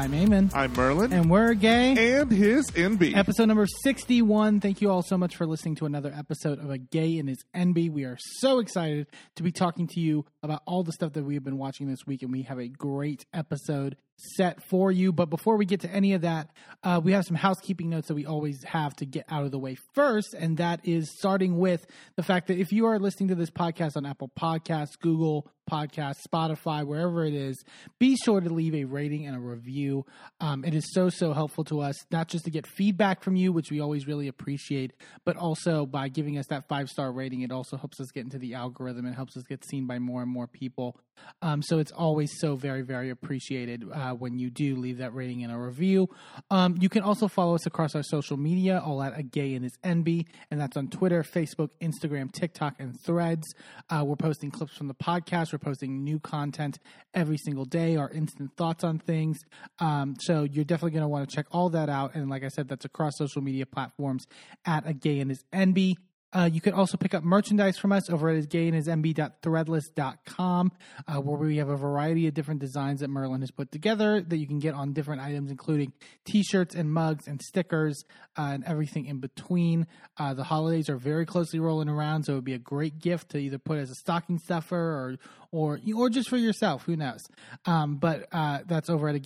I'm Eamon. I'm Merlin. And we're gay. And his Enby. Episode number 61. Thank you all so much for listening to another episode of A Gay and His Enby. We are so excited to be talking to you about all the stuff that we have been watching this week, and we have a great episode set for you. But before we get to any of that, uh, we have some housekeeping notes that we always have to get out of the way first, and that is starting with the fact that if you are listening to this podcast on Apple Podcasts, Google Podcast, Spotify, wherever it is, be sure to leave a rating and a review. Um, it is so, so helpful to us, not just to get feedback from you, which we always really appreciate, but also by giving us that five star rating, it also helps us get into the algorithm and helps us get seen by more and more people. Um, so it's always so very, very appreciated uh, when you do leave that rating and a review. Um, you can also follow us across our social media, all at a gay and his Enby, and that's on Twitter, Facebook, Instagram, TikTok, and Threads. Uh, we're posting clips from the podcast. We're posting new content every single day, our instant thoughts on things. Um, so you're definitely going to want to check all that out. And like I said, that's across social media platforms at a gay and his Enby. Uh, you can also pick up merchandise from us over at gayandhisenby.threadless.com, uh, where we have a variety of different designs that Merlin has put together that you can get on different items, including t-shirts and mugs and stickers uh, and everything in between. Uh, the holidays are very closely rolling around, so it would be a great gift to either put as a stocking stuffer or or or just for yourself. Who knows? Um, but uh, that's over at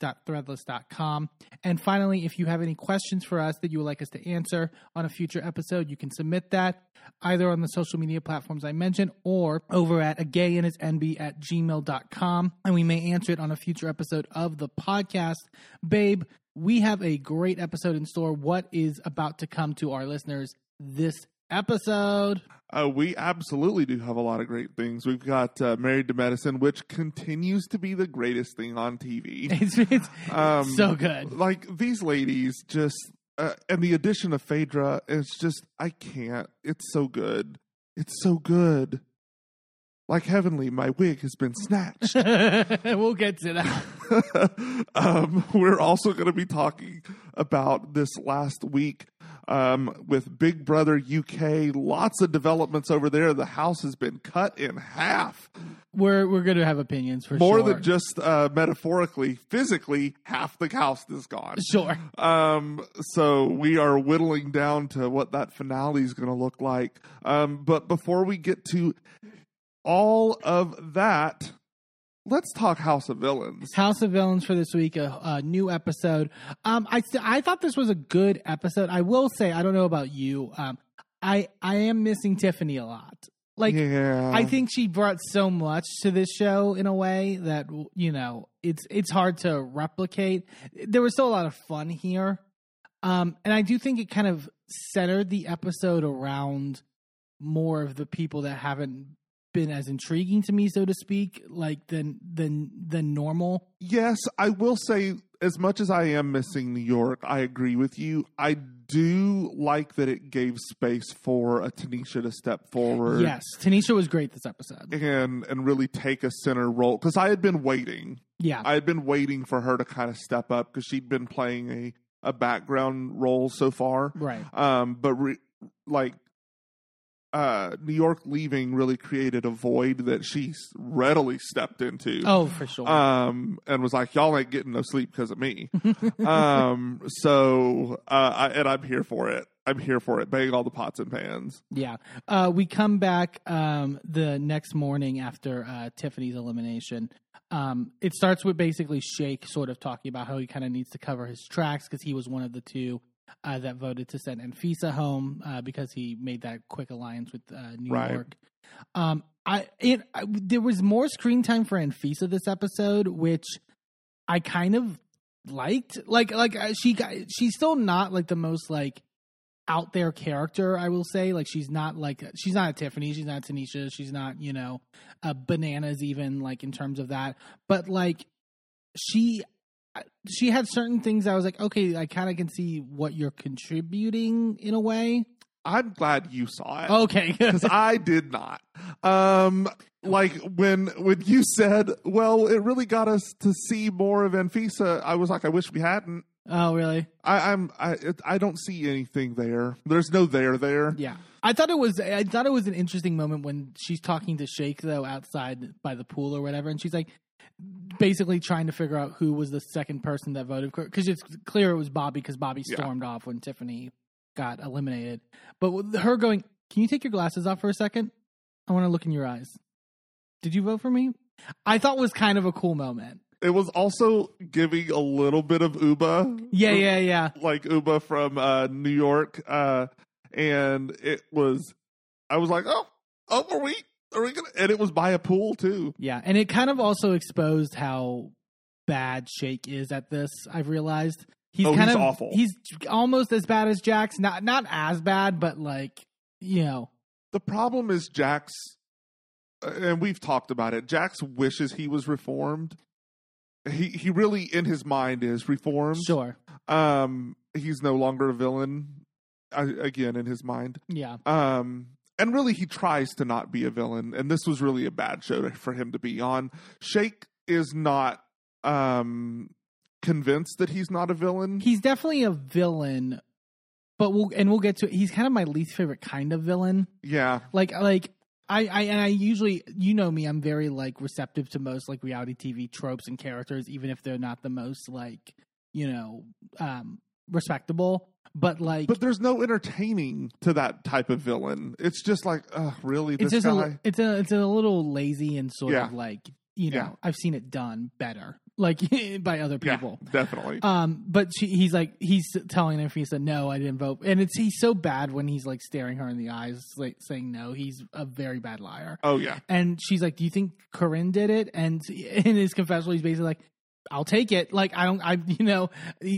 again.threadless.com. And finally, if you have any questions for us that you would like us to answer on a future episode, you can submit that either on the social media platforms I mentioned or over at agayandhisenby at gmail.com. And we may answer it on a future episode of the podcast. Babe, we have a great episode in store. What is about to come to our listeners this episode? Uh, we absolutely do have a lot of great things. We've got uh, Married to Medicine, which continues to be the greatest thing on TV. It's, it's um, so good. Like these ladies just, uh, and the addition of Phaedra, it's just, I can't. It's so good. It's so good. Like Heavenly, my wig has been snatched. we'll get to that. um, we're also going to be talking about this last week um, with Big Brother UK. Lots of developments over there. The house has been cut in half. We're we're going to have opinions for sure. more sure. than just uh, metaphorically, physically, half the house is gone. Sure. Um, so we are whittling down to what that finale is going to look like. Um, but before we get to all of that, let's talk House of Villains. House of Villains for this week, a, a, new episode. Um, I I thought this was a good episode. I will say, I don't know about you. Um, I I am missing Tiffany a lot. Like, yeah. I think she brought so much to this show in a way that you know it's it's hard to replicate. There was still a lot of fun here, um, and I do think it kind of centered the episode around more of the people that haven't been as intriguing to me, so to speak, like than than than normal. Yes, I will say as much as I am missing New York, I agree with you. I do like that it gave space for a Tanisha to step forward. Yes, Tanisha was great this episode, and and really take a center role because I had been waiting. Yeah, I had been waiting for her to kind of step up because she'd been playing a a background role so far, right? Um, but re- like uh, New York leaving really created a void that she readily stepped into. Oh, for sure. Um, and was like, "Y'all ain't getting no sleep because of me." um, so, uh, I, and I'm here for it. I'm here for it. Bang all the pots and pans. Yeah. Uh, we come back um, the next morning after uh, Tiffany's elimination. Um, it starts with basically Shake sort of talking about how he kind of needs to cover his tracks because he was one of the two uh, that voted to send Anfisa home uh, because he made that quick alliance with uh, New right. York. Um, I, it, I, there was more screen time for Anfisa this episode, which I kind of liked. Like, like uh, she got, she's still not like the most like out there character. I will say, like she's not like she's not a Tiffany, she's not Tanisha, she's not you know a bananas even like in terms of that. But like she she had certain things I was like, okay, I kind of can see what you're contributing in a way. I'm glad you saw it. Okay, because I did not. Um, like when when you said, "Well, it really got us to see more of Anfisa," I was like, "I wish we hadn't." Oh, really? I, I'm I I don't see anything there. There's no there there. Yeah, I thought it was. I thought it was an interesting moment when she's talking to Shake though outside by the pool or whatever, and she's like, basically trying to figure out who was the second person that voted because it's clear it was Bobby because Bobby Yeah. stormed off when Tiffany got eliminated. But with her going, "Can you take your glasses off for a second? I want to look in your eyes." Did you vote for me? I thought was kind of a cool moment. It was also giving a little bit of Uba. Yeah, yeah, yeah. Like Uba from uh, New York. Uh, and it was, I was like, oh, oh, are we, to, and it was by a pool too. Yeah, and it kind of also exposed how bad Shake is at this. I've realized he's Oh, kind he's of awful. He's almost as bad as Jax. Not not as bad, but like you know, The problem is Jax, uh, and we've talked about it. Jax wishes he was reformed. He he really in his mind is reformed. sure, Um, he's no longer a villain. uh, Again, in his mind. yeah, Um, and really, he tries to not be a villain, and this was really a bad show to, for him to be on. Shake is not um convinced that he's not a villain. he's definitely a villain. But we'll and we'll get to it. He's kind of my least favorite kind of villain. yeah, Like like. I, I and I usually you know me I'm very like receptive to most like reality TV tropes and characters even if they're not the most like you know um respectable but like but there's no entertaining to that type of villain. It's just like, uh, really, it's this just guy. a it's a it's a little lazy and sort Yeah. of like you know Yeah. I've seen it done better like by other yeah, people. definitely. Um, but she, he's like he's telling her he said no, I didn't vote, and it's he's so bad when he's like staring her in the eyes, like saying no. He's a very bad liar. oh yeah, And she's like, "Do you think Corinne did it?" And in his confessional, he's basically like, "I'll take it." Like I don't, I you know,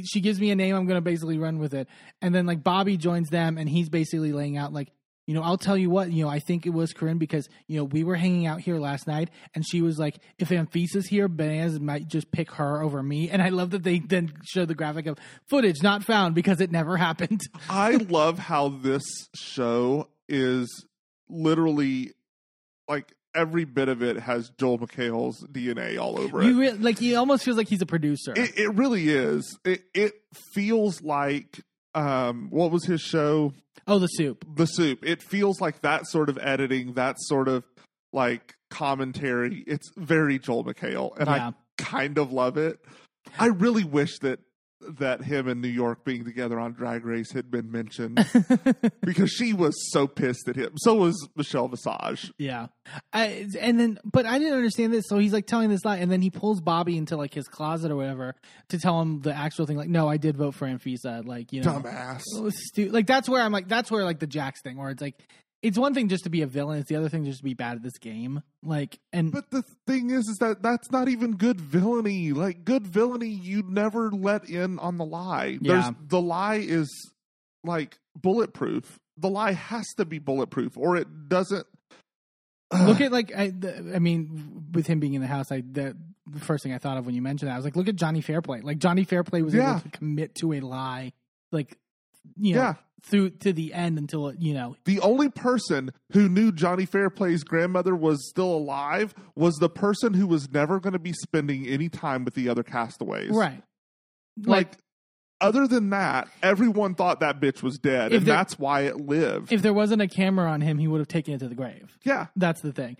she gives me a name, I'm gonna basically run with it. And then like Bobby joins them, and he's basically laying out like, you know, I'll tell you what, you know, I think it was Corinne because you know we were hanging out here last night, and she was like, if Anfisa's here, Bananas might just pick her over me. And I love that they then show the graphic of footage not found because it never happened. I love how this show is literally like every bit of it has Joel McHale's DNA all over it. You re- like, he almost feels like he's a producer. It, it really is. It it feels like um what was his show? oh, the soup. The Soup. It feels like that sort of editing, that sort of like commentary. It's very Joel McHale, and Yeah. I kind of love it. I really wish that that him and New York being together on Drag Race had been mentioned because she was so pissed at him. So was Michelle Visage. Yeah, I, and then but I didn't understand this. So he's like telling this lie, and then he pulls Bobby into like his closet or whatever to tell him the actual thing. Like, no, I did vote for Anfisa. Like, you know, Dumbass. stu- like that's where I'm like that's where like the Jax thing where it's like it's one thing just to be a villain, it's the other thing just to be bad at this game. Like, and But the thing is, is that that's not even good villainy. Like good villainy, you never let in on the lie. There's Yeah. the lie is like bulletproof. The lie has to be bulletproof, or it doesn't. look at like I, the, I mean, with him being in the house, I the, the first thing I thought of when you mentioned that I was like, look at Johnny Fairplay. Like Johnny Fairplay was Yeah. able to commit to a lie, like you know, Yeah. Through to the end until it, you know the only person who knew Johnny Fairplay's grandmother was still alive was the person who was never going to be spending any time with the other castaways. Right. Like, other than that, everyone thought that bitch was dead, and there- that's why it lived. if there wasn't a camera on him, he would have taken it to the grave. yeah. That's the thing.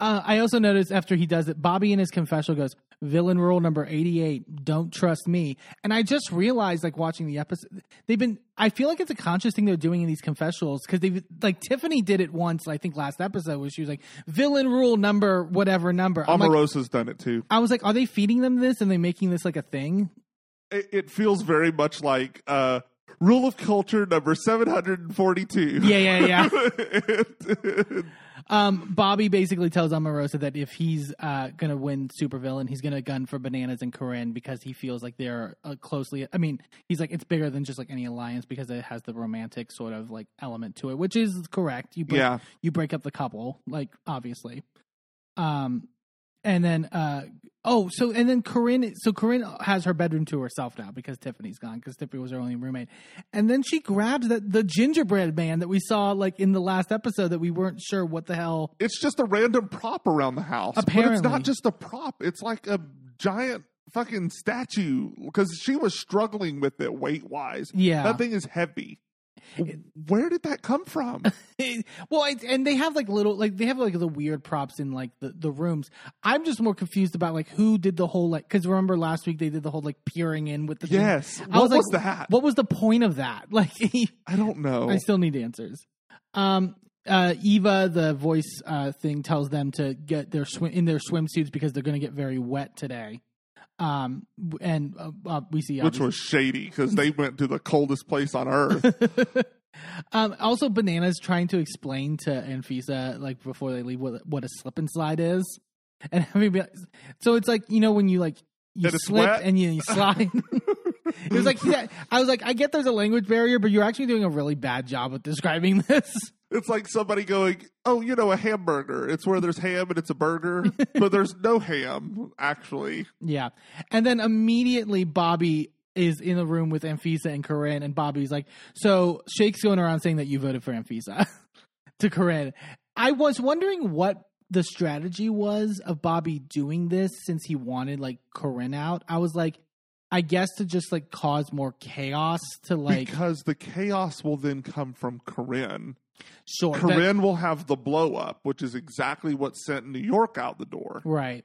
Uh, I also noticed after he does it, Bobby in his confessional goes, "Villain rule number eighty-eight: Don't trust me." And I just realized, like watching the episode, they've been. I feel like it's a conscious thing they're doing in these confessionals because they like Tiffany did it once. I think last episode where she was like, "Villain rule number whatever number." I'm like, done it too. I was like, are they feeding them this and they making this like a thing? It, it feels very much like uh, rule of culture number 742. Yeah, yeah, yeah. yeah. Um, Bobby basically tells Omarosa that if he's uh, going to win Supervillain, he's going to gun for Bananas and Corinne because he feels like they're uh, closely. I mean, he's like it's bigger than just like any alliance because it has the romantic sort of like element to it, which is correct. You break, Yeah. you break up the couple, like obviously. Um, and then uh oh, so and then Corinne, so Corinne has her bedroom to herself now because Tiffany's gone because Tiffany was her only roommate, and then she grabs that the gingerbread man that we saw like in the last episode that we weren't sure what the hell. it's just a random prop around the house. But it's not just a prop. It's like a giant fucking statue because she was struggling with it weight wise. Yeah. That thing is heavy. Where did that come from? well, and they have like little, like they have like the weird props in like the, the rooms. I'm just more confused about like who did the whole like because remember last week they did the whole like peering in with the thing? yes. I What was was, like, that? What was the point of that? Like, I don't know. I still need answers. Um, uh, Eva, the voice uh, thing, tells them to get their swim in their swimsuits because they're going to get very wet today. Um, and uh, uh, we see Which was shady because they went to the coldest place on earth. um, also, Bananas trying to explain to Anfisa like before they leave what what a slip and slide is, and having so it's like you know when you like you And slip and you, you slide. it was like yeah, I was like I get there's a language barrier, but you're actually doing a really bad job of describing this. It's like somebody going, "Oh, you know, a hamburger. It's where there's ham and it's a burger, but there's no ham actually." Yeah. And then immediately Bobby is in the room with Anfisa and Corinne, and Bobby's like, So Shake's going around saying that you voted for Anfisa to Corinne. I was wondering what the strategy was of Bobby doing this since he wanted like Corinne out. I was like, I guess to just like cause more chaos to like because the chaos will then come from Corinne. Sure that- Corinne will have the blow up, which is exactly what sent New York out the door. right.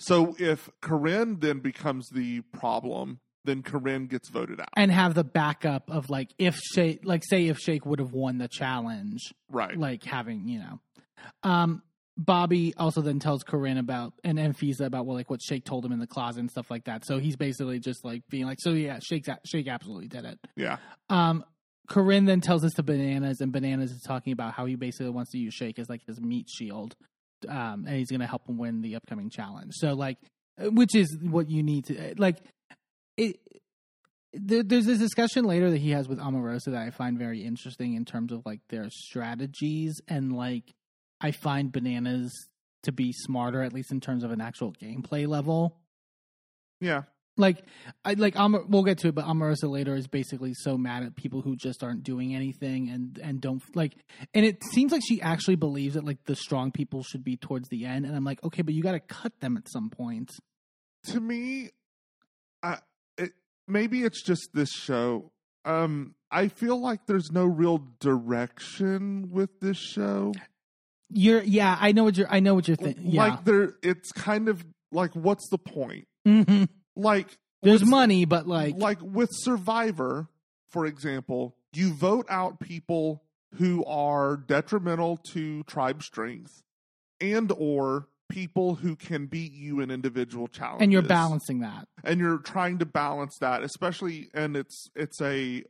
So if Corinne then becomes the problem, then Corinne gets voted out. And have the backup of like if Shake like say if Shake would have won the challenge, Right. like having you know um bobby also then tells corinne about and Anfisa about well like what shake told him in the closet and stuff like that so he's basically just like being like so yeah shake shake absolutely did it yeah. um corinne then tells us to bananas and bananas is talking about how he basically wants to use shake as like his meat shield um and he's gonna help him win the upcoming challenge so like which is what you need to like it there, there's this discussion later that he has with Omarosa that I find very interesting in terms of like their strategies and like I find bananas to be smarter at least in terms of an actual gameplay level. Yeah. Like I like Amar, we'll get to it, but Omarosa later is basically so mad at people who just aren't doing anything and and don't like. And it seems like she actually believes that like the strong people should be towards the end. And I'm like, okay, but you got to cut them at some point. To me, I it, maybe it's just this show. Um, I feel like there's no real direction with this show. You're yeah, I know what you're I know what you're thinking. Yeah, Like there, it's kind of like, what's the point? Mhm. Like there's with- money, but like like with Survivor, for example, you vote out people who are detrimental to tribe strength and or people who can beat you in individual challenges. and you're balancing that. And you're trying to balance that, especially and it's it's a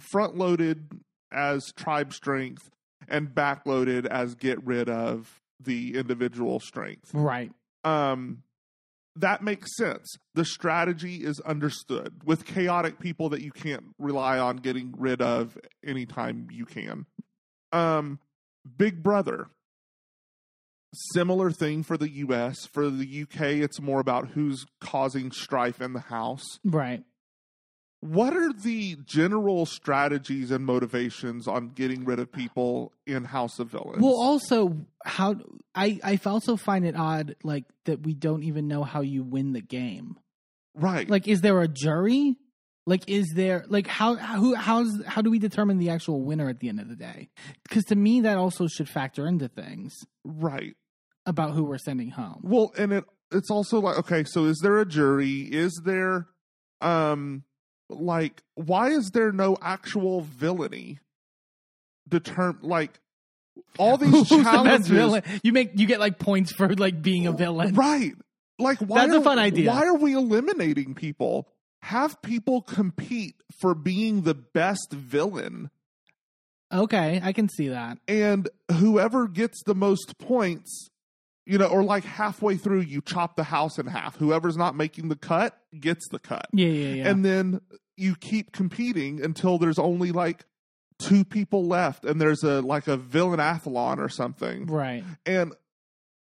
front loaded as tribe strength and back loaded as get rid of the individual strength Right. um, that makes sense. The strategy is understood with chaotic people that you can't rely on getting rid of anytime you can. Um, Big Brother, similar thing for the US. For the UK, it's more about who's causing strife in the house. Right. What are the general strategies and motivations on getting rid of people in House of Villains? Well, also how I I also find it odd like that we don't even know how you win the game. right. Like, is there a jury? Like, is there like how who how's how do we determine the actual winner at the end of the day? Because to me, that also should factor into things right. about who we're sending home. Well, and it it's also like okay, so is there a jury? Is there um like why is there no actual villainy determ like all these Who's the best challenges villain? You make you get like points for like being a villain. right like why That's a fun idea. why are we eliminating people have people compete for being the best villain Okay, I can see that. and whoever gets the most points you know or like halfway through you chop the house in half. Whoever's not making the cut gets the cut. Yeah, yeah, yeah. and then you keep competing until there's only like two people left and there's a like a villain villainathlon or something. Right. and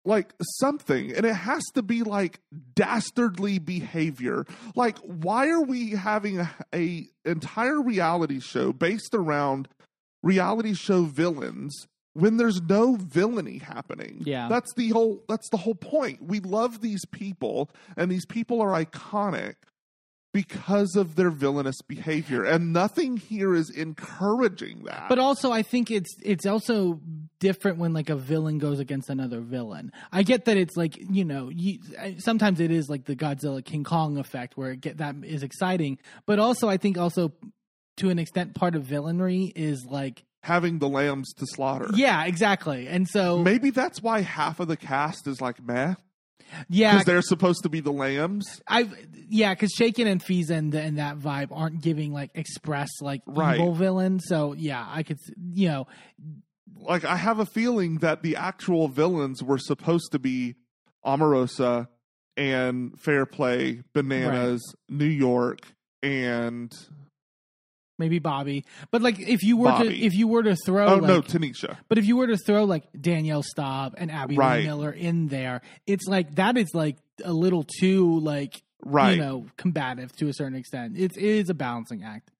like something. And it has to be like dastardly behavior. Like why are we having a, a entire reality show based around reality show villains when there's no villainy happening Yeah. that's the whole that's the whole point we love these people and these people are iconic because of their villainous behavior. And nothing here is encouraging that. But also, I think it's it's also different when like a villain goes against another villain. I get that it's like you know, you, sometimes it is like the Godzilla King Kong effect where it get that is exciting. But also, I think also to an extent, part of villainry is like having the lambs to slaughter. yeah, exactly. And so Maybe that's why half of the cast is like meh, yeah, because they're supposed to be the lambs. I yeah, because Shake and Anfisa and, and that vibe aren't giving like express like Right. evil villain. So yeah, I could you know Like I have a feeling that the actual villains were supposed to be Omarosa and Fair Play, Bananas, New York, and maybe Bobby, but like if you were to if you were to throw oh like, no, Tanisha. But if you were to throw like Danielle Staub and Abby Right. Miller in there, it's like that is like a little too like Right. you know combative to a certain extent. It's it is a balancing act.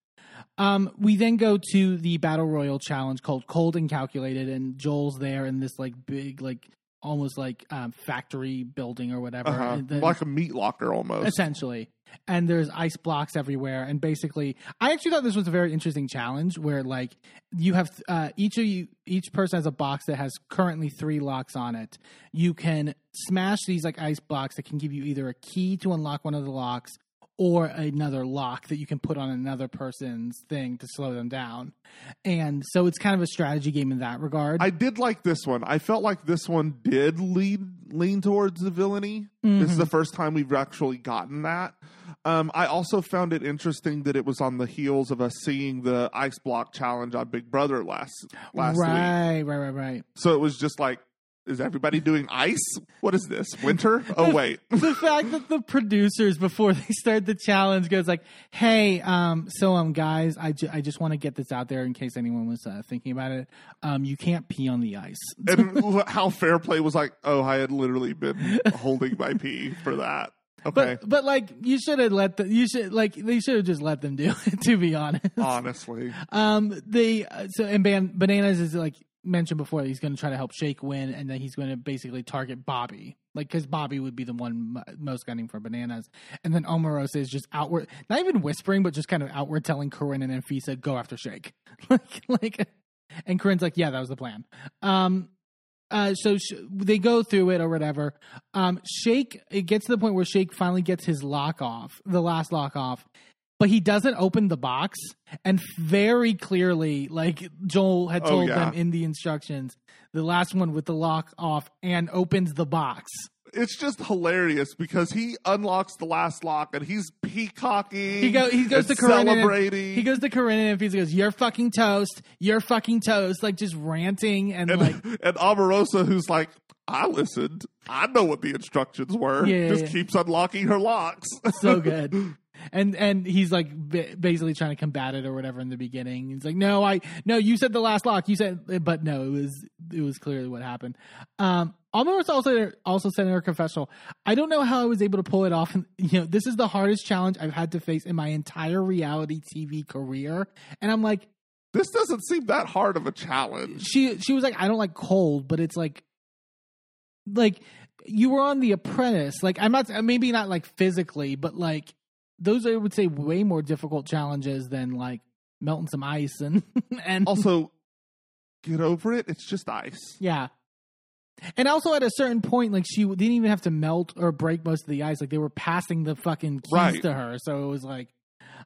Um, we then go to the battle royal challenge called Cold and Calculated, and Joel's there in this like big like almost like um, factory building or whatever. Uh-huh. Then- Like a meat locker almost. essentially and there's ice blocks everywhere. And basically i actually thought this was a very interesting challenge where like you have uh, each of you each person has a box that has currently three locks on it. You can smash these like ice blocks that can give you either a key to unlock one of the locks or another lock that you can put on another person's thing to slow them down and so it's kind of a strategy game in that regard I did like this one. I felt like this one did lead lean towards the villainy. This Mm-hmm. is the first time we've actually gotten that. Um, I also found it interesting that it was on the heels of us seeing the ice block challenge on Big Brother last last week. right right right right So it was just like, is everybody doing ice? What is this? Winter? Oh wait. the fact that the producers before they start the challenge goes like hey um so um guys i, ju- I just want to get this out there in case anyone was uh, thinking about it um you can't pee on the ice and how fair play was like, oh, I had literally been holding my pee for that. Okay. but but like you should have let the you should like they should have just let them do it to be honest Honestly. um they uh, so and ban- bananas is like mentioned before he's going to try to help shake win and then he's going to basically target bobby. Like because bobby would be the one m- most gunning for bananas. And then omarosa is just outward not even whispering but just kind of outward telling corinne and Anfisa go after shake. Like like and corinne's like yeah that was the plan. Um uh, so sh- they go through it or whatever. Um, Shake, it gets to the point where Shake finally gets his lock off, the last lock off, but he doesn't open the box. And very clearly, like Joel had Oh, told yeah. them in the instructions, the last one with the lock off and opens the box. It's just hilarious because he unlocks the last lock and he's peacocking. He go he goes to Corinne and celebrating. he goes to Corinne and he goes, "You're fucking toast. You're fucking toast." Like just ranting and, and, like and Omarosa, who's like, I listened. I know what the instructions were. Yeah, just yeah. keeps unlocking her locks. so good. And and he's like basically trying to combat it or whatever in the beginning. He's like, "No, I no, you said the last lock. You said, but no, it was it was clearly what happened." Um, Almost also also said in her confessional, "I don't know how I was able to pull it off. You know, this is the hardest challenge I've had to face in my entire reality TV career." And I'm like, this doesn't seem that hard of a challenge. she she was like, "I don't like cold, but it's like, like you were on The Apprentice. Like I'm not maybe not like physically, but like." Those I would say way more difficult challenges than like melting some ice and and Also, get over it. It's just ice. yeah. And also at a certain point, like she didn't even have to melt or break most of the ice. Like they were passing the fucking keys Right. to her, so it was like.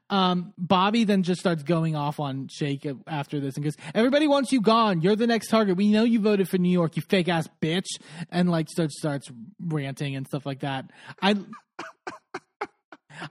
Um, Bobby then just starts going off on Shake after this and goes, "Everybody wants you gone. You're the next target. We know you voted for New York, you fake ass bitch." And like starts starts ranting and stuff like that. I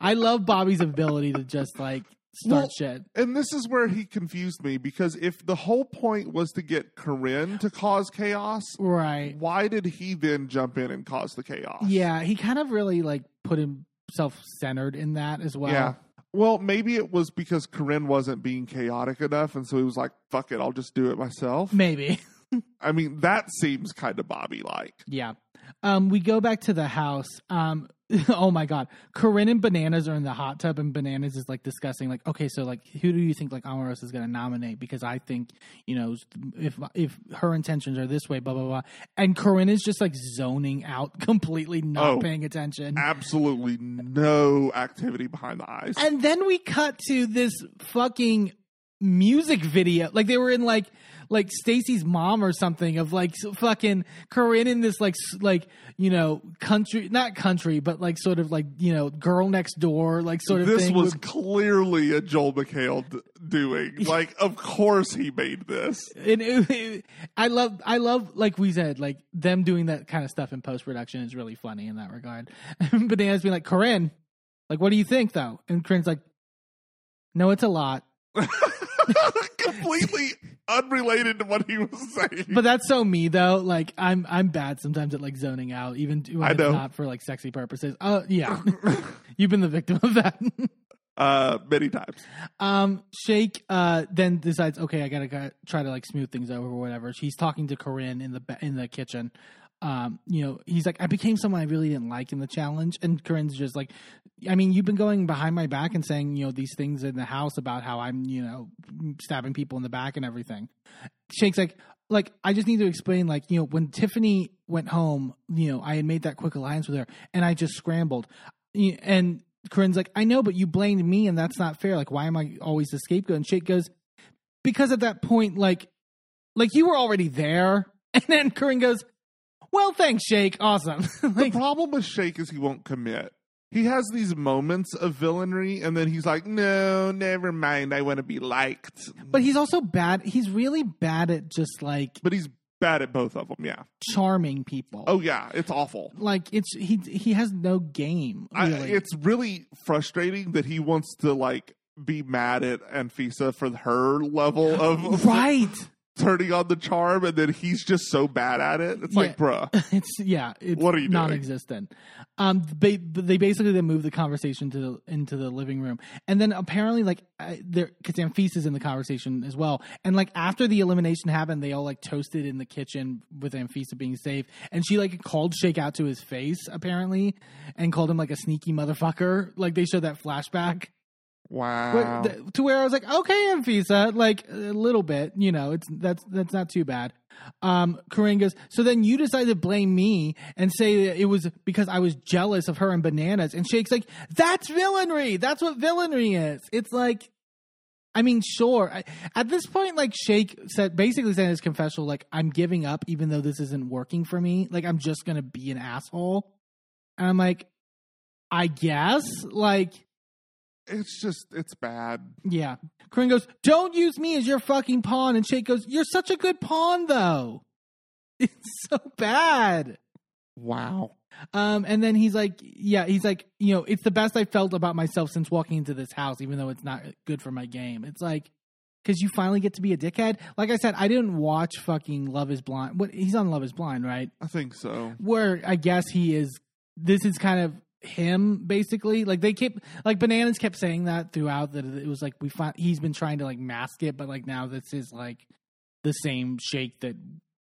I love Bobby's ability to just like start Well, shit. And this is where he confused me because if the whole point was to get Corinne to cause chaos, Right. why did he then jump in and cause the chaos? Yeah, he kind of really like put himself centered in that as well. Yeah. Well, maybe it was because Corinne wasn't being chaotic enough, and so he was like, "Fuck it, I'll just do it myself." Maybe. I mean, that seems kind of Bobby like. Yeah. Um, we go back to the house. Um, oh my god, Corinne and Bananas are in the hot tub, and Bananas is like discussing like, okay, so like, who do you think like Omarosa is going to nominate? Because I think you know if if her intentions are this way, blah blah blah, and Corinne is just like zoning out, completely not Oh. paying attention. Absolutely no activity behind the eyes. And then we cut to this fucking music video. Like they were in like like Stacy's mom or something of like fucking Corinne in this like like you know country not country but like sort of like you know girl next door like sort of this thing. was with- clearly a Joel McHale d- doing. Like, of course he made this. and it, it- I love I love like we said like them doing that kind of stuff in post production is really funny in that regard. Bananas being like Corinne, like what do you think though? And Corinne's like, no, it's a lot. Completely unrelated to what he was saying. But that's so me though. Like I'm I'm bad sometimes at like zoning out, even when it's not for like sexy purposes. Uh yeah. You've been the victim of that. uh, many times. um Shake uh then decides, okay, I gotta, gotta try to like smooth things over or whatever. She's talking to Corinne in the in the kitchen. Um, you know, he's like, I became someone I really didn't like in the challenge, and Corinne's just like, I mean, you've been going behind my back and saying, you know, these things in the house about how I'm, you know, stabbing people in the back and everything. Shake's like, like I just need to explain, like, you know, when Tiffany went home, you know, I had made that quick alliance with her, and I just scrambled, and Corinne's like, I know, but you blamed me, and that's not fair. Like, why am I always the scapegoat? And Shake goes, because at that point, like, like you were already there, and then Corinne goes, well, thanks, Shake, awesome. The problem with Shake is he won't commit. He has these moments of villainy, and then he's like, "No, never mind. I want to be liked." but he's also bad. He's really bad at just like But he's bad at both of them. Yeah. charming people. Oh yeah, it's awful. like it's he he has no game I, it's really frustrating that he wants to like be mad at Anfisa for her level of right. Turning on the charm, and then he's just so bad at it. It's like, bruh, It's yeah. It's What are you doing? non-existent. Um, they they basically then move the conversation to the, into the living room, and then apparently like uh, there because Amphis is in the conversation as well, and like after the elimination happened, they all like toasted in the kitchen with Anfisa being safe, and she like called Shake out to his face apparently, and called him like a sneaky motherfucker. Like they showed that flashback. Wow. Th- to where I was like, okay, Anfisa, like a little bit, you know, it's that's that's not too bad. Um, Corinne goes, so then you decide to blame me and say that it was because I was jealous of her and bananas. And Shake's like, that's villainy. That's what villainy is. It's like, I mean, sure. I, at this point, like Shake said, basically said in his confessional, like, I'm giving up even though this isn't working for me. Like, I'm just gonna be an asshole. And I'm like, I guess, like. It's just it's bad. Yeah. Corinne goes, Don't use me as your fucking pawn. And Shake goes, You're such a good pawn, though. It's so bad. Wow. Um, and then he's like, Yeah, he's like, You know, it's the best I felt about myself since walking into this house, even though it's not good for my game. It's like, because you finally get to be a dickhead. Like I said, I didn't watch fucking Love is Blind. What he's on Love is Blind, right? I think so. Where I guess he is. This is kind of him basically. Like they kept like bananas kept saying that throughout that it was like we find he's been trying to like mask it but like now this is like the same shake that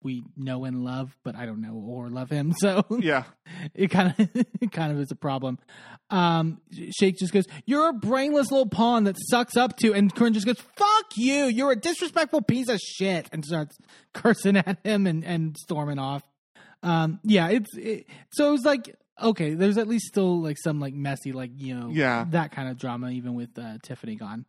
we know and love but i don't know or love him. So Yeah. it kind of it kind of is a problem. Um shake just goes you're a brainless little pawn that sucks up to and Corinne just goes fuck you. You're a disrespectful piece of shit and starts cursing at him and and storming off. Um yeah it's it, so it was like okay there's at least still like some like messy like you know Yeah. that kind of drama even with uh, tiffany gone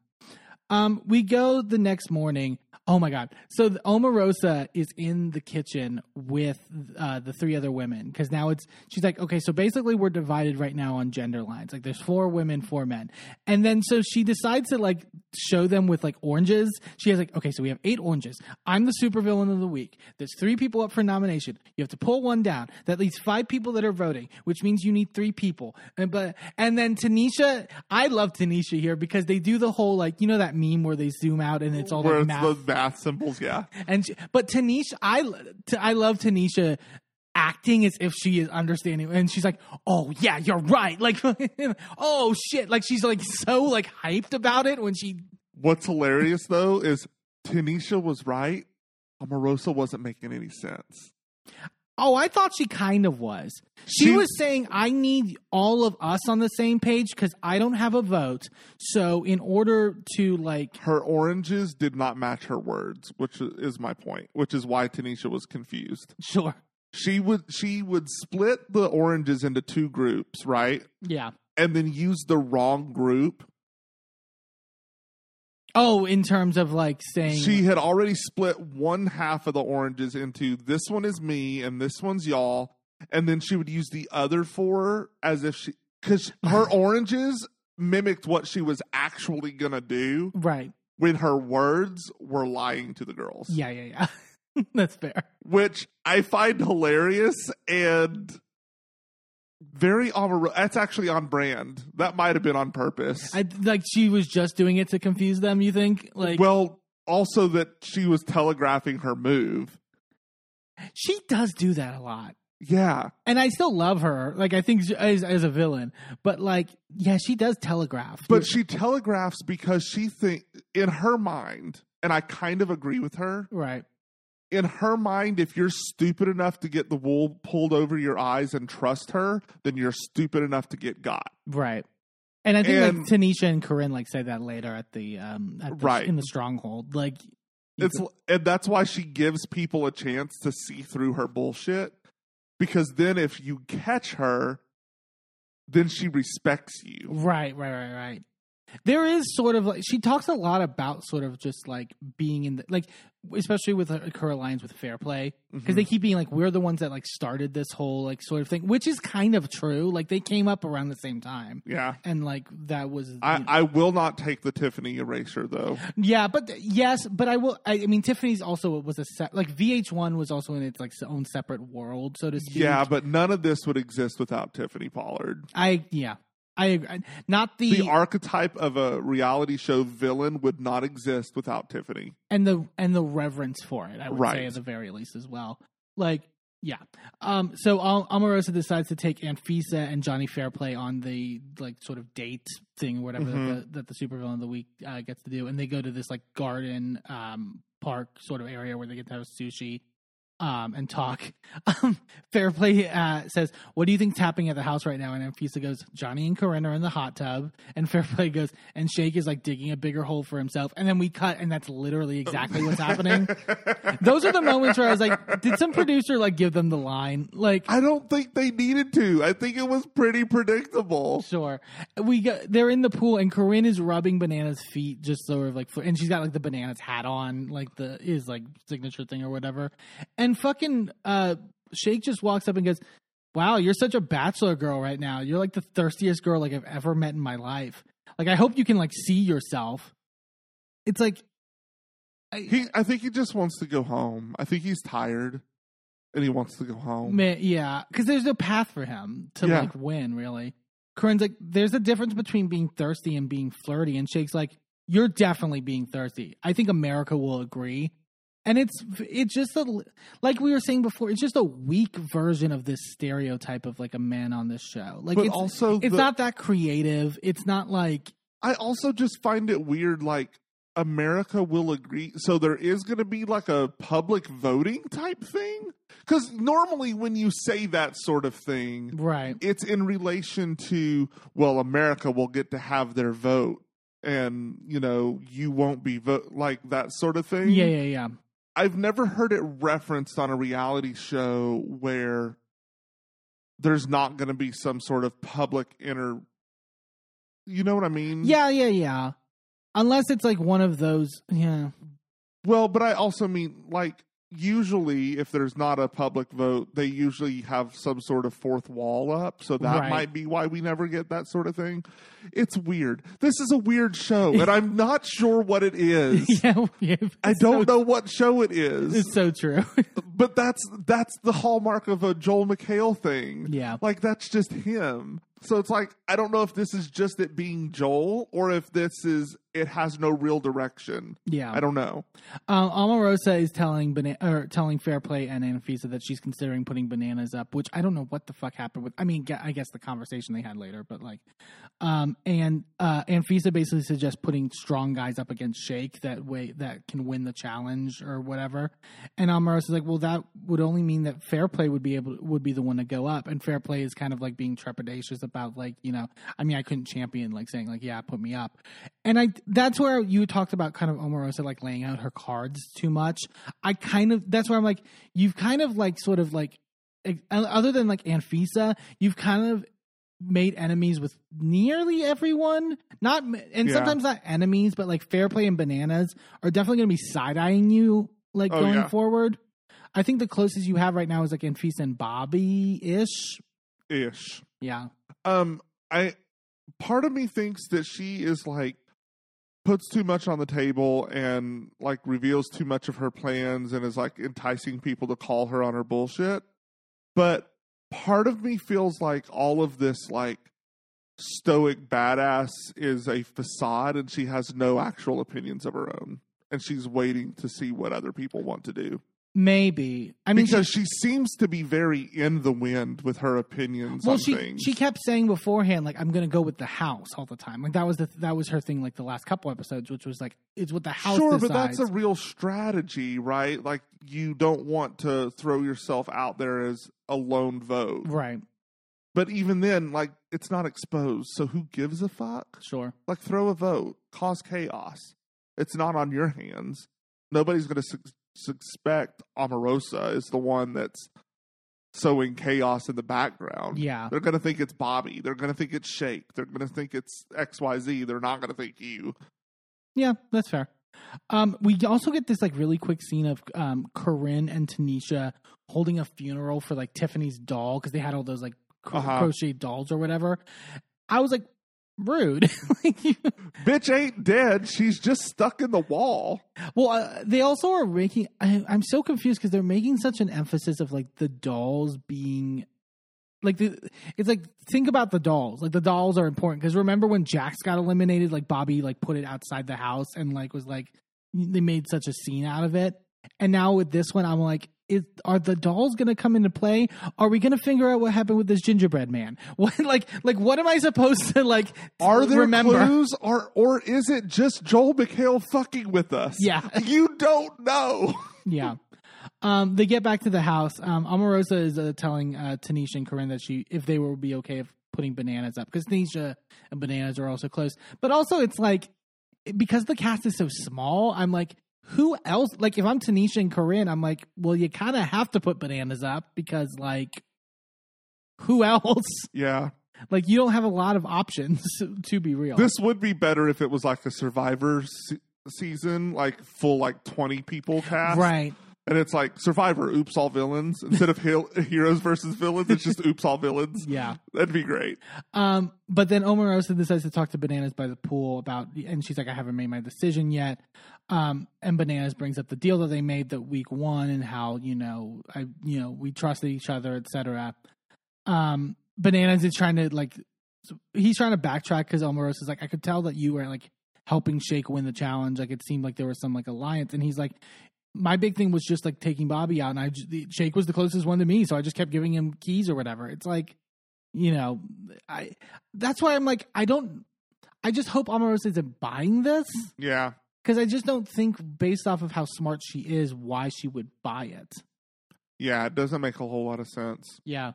um we go the next morning. Oh my god. So the omarosa is in the kitchen with uh the three other women because now it's she's like okay so basically we're divided right now on gender lines. Like there's four women four men. And then so she decides to like show them with like oranges. She has like okay so we have eight oranges. I'm the supervillain of the week. There's three people up for nomination. You have to pull one down. That leaves five people that are voting which means you need three people. And but and then tanisha i love tanisha here because they do the whole like you know that meme where they zoom out and it's all Where like math the math symbols, yeah. and she, but Tanisha, I t- I love Tanisha acting as if she is understanding, and she's like, "Oh yeah, you're right." Like, "Oh shit!" Like she's like so like hyped about it when she. What's hilarious though is Tanisha was right. Omarosa wasn't making any sense. Oh, I thought she kind of was. She, She- was saying, I need all of us on the same page because I don't have a vote. So, in order to, like, Her oranges did not match her words, which is my point, which is why Tanisha was confused. sure. She would she would split the oranges into two groups, right? Yeah. And then use the wrong group. Oh, in terms of, like, saying. She had already split one half of the oranges into this one is me and this one's y'all, and then she would use the other four as if she because her oranges mimicked what she was actually gonna do right. when her words were lying to the girls. Yeah, yeah, yeah. That's fair. which I find hilarious and very on. That's actually on brand. That might have been on purpose. I like she was just doing it to confuse them. You think like well, also that she was telegraphing her move. she does do that a lot, Yeah, and I still love her. Like I think she- as as a villain, but like yeah, she does telegraph. but she telegraphs because she think in her mind, and I kind of agree with her. right, In her mind, if you're stupid enough to get the wool pulled over your eyes and trust her, then you're stupid enough to get got. right. And I think And- like Tanisha and Corinne like say that later at the um at the, Right. in the stronghold. Like It's could- and that's why she gives people a chance to see through her bullshit. Because then if you catch her, then she respects you. Right, right, right, right. There is sort of like she talks a lot about sort of just like being in the like especially with her, her alliance with Fair Play because Mhm. they keep being like we're the ones that like started this whole like sort of thing, which is kind of true. Like they came up around the same time, Yeah. and like that was I, I will not take the Tiffany eraser though. yeah, but yes, but I will. I, I mean, Tiffany's also it was a set like VH1 was also in its like own separate world, so to speak. Yeah, but none of this would exist without Tiffany Pollard. I yeah. I agree. Not the, The archetype of a reality show villain would not exist without Tiffany. and the and the reverence for it. I would say at the very least as well. Like yeah. Um. So Al- Omarosa decides to take Anfisa and Johnny Fairplay on the like sort of date thing or whatever Mhm. that, the, that the supervillain of the week uh, gets to do, and they go to this like garden um park sort of area where they get to have sushi. Um, and talk. Um, Fairplay uh, says, "What do you think's happening at the house right now?" And Anfisa goes, "Johnny and Corinne are in the hot tub." And Fairplay goes, "And Shake is like digging a bigger hole for himself." And then we cut, and that's literally exactly what's happening. Those are the moments where I was like, "Did some producer like give them the line?" Like, I don't think they needed to. I think it was pretty predictable. sure, we got they're in the pool, and Corinne is rubbing Banana's feet, just sort of like, and she's got like the Bananas hat on, like the his like signature thing or whatever. And fucking uh, Shake just walks up and goes, "Wow, you're such a bachelor girl right now. You're like the thirstiest girl like I've ever met in my life. Like, I hope you can like see yourself." It's like. I, He, I think he just wants to go home. I think he's tired, and he wants to go home. Man, yeah, because there's no path for him to Yeah. like win. Really, Corinne's like, there's a difference between being thirsty and being flirty, and Shake's like, you're definitely being thirsty. I think America will agree, and it's it's just a like we were saying before, it's just a weak version of this stereotype of like a man on this show. Like but it's also, it's the- not that creative. It's not like I also just find it weird. Like America will agree, so there is going to be like a public voting type thing. Because normally, when you say that sort of thing, right. it's in relation to well, America will get to have their vote, and you know you won't be vote like that sort of thing. Yeah, yeah, yeah. I've never heard it referenced on a reality show where there's not going to be some sort of public inter. You know what I mean? Yeah, yeah, yeah. Unless it's like one of those, yeah. Well, but I also mean like usually if there's not a public vote, they usually have some sort of fourth wall up, so that Right. might be why we never get that sort of thing. It's weird. This is a weird show, and I'm not sure what it is. yeah, yeah. I don't so- know what show it is. It's so true. but that's that's the hallmark of a Joel McHale thing. Yeah. Like that's just him. So it's like I don't know if this is just it being Joel or if this is it has no real direction. Yeah. I don't know. Um, Omarosa is telling Bana- or telling Fairplay and Anfisa that she's considering putting bananas up, which I don't know what the fuck happened with. I mean, I guess the conversation they had later, but like, um, and uh, Anfisa basically suggests putting strong guys up against Shake that way that can win the challenge or whatever. And Omarosa's like, well, that would only mean that Fairplay would be able would be the one to go up, and Fairplay is kind of like being trepidatious about like you know, I mean, I couldn't champion like saying like, yeah, put me up, and I that's where you talked about kind of Omarosa like laying out her cards too much. I kind of that's where I'm like you've kind of like sort of like other than like Anfisa, you've kind of made enemies with nearly everyone. Not and Yeah. sometimes not enemies, but like Fair Play and Bananas are definitely going to be side eyeing you like Oh, going yeah. forward. I think the closest you have right now is like Anfisa and Bobby ish. Ish. Yeah. Um, I part of me thinks that she is like puts too much on the table and like reveals too much of her plans and is like enticing people to call her on her bullshit. But part of me feels like all of this like stoic badass is a facade and she has no actual opinions of her own. And she's waiting to see what other people want to do. Maybe. I mean, she- because she, seems to be very in the wind with her opinions well on she things. she kept saying beforehand like i'm gonna go with the house all the time like that was the that was her thing like the last couple episodes which was like it's what the house sure, decides. but that's a real strategy, right? Like you don't want to throw yourself out there as a lone vote. right But even then, like it's not exposed, so who gives a fuck? sure Like throw a vote, cause chaos. It's not on your hands. Nobody's going to su- suspect Omarosa is the one that's sowing chaos in the background. yeah They're going to think it's Bobby. They're going to think it's Shake. They're going to think it's XYZ. They're not going to think you. yeah that's fair um we also get this like really quick scene of um corinne and tanisha holding a funeral for like tiffany's doll because they had all those like cro- Uh-huh. crochet dolls or whatever i was like rude Like, you- Bitch ain't dead. She's just stuck in the wall. Well, uh, they also are making. I, I'm so confused because they're making such an emphasis of like the dolls being. Like the, it's like think about the dolls. Like the dolls are important because remember when Jax got eliminated? Like Bobby like put it outside the house and like was like they made such a scene out of it. And now with this one, I'm like, is, are the dolls going to come into play? Are we going to figure out what happened with this gingerbread man? What like like what am I supposed to like? Are there remember? clues, or or is it just Joel McHale fucking with us? Yeah. you don't know. yeah. Um, they get back to the house. Um, Omarosa is uh, telling uh, Tanisha and Corinne that she, if they will be okay of putting bananas up, because Tanisha and bananas are also close. But also, it's like because the cast is so small. I'm like, who else? Like, if I'm Tanisha and Corinne, I'm like, well, you kind of have to put bananas up because, like, who else? Yeah, Like, you don't have a lot of options to be real. this would be better if it was like a Survivor se- season, like full like twenty people cast, right? And it's like Survivor, oops all villains instead of hil- heroes versus villains. It's just oops all villains. Yeah. That'd be great. Um, but then Omarosa decides to talk to Bananas by the pool about, and she's like, I haven't made my decision yet. Um, and Bananas brings up the deal that they made that week one and how, you know, I, you know, we trusted each other, etc. Um, Bananas is trying to like, he's trying to backtrack because Omarosa's like, I could tell that you were like helping Shake win the challenge. Like it seemed like there was some like alliance. And he's like, my big thing was just like taking Bobby out, and I just, the- Shake was the closest one to me, so I just kept giving him keys or whatever. It's like, you know, I that's why I'm like, I don't. I just hope Omarosa isn't buying this Yeah. because I just don't think, based off of how smart she is, why she would buy it. Yeah, it doesn't make a whole lot of sense. Yeah.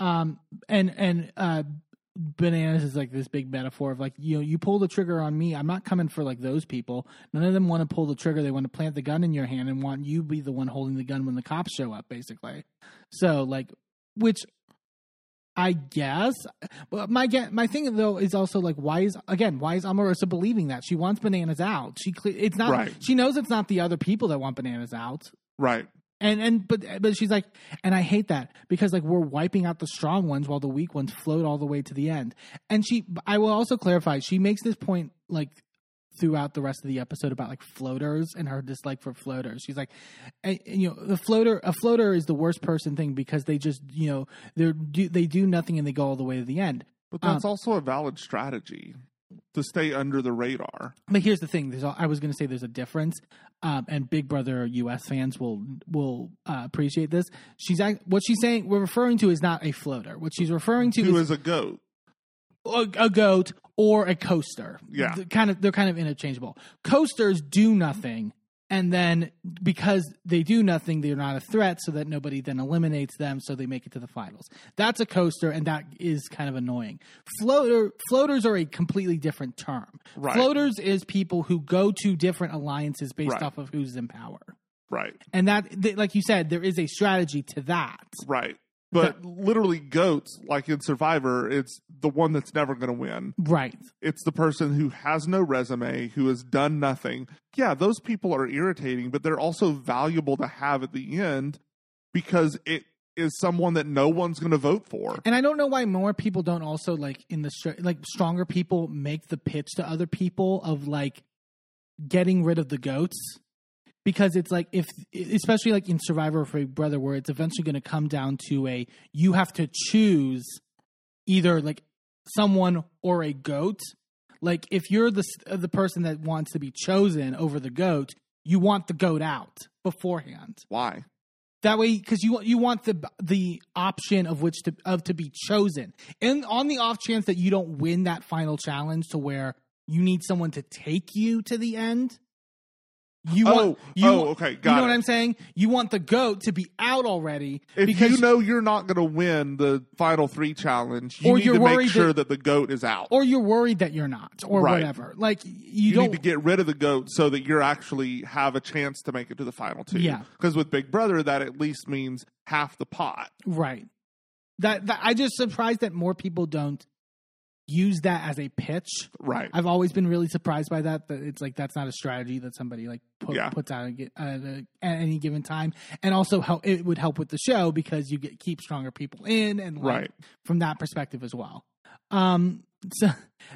Um. And and uh, bananas is like this big metaphor of like you know you pull the trigger on me. I'm not coming for like those people. None of them want to pull the trigger. They want to plant the gun in your hand and want you be the one holding the gun when the cops show up. Basically. So like, which I guess. But my my thing though is also like why is again why is Omarosa believing that she wants bananas out? She it's not. Right. She knows it's not the other people that want bananas out. Right. And and but but she's like, and I hate that because like we're wiping out the strong ones while the weak ones float all the way to the end. And she, I will also clarify, she makes this point like throughout the rest of the episode about like floaters and her dislike for floaters. She's like, and, and, you know, the floater, a floater is the worst person thing because they just you know they do they do nothing and they go all the way to the end. But Um, that's also a valid strategy. To stay under the radar. But here's the thing: there's I was going to say there's a difference, um, and Big Brother U.S. fans will will uh, appreciate this. She's what she's saying. We're referring to is not a floater. What she's referring to is is a goat? a, a goat or a coaster. Yeah. They're kind of they're kind of interchangeable. Coasters do nothing, and then because they do nothing, they're not a threat, so that nobody then eliminates them, so they make it to the finals. That's a coaster, and that is kind of annoying. Floater floaters are a completely different term. Right. Floaters is people who go to different alliances based Right. off of who's in power, Right. and that, th- like you said, there is a strategy to that. Right. But literally, goats, like in Survivor, it's the one that's never going to win. Right. It's the person who has no resume, who has done nothing. Yeah, those people are irritating, but they're also valuable to have at the end because it is someone that no one's going to vote for. And I don't know why more people don't also like in the like stronger people make the pitch to other people of like getting rid of the goats because it's like if especially like in Survivor for Brother where it's eventually going to come down to a you have to choose either like someone or a goat. Like if you're the the person that wants to be chosen over the goat, you want the goat out beforehand Why? that way because you you want the the option of which to of to be chosen and on the off chance that you don't win that final challenge to where you need someone to take you to the end Oh, you Oh, want you, oh, okay, got you know it. what i'm saying you want the goat to be out already If because you know you're not going to win the final three challenge, you Or need you're to make worried sure that- that, the goat is out. or you're worried that you're not or Right. whatever like you, you don't need to get rid of the goat so that you actually have a chance to make it to the final two. Yeah. Because with Big Brother, that at least means half the pot. right that, that i just surprised that more people don't use that as a pitch Right. I've always been really surprised by that. That it's like that's not a strategy that somebody like put, Yeah. puts out at, a- at, any given time, and also help it would help with the show because you get keep stronger people in and like, Right. from that perspective as well. Um, so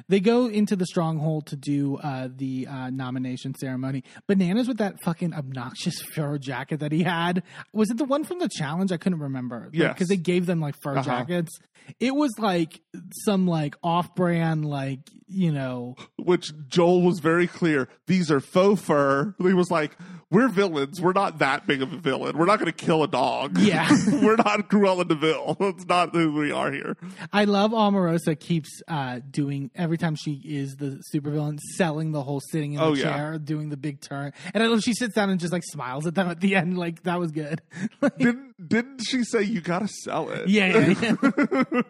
they go into the stronghold to do uh, the uh, nomination ceremony. Bananas with that fucking obnoxious fur jacket that he had. Was it the one from the challenge? I couldn't remember. Yes. because they gave them like fur Uh-huh. jackets. It was like some like off-brand like you know Which Joel was very clear. These are faux fur. He was like, "We're villains. We're not that big of a villain. We're not going to kill a dog. Yeah. we're not Cruella de Vil. That's not who we are here." I love Omarosa keeps uh, doing every time she is the supervillain, selling the whole sitting in the Oh, yeah. chair, doing the big turn, and I love she sits down and just like smiles at them at the end, like that was good. Didn't didn't she say you got to sell it? yeah, yeah, yeah.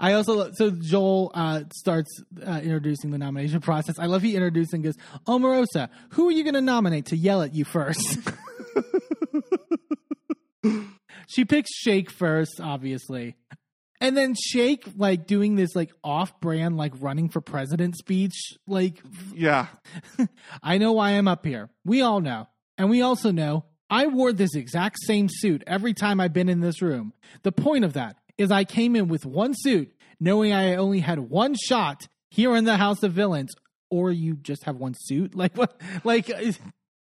I also so Joel uh, starts uh, introducing the nomination process. I love he introduces and goes, Omarosa, who are you going to nominate to yell at you first? she picks Shake first, obviously. And then Shake like doing this like off-brand like running for president speech. Like yeah. I know why I'm up here. We all know. And we also know I wore this exact same suit every time I've been in this room. The point of that is I came in with one suit, knowing I only had one shot here in the House of Villains. Or you just have one suit? Like what? Like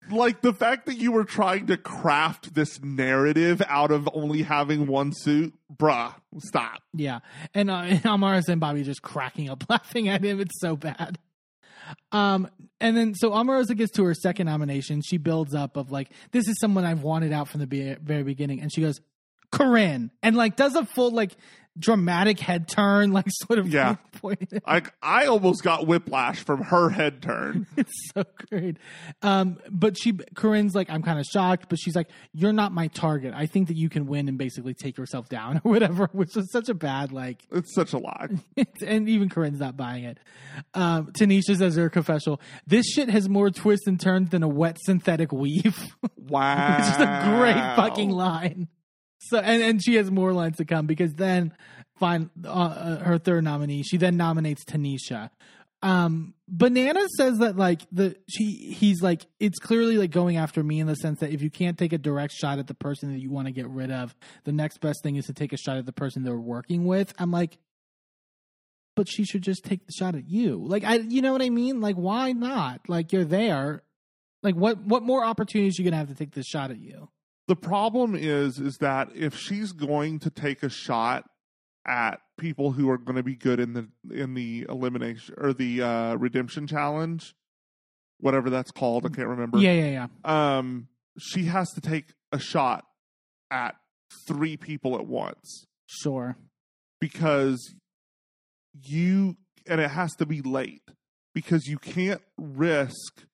like the fact that you were trying to craft this narrative out of only having one suit, bruh, stop. yeah. And, uh, and Amaris and Bobby just cracking up laughing at him. It's so bad. Um, and then so Omarosa gets to her second nomination. She builds up of like, this is someone I've wanted out from the be- very beginning. And she goes, Corinne, and like does a full like dramatic head turn, like sort of Yeah. Like I almost got whiplash from her head turn. It's so great. Um, but she Corinne's like, I'm kind of shocked, but she's like, You're not my target. I think that you can win and basically take yourself down or whatever, which is such a bad like It's such a lie. and even Corinne's not buying it. Um, Tanisha says her confessional. This shit has more twists and turns than a wet synthetic weave. Wow. Which is a great fucking line. So and and she has more lines to come because then fine uh, uh, her third nominee she then nominates Tanisha. Um, Banana says that like the she he's like it's clearly like going after me in the sense that if you can't take a direct shot at the person that you want to get rid of, the next best thing is to take a shot at the person they're working with. I'm like, but she should just take the shot at you. Like I, you know what I mean? Like why not? Like you're there. Like what what more opportunities you gonna have to take this shot at you? The problem is is that if she's going to take a shot at people who are going to be good in the in the elimination or the uh, redemption challenge, whatever that's called. I can't remember. Yeah, yeah, yeah. Um, she has to take a shot at three people at once Sure. because you and it has to be late because you can't risk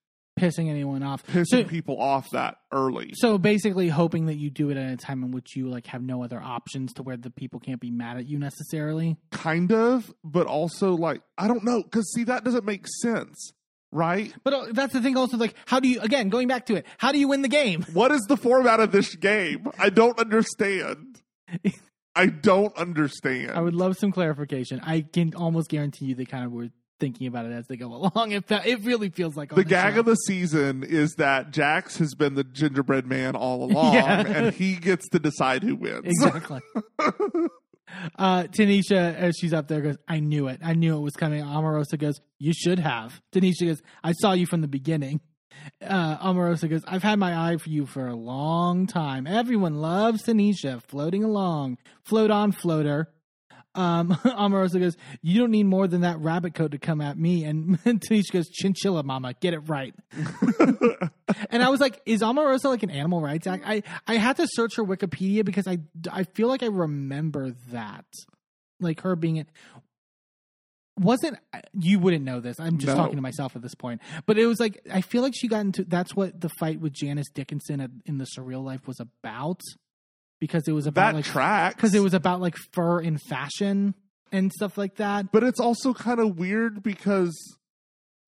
Pissing anyone off. pissing So- people off that early. So basically, hoping that you do it at a time in which you like have no other options to where the people can't be mad at you necessarily. kind of, but also like I don't know because see that doesn't make sense, right? But uh, that's the thing. Also, like, how do you again going back to it? How do you win the game? What is the format of this game? I don't understand. I don't understand. I would love some clarification. I can almost guarantee you they kind of were thinking about it as they go along. It it really feels like the gag show. of the season is that Jax has been the gingerbread man all along, Yeah. and he gets to decide who wins. exactly. Uh, Tanisha, as she's up there, goes, I knew it. I knew it was coming. Omarosa goes, You should have. Tanisha goes, I saw you from the beginning. Uh, Omarosa goes, I've had my eye for you for a long time. Everyone loves Tanisha floating along. Float on, floater. Um, Omarosa goes, You don't need more than that rabbit coat to come at me. And Tanisha goes, Chinchilla, mama, get it right. and I was like, Is Omarosa like an animal rights act? I, I had to search her Wikipedia because I, I feel like I remember that. Like her being it. Wasn't you wouldn't know this? I'm just No. talking to myself at this point. But it was like I feel like she got into that's what the fight with Janice Dickinson at, in the surreal life was about because it was about that like tracks because it was about like fur and fashion and stuff like that. But it's also kind of weird because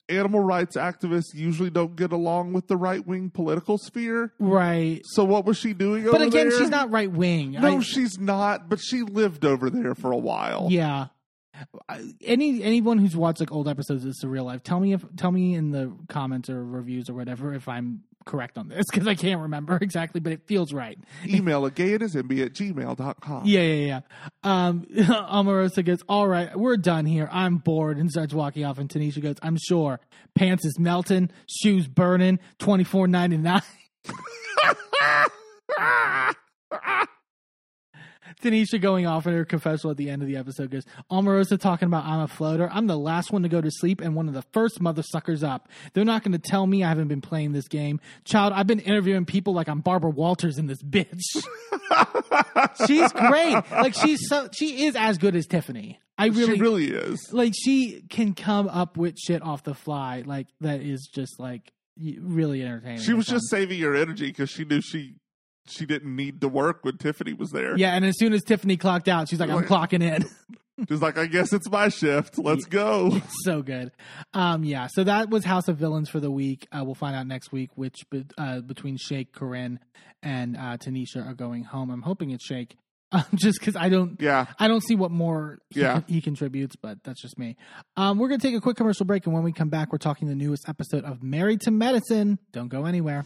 animal rights activists usually don't get along with the right wing political sphere. Right. So what was she doing But again, there? she's not right wing. No, she's not. But she lived over there for a while. Yeah. Any anyone who's watched like old episodes of Surreal Life, tell me if tell me in the comments or reviews or whatever if I'm correct on this because I can't remember exactly, but it feels right. Email at gayandhisenby at gmail.com. Yeah, yeah, yeah. Um, Omarosa goes, "All right, we're done here. I'm bored," and starts walking off. And Tanisha goes, "I'm sure pants is melting, shoes burning, twenty four ninety nine. Tanisha going off in her confessional at the end of the episode goes, Omarosa talking about I'm a floater. I'm the last one to go to sleep and one of the first mother suckers up. They're not going to tell me I haven't been playing this game. Child, I've been interviewing people like I'm Barbara Walters in this bitch. she's great. Like she's so she is as good as Tiffany. I really, she really is. like she can come up with shit off the fly like that is just like really entertaining. She was just saving her energy because she knew she she didn't need to work when Tiffany was there. yeah. And as soon as Tiffany clocked out, she's like, "I'm clocking in." She's like, I guess it's my shift. Let's go. so good. Um, yeah. So that was House of Villains for the week. Uh, we'll find out next week which be- uh, between Shake, Corinne, and uh, Tanisha are going home. I'm hoping it's Shake, um, just because I don't. Yeah. I don't see what more he, Yeah. he contributes, but that's just me. Um, we're going to take a quick commercial break, and when we come back, we're talking the newest episode of Married to Medicine. Don't go anywhere.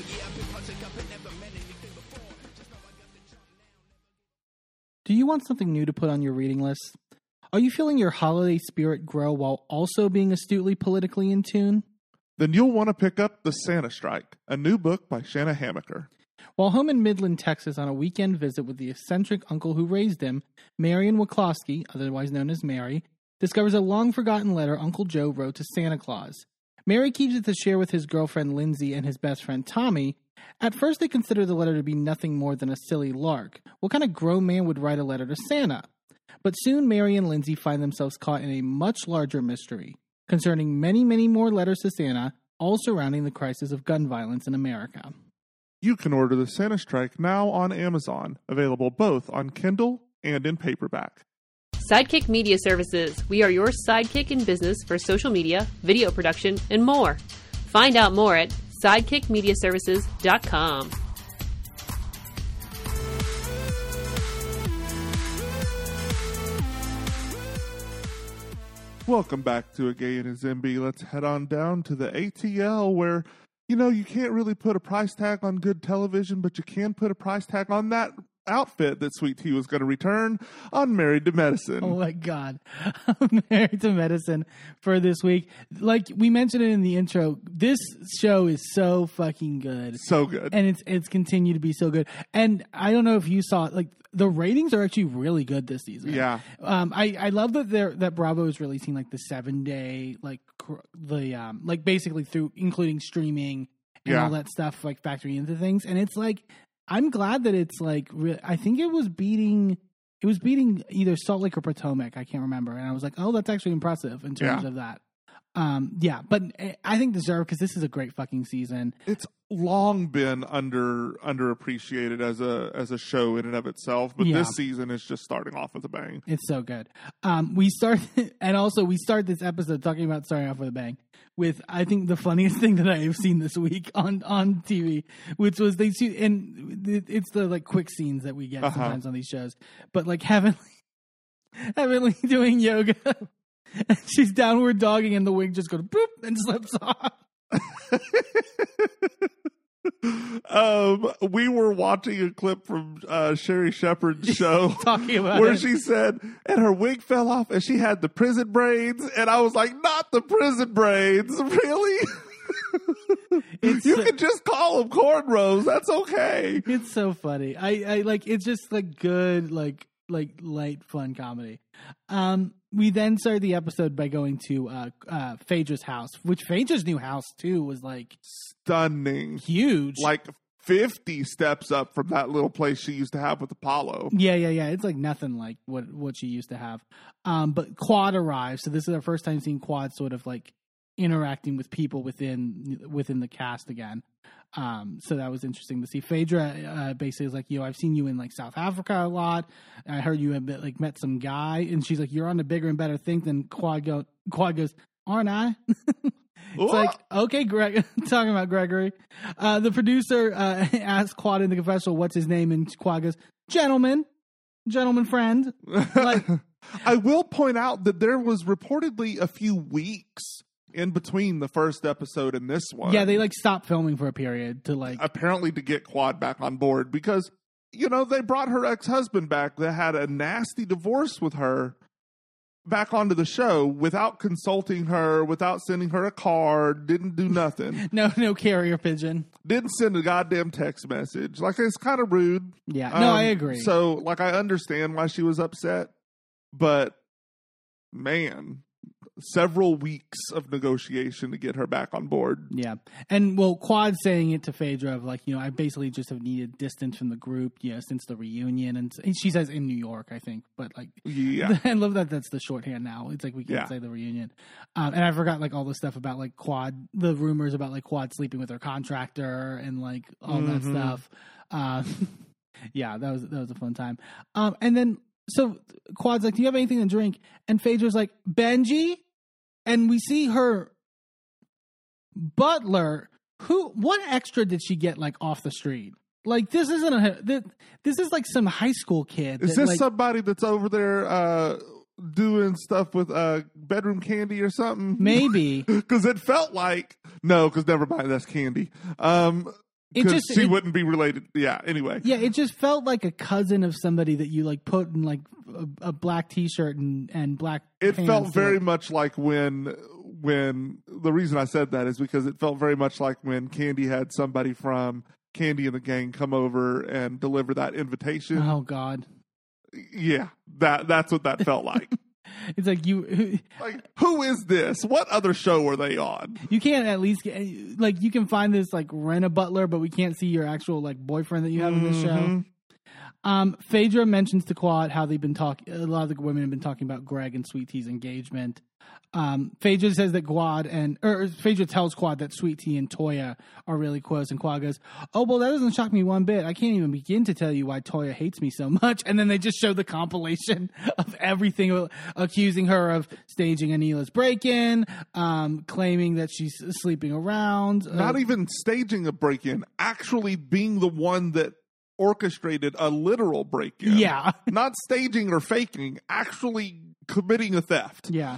Do you want something new to put on your reading list? Are you feeling your holiday spirit grow while also being astutely politically in tune? Then you'll want to pick up The Santa Strike, a new book by Shanna Hamaker. While home in Midland, Texas, on a weekend visit with the eccentric uncle who raised him, Marion Waclowski, otherwise known as Mary, discovers a long forgotten letter Uncle Joe wrote to Santa Claus. Mary keeps it to share with his girlfriend Lindsay and his best friend Tommy. At first, they consider the letter to be nothing more than a silly lark. What kind of grown man would write a letter to Santa? But soon, Mary and Lindsay find themselves caught in a much larger mystery concerning many, many more letters to Santa, all surrounding the crisis of gun violence in America. You can order The Santa Strike now on Amazon, available both on Kindle and in paperback. Sidekick Media Services. We are your sidekick in business for social media, video production, and more. Find out more at sidekickmediaservices.com. Welcome back to A Gay and His Enby. Let's head on down to the ATL where, you know, you can't really put a price tag on good television, but you can put a price tag on that outfit that Sweet Tea was going to return on Married to Medicine. Oh my god, married to medicine for this week. Like we mentioned it in the intro, this show is so fucking good, So good. and it's it's continued to be so good. And I don't know if you saw like the ratings are actually really good this season. Yeah. um, I I love that they're that Bravo is releasing like the seven day like cr- the um like basically through including streaming and Yeah. all that stuff like factoring into things, and it's like I'm glad that it's like re- I think it was beating it was beating either Salt Lake or Potomac. I can't remember, and I was like, oh, that's actually impressive in terms Yeah. of that. Um, yeah, but eh, I think deserved because this is a great fucking season. it's long been under underappreciated as a as a show in and of itself, but Yeah. this season is just starting off with a bang. It's so good. Um, we start, and also we start this episode talking about starting off with a bang with I think the funniest thing that I have seen this week on on TV, which was they see and it's the like quick scenes that we get Uh-huh. sometimes on these shows, but like Heavenly, Heavenly doing yoga. And she's downward dogging, and the wig just goes boop and slips off. Um, we were watching a clip from uh, Sherri Shepherd's show Talking about where it. she said, and her wig fell off, and she had the prison braids, and I was like, not the prison braids, really? It's you so- can just call them cornrows. That's okay. It's so funny. I, I like it's just like good like like light fun comedy. Um we then started the episode by going to uh uh Phaedra's house, which Phaedra's new house too was like Stunning. huge. Like 50 steps up from that little place she used to have with Apollo. yeah, yeah, yeah. It's like nothing like what what she used to have. Um but Quad arrives, so this is our first time seeing Quad sort of like interacting with people within within the cast again. Um, so that was interesting to see. Phaedra uh, basically is like, "Yo, I've seen you in like South Africa a lot. I heard you have been, like met some guy, and she's like, you're on to bigger and better thing than Quad go, Quad goes, aren't I? It's like, okay, Greg, talking about Gregory. Uh, the producer uh, asked Quad in the confessional, what's his name? And Quad goes, gentleman, gentleman friend. Like, I will point out that there was reportedly a few weeks in between the first episode and this one. yeah, they like stopped filming for a period to like, apparently to get Quad back on board because you know they brought her ex husband back that had a nasty divorce with her back onto the show without consulting her, without sending her a card, didn't do nothing, no, no carrier pigeon. didn't send a goddamn text message. Like it's kind of rude. Yeah, no, I Um, agree. So like I understand why she was upset, but man, several weeks of negotiation to get her back on board. Yeah, and well, Quad saying it to Phaedra of like, you know, I basically just have needed distance from the group, you know, since the reunion, and and she says in New York, I think, but like, Yeah. I love that that's the shorthand now. It's like we can't Yeah. say the reunion, um, and I forgot like all the stuff about like Quad, the rumors about like Quad sleeping with her contractor and like all that Mhm. stuff. Uh, yeah, that was that was a fun time. Um, and then so Quad's like, "Do you have anything to drink?" And Phaedra's like, "Benji," and we see her butler. Who? What extra did she get like off the street? Like this isn't a this, is like some high school kid. Is that, this like, somebody that's over there uh, doing stuff with uh, bedroom Kandi or something? maybe Because it felt like no. Because never mind, that's Kandi. Um, It just- she it- wouldn't be related. Yeah. Anyway, Yeah, it just felt like a cousin of somebody that you like put in like a, a black T-shirt and and black. it felt very like- much like when when the reason I said that is because it felt very much like when Kandi had somebody from Kandi and the Gang come over and deliver that invitation. Oh God, Yeah, that that's what that felt like. it's like you like, who is this? What other show are they on? you can't at least get like you can find this like rent a butler, but we can't see your actual like boyfriend that you have in the show. Mhm. Um, Phaedra mentions to Quad how they've been talking. A lot of the women have been talking about Greg and Sweet Tea's engagement. Um, Phaedra says that Quad and or Phaedra tells Quad that Sweet Tea and Toya are really close, and Quad goes, "Oh well, that doesn't shock me one bit. I can't even begin to tell you why Toya hates me so much." And then they just show the compilation of everything, accusing her of staging Anila's break-in, um, claiming that she's sleeping around. Not uh, even staging a break in, actually being the one that orchestrated a literal break in. yeah. Not staging or faking, actually committing a theft. Yeah.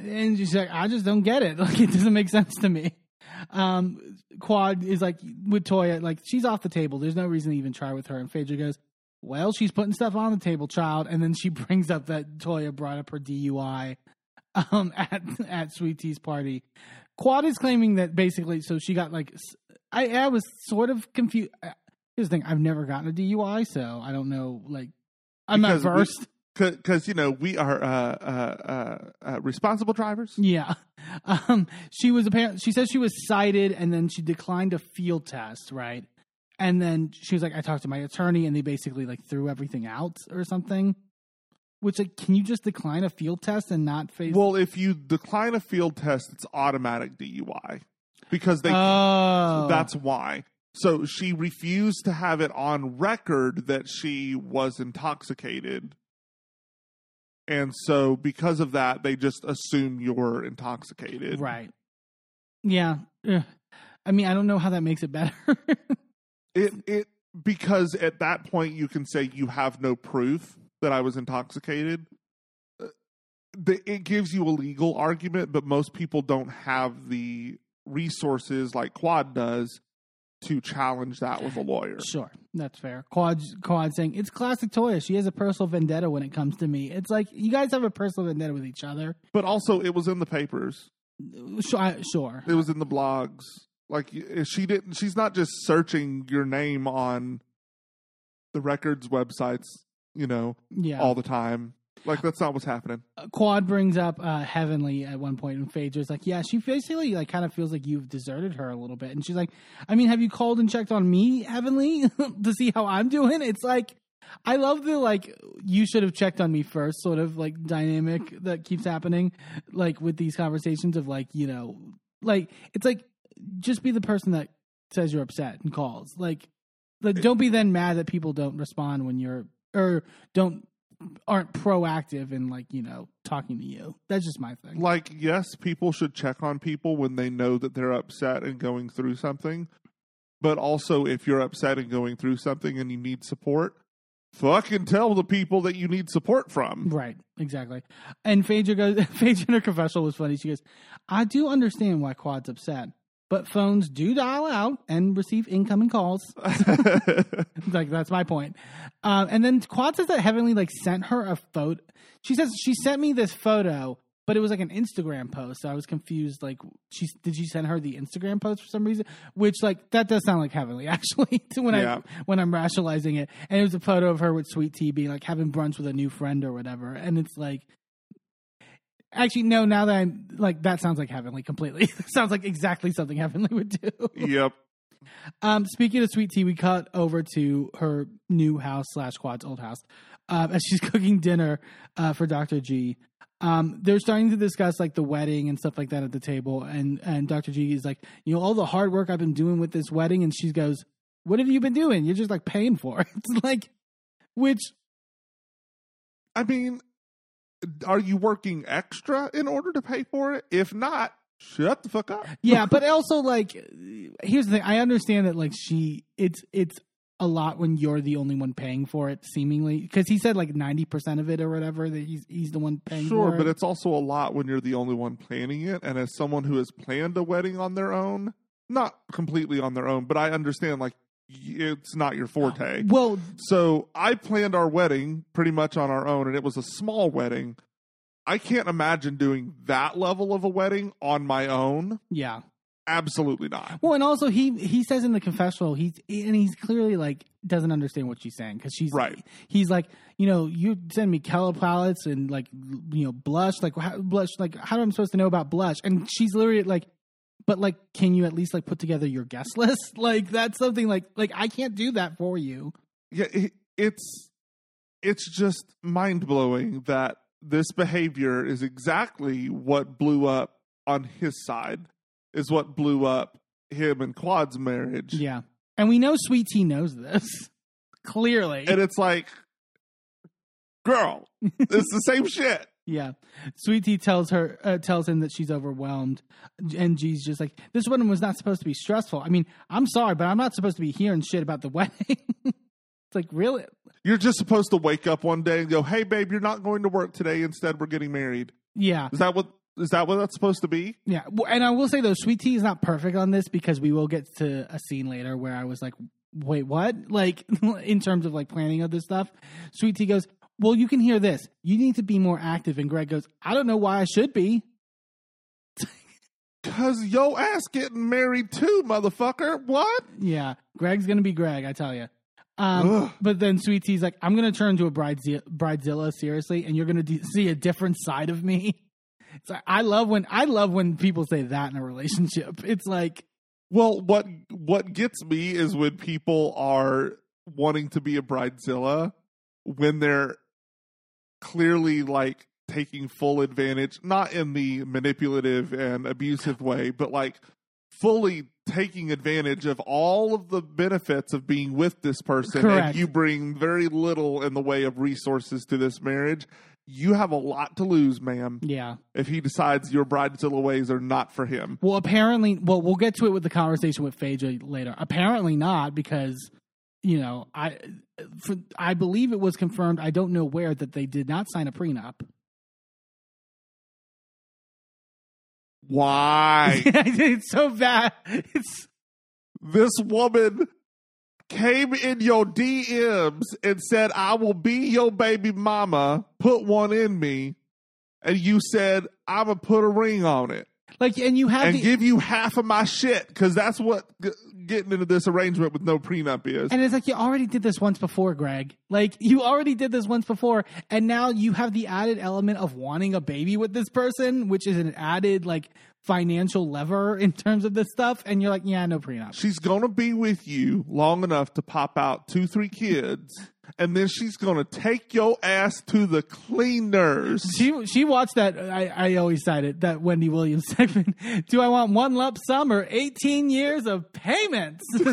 And she's like, I just don't get it. Like, it doesn't make sense to me. Um, Quad is like with Toya, like she's off the table. There's no reason to even try with her. And Phaedra goes, "Well, she's putting stuff on the table, child." And then she brings up that Toya brought up her DUI um, at at Sweet Tea's party. Quad is claiming that basically, so she got like, I I was sort of confused. Here's the thing: I've never gotten a DUI, so I don't know. Like, I'm not Because we- versed. Because you know we are uh, uh, uh, uh, responsible drivers. Yeah. Um, she was apparently, she says she was cited and then she declined a field test, right? And then she was like, I talked to my attorney and they basically like threw everything out or something. Which, like, can you just decline a field test and not face? Well, if you decline a field test, it's automatic DUI because they. oh, That's why. So she refused to have it on record that she was intoxicated. And so because of that, they just assume you're intoxicated. right. Yeah. I mean, I don't know how that makes it better. It it because at that point you can say you have no proof that I was intoxicated. Uh, It gives you a legal argument, but most people don't have the resources like Quad does to challenge that with a lawyer. Sure, that's fair. Quad, Quad saying it's classic Toya. She has a personal vendetta when it comes to me. It's like you guys have a personal vendetta with each other. But also, it was in the papers. Sure, I- sure. It was in the blogs. Like eh, she didn't. She's not just searching your name on the records websites. You know, Yeah. all the time. Like that's not what's happening. Quad brings up uh, Heavenly at one point, and Phaedra's like, "Yeah, she basically like kind of feels like you've deserted her a little bit." And she's like, "I mean, have you called and checked on me, Heavenly, to see how I'm doing?" It's like, I love the like you should have checked on me first sort of like dynamic that keeps happening, like with these conversations of like you know, like it's like just be the person that says you're upset and calls, like, like don't be then mad that people don't respond when you're or don't aren't proactive in like you know talking to you. That's just my thing. Like, yes, people should check on people when they know that they're upset and going through something. But also, if you're upset and going through something and you need support, fucking tell the people that you need support from. Right, exactly. And Phaedra goes. Phaedra in her confessional was funny. She goes, "I do understand why Quad's upset, but phones do dial out and receive incoming calls. like that's my point." Um, and then Quad says that Heavenly like sent her a photo. She says she sent me this photo, but it was like an Instagram post. So I was confused. Like, she did she send her the Instagram post for some reason? Which like that does sound like Heavenly actually. to when Yeah. I when I'm rationalizing it, and it was a photo of her with Sweet Tea being like having brunch with a new friend or whatever, and it's like. Actually, no. Now that I'm like, that sounds like Heavenly completely. sounds like exactly something Heavenly would do. yep. Um, speaking of Sweet Tea, we cut over to her new house slash Quad's old house um, as she's cooking dinner uh, for Dr. G. Um, they're starting to discuss like the wedding and stuff like that at the table, and and Dr. G is like, you know, all the hard work I've been doing with this wedding, and she goes, "What have you been doing? You're just like paying for it." It's like, which I mean, are you working extra in order to pay for it? If not, shut the fuck up. yeah, but also like, here's the thing: I understand that like she, it's it's a lot when you're the only one paying for it, seemingly, because he said like ninety percent of it or whatever that he's he's the one paying for. Sure, but it. it's also a lot when you're the only one planning it. And as someone who has planned a wedding on their own, not completely on their own, but I understand like it's not your forte. well, So I planned our wedding pretty much on our own, and it was a small wedding. I can't imagine doing that level of a wedding on my own. yeah. Absolutely not. Well, and also he he says in the confessional he's and he's clearly like doesn't understand what she's saying because she's Right. He's like, you know, you send me color palettes and like you know blush like how, blush like how am I supposed to know about blush? And she's literally like, but like, can you at least like put together your guest list? Like that's something like like I can't do that for you. Yeah, it, it's it's just mind blowing that this behavior is exactly what blew up on his side. Is what blew up him and Quad's marriage. Yeah, and we know Sweet Tea knows this clearly. And it's like, girl, it's the same shit. Yeah, Sweet Tea tells her uh, tells him that she's overwhelmed, and G's just like, "This wedding was not supposed to be stressful. I mean, I'm sorry, but I'm not supposed to be hearing shit about the wedding." it's like, really? You're just supposed to wake up one day and go, "Hey, babe, you're not going to work today. Instead, we're getting married." Yeah, Is that what Is that what that's supposed to be? Yeah, and I will say though, Sweet Tea is not perfect on this because we will get to a scene later where I was like, "Wait, what?" Like in terms of like planning of this stuff. Sweet Tea goes, "Well, you can hear this. You need to be more active." And Greg goes, "I don't know why I should be." Cause yo ass getting married too, motherfucker. What? Yeah, Greg's gonna be Greg, I tell you. Um, but then Sweet Tea's like, "I'm gonna turn to a bridezilla, bridezilla seriously, and you're gonna de- see a different side of me." It's like, I love when I love when people say that in a relationship. It's like, Well, what what gets me is when people are wanting to be a bridezilla when they're clearly like taking full advantage, not in the manipulative and abusive way, but like fully taking advantage of all of the benefits of being with this person Correct. and you bring very little in the way of resources to this marriage. You have a lot to lose, ma'am, yeah. if he decides your bridezilla ways are not for him. Well, apparently, well, we'll get to it with the conversation with Phaedra later. Apparently not, because you know, I, for, I believe it was confirmed. I don't know where that they did not sign a prenup. Why? it's so bad. It's this woman came in your DMs and said, I will be your baby mama, put one in me. And you said, I'm to put a ring on it like, and you have and the, give you half of my shit because that's what g- getting into this arrangement with no prenup is. And it's like you already did this once before, Greg. Like you already did this once before, and now you have the added element of wanting a baby with this person, which is an added like financial lever in terms of this stuff. And you're like, yeah, no prenup. she's going to be with you long enough to pop out two, three kids. And then she's to take your ass to the cleaners. She she watched that. I, I always cite it that Wendy Williams segment. Do I want one lump sum or eighteen years of payments?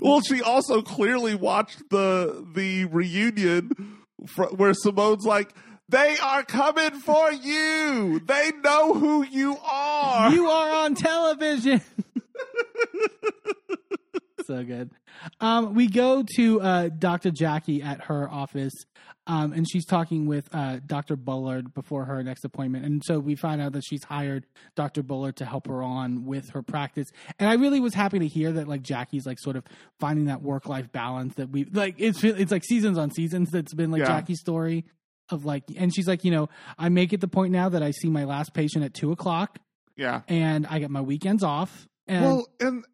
well, she also clearly watched the the reunion fr- where Simone's like, "They are coming for you. They know who you are." you are on television. so good. Um, we go to uh, Dr. Jackie at her office, um, and she's talking with uh, Dr. Bullard before her next appointment. And so we find out that she's hired Dr. Bullard to help her on with her practice. And I really was happy to hear that, like Jackie's like sort of finding that work life balance that we like. It's it's like seasons on seasons that's been like Yeah. Jackie's story of like, and she's like, you know, I make it the point now that I see my last patient at two o'clock yeah. and I get my weekends off. And Well, and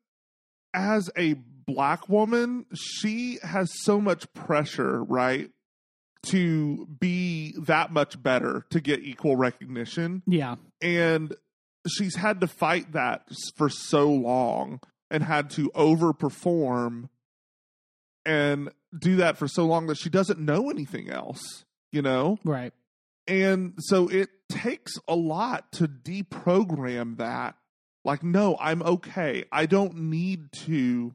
as a black woman, she has so much pressure, right? To be that much better to get equal recognition. yeah, and she's had to fight that for so long and had to overperform and do that for so long that she doesn't know anything else you know? Right. and so it takes a lot to deprogram that. Like no i'm okay. I don't need to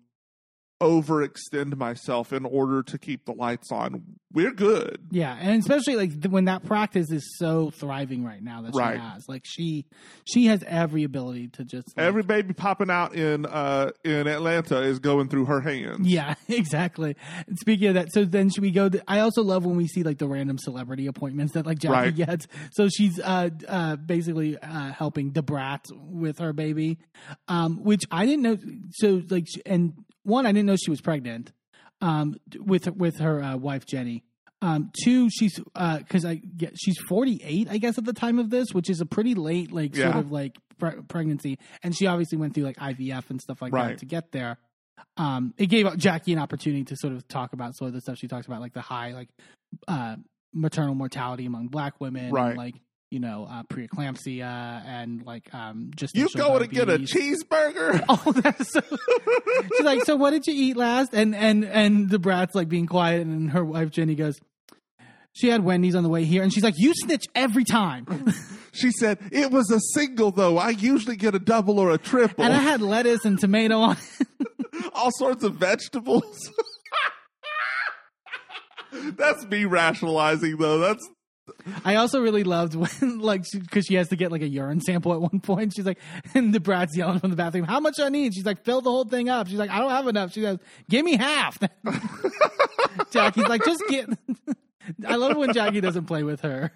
overextend myself in order to keep the lights on we're good Yeah, and especially like when that practice is so thriving right now that Right. she has, like she she has every ability to just like, every baby popping out in uh in atlanta is going through her hands Yeah, exactly. And Speaking of that, so then should we go? To, I also love when we see like the random celebrity appointments that like Jackie Right. gets. So she's uh uh basically uh helping Da Brat with her baby, um, which I didn't know. So like, and one, I didn't know she was pregnant, um, with with her uh, wife Jenny. Um, two, she's uh, because I get she's forty eight, I guess, at the time of this, which is a pretty late, like sort of like pre- pregnancy, and she obviously went through like IVF and stuff like Right. that to get there um, it gave Jackie an opportunity to sort of talk about sort of the stuff she talks about, like the high like uh, maternal mortality among Black women, Right. And, like you know uh, preeclampsia and like um, just You going to get a cheeseburger? Oh, that's so. She's like, so what did you eat last? And and and Da Brat's like being quiet, and her wife Jenny goes, she had Wendy's on the way here, and she's like, you snitch every time. She said, It was a single, though. I usually get a double or a triple. and I had lettuce and tomato on. All sorts of vegetables. That's me rationalizing, though. That's I also really loved when, like, because she, has to get like a urine sample at one point. She's like, and Da Brat's yelling from the bathroom, "How much I need?" She's like, "Fill the whole thing up." She's like, "I don't have enough." She goes, "Give me half." Jackie's like, "Just get." I love when Jackie doesn't play with her,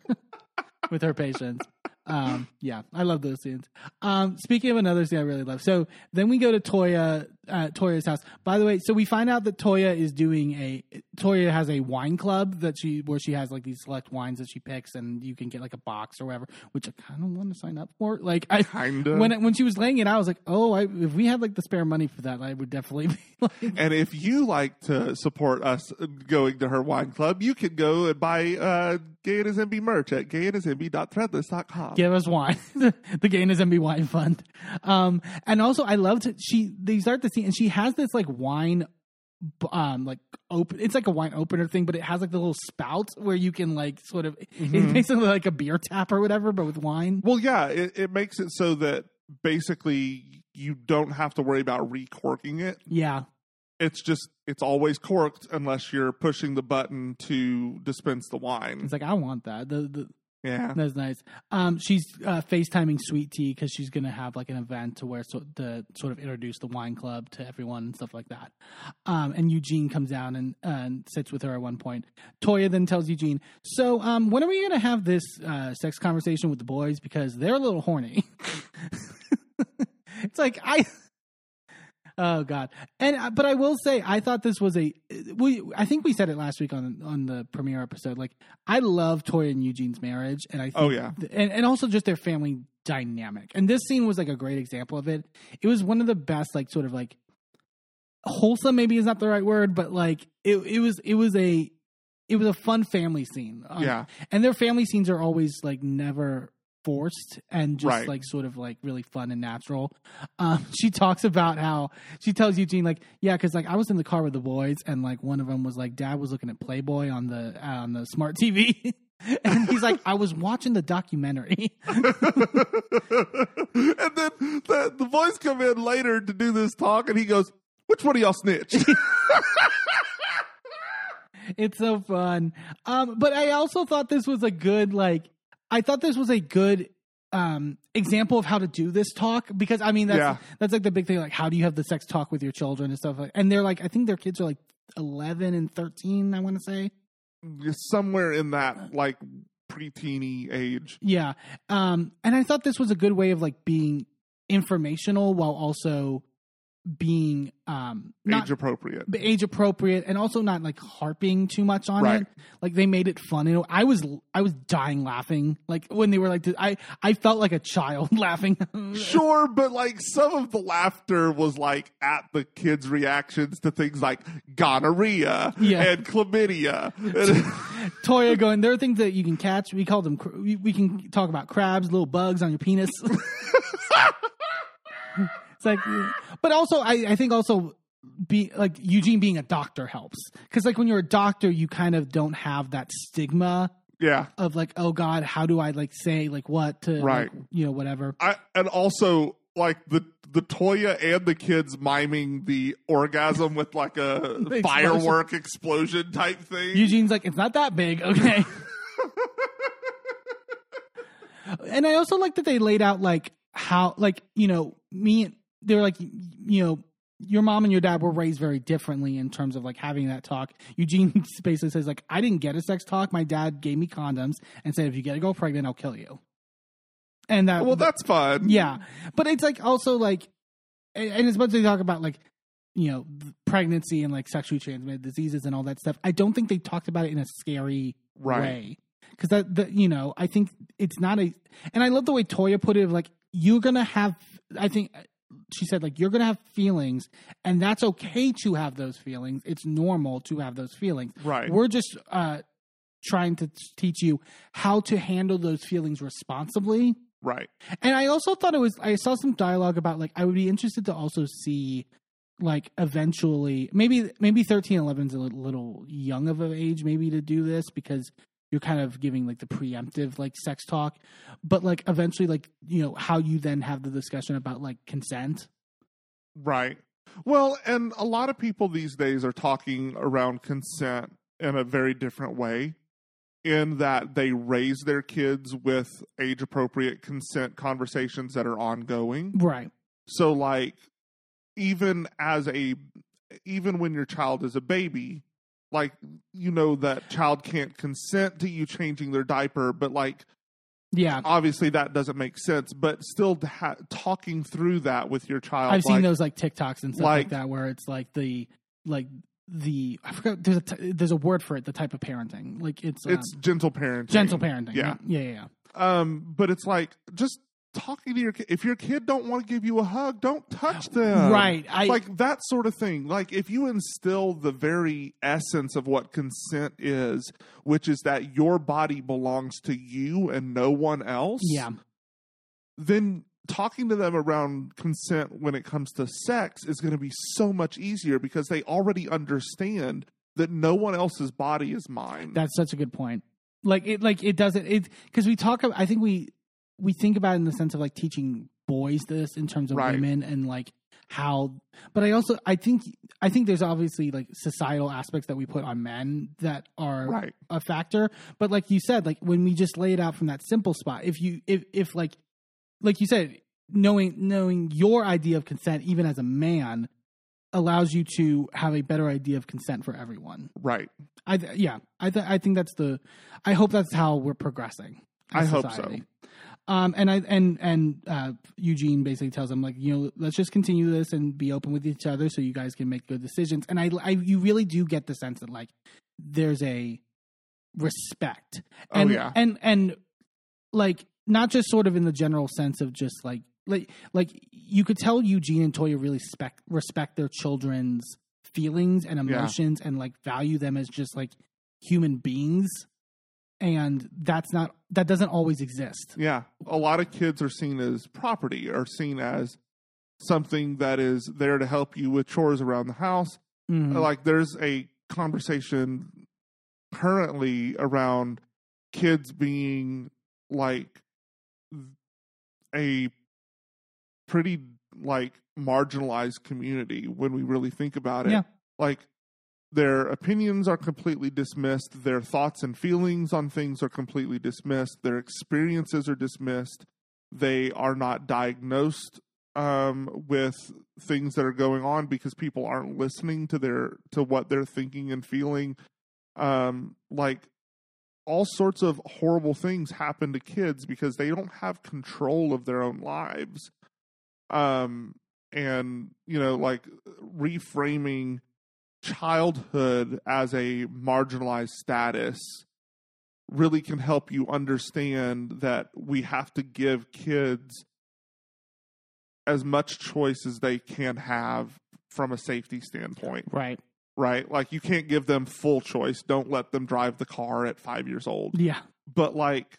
with her patients. Um, yeah, I love those scenes. Um, speaking of another scene I really love, so then we go to Toya, uh, Toya's house. By the way, so we find out that Toya is doing a Toya has a wine club that she where she has like these select wines that she picks, and you can get like a box or whatever. Which I kind of want to sign up for. Like I kind of when it, when she was laying it out, I was like, oh, I, if we had like the spare money for that, I would definitely. Be like, and if you like to support us going to her wine club, you can go and buy uh, Gay and His Enby merch at gayandhisenby.threadless.com. Give us wine, the Gay and His Enby wine fund. Um, and also, I loved she. They start to 16 and she has this like wine um like open it's like a wine opener thing but it has like the little spout where you can like sort of mm-hmm. it's basically like a beer tap or whatever but with wine. Well yeah it, it makes it so that basically you don't have to worry about recorking it. Yeah. It's just it's always corked unless you're pushing the button to dispense the wine. It's like i want that. The, the yeah. that's nice. Um, she's uh, FaceTiming Sweet Tea because she's gonna have like an event to where so to sort of introduce the wine club to everyone and stuff like that. Um, and Eugene comes down and, uh, and sits with her at one point. Toya then tells Eugene, "So, um, when are we gonna have this uh, sex conversation with the boys because they're a little horny?" it's like I. Oh God! And uh, but I will say, I thought this was a. We I think we said it last week on on the premiere episode. Like I love Toya and Eugene's marriage, and I think, Oh, yeah. and and also just their family dynamic. And this scene was like a great example of it. It was one of the best, like sort of like wholesome. Maybe is not the right word, but like it it was it was a it was a fun family scene. Um, Yeah. and their family scenes are always like never forced and just Right. like sort of like really fun and natural. Um, she talks about how she tells Eugene like, yeah, because like I was in the car with the boys and like one of them was like, Dad was looking at Playboy on the uh, on the smart TV. and he's like, I was watching the documentary. and then the, the boys come in later to do this talk, and he goes, "Which one of y'all snitched?" it's so fun. Um, but I also thought this was a good like I thought this was a good um example of how to do this talk because I mean that's Yeah. that's like the big thing like how do you have the sex talk with your children and stuff like and they're like I think their kids are like 11 and 13 I want to say Somewhere in that like preteeny age. yeah um and I thought this was a good way of like being informational while also being um not age appropriate. age appropriate and also not like harping too much on Right. it. Like they made it fun. Know, I was I was dying laughing. Like when they were like, I I felt like a child laughing. Sure, but like some of the laughter was like at the kids' reactions to things like gonorrhea Yeah. and chlamydia. And- Toya going, there are things that you can catch. We call them. We can talk about crabs, little bugs on your penis. it's like, but also I I think also be like Eugene being a doctor helps because like when you're a doctor, you kind of don't have that stigma yeah. of like, oh God, how do I like say like what to Right. like, you know whatever. I, and also like the the Toya and the kids miming the orgasm with like a firework explosion type thing. Eugene's like, it's not that big, okay. and I also like that they laid out like how, like you know, me. They were like, you know, your mom and your dad were raised very differently in terms of like having that talk. Eugene basically says like, I didn't get a sex talk. My dad gave me condoms and said, if you get a girl pregnant, I'll kill you. And that well, that's fun. yeah, but it's like also like, and, and as much as they talk about like, you know, pregnancy and like sexually transmitted diseases and all that stuff, I don't think they talked about it in a scary Right. way. Because that, the, you know, I think it's not a, and I love the way Toya put it. Like you're gonna have, I think she said like you're gonna have feelings, and that's okay to have those feelings. It's normal to have those feelings. Right. We're just uh trying to teach you how to handle those feelings responsibly. Right. And I also thought it was I saw some dialogue about like I would be interested to also see like eventually maybe maybe 13 11 is a little young of an age maybe to do this because you're kind of giving like the preemptive like sex talk but like eventually like you know how you then have the discussion about like consent Right. Well, and a lot of people these days are talking around consent in a very different way, in that they raise their kids with age appropriate consent conversations that are ongoing. right So, like, even as a, even when your child is a baby, like, you know, that child can't consent to you changing their diaper, but like, Yeah. obviously that doesn't make sense, but still ha- talking through that with your child. I've seen those like TikToks and stuff like, like- that where it's like the like the I forgot there's a t- there's a word for it the type of parenting like it's um, It's gentle parenting. gentle parenting Yeah. yeah yeah yeah Um, but it's like just talking to your kid. If your kid don't want to give you a hug, don't touch uh, them. Right. I- like that sort of thing. Like if you instill the very essence of what consent is, which is that your body belongs to you and no one else. yeah Then talking to them around consent when it comes to sex is going to be so much easier because they already understand that no one else's body is mine. That's such a good point. Like it, like it doesn't it because we talk. I think we we think about it in the sense of like teaching boys this in terms of Right. women and like how. But I also I think I think there's obviously like societal aspects that we put on men that are right. a factor. But like you said, like when we just lay it out from that simple spot, if you if if like like you said, knowing knowing your idea of consent, even as a man, allows you to have a better idea of consent for everyone. Right. I th- yeah, I th- I think that's the. I hope that's how we're progressing. I hope society. Um, and I and and uh, Eugene basically tells him like you know let's just continue this and be open with each other so you guys can make good decisions. And I, I you really do get the sense that like there's a respect Oh, and yeah. and and like not just sort of in the general sense of just like like like you could tell Eugene and Toya really respect respect their children's feelings and emotions and like value them as just like human beings and that's not that doesn't always exist Yeah. A lot of kids are seen as property, are seen as something that is there to help you with chores around the house. Mhm. Like there's a conversation currently around kids being like a pretty like marginalized community when we really think about it. Yeah. Like their opinions are completely dismissed, their thoughts and feelings on things are completely dismissed, their experiences are dismissed. They are not diagnosed um, with things that are going on because people aren't listening to their to what they're thinking and feeling. Um, like all sorts of horrible things happen to kids because they don't have control of their own lives. Um, and you know, like reframing childhood as a marginalized status really can help you understand that we have to give kids as much choice as they can have from a safety standpoint, right right? Like you can't give them full choice. Don't let them drive the car at 5 years old. yeah But like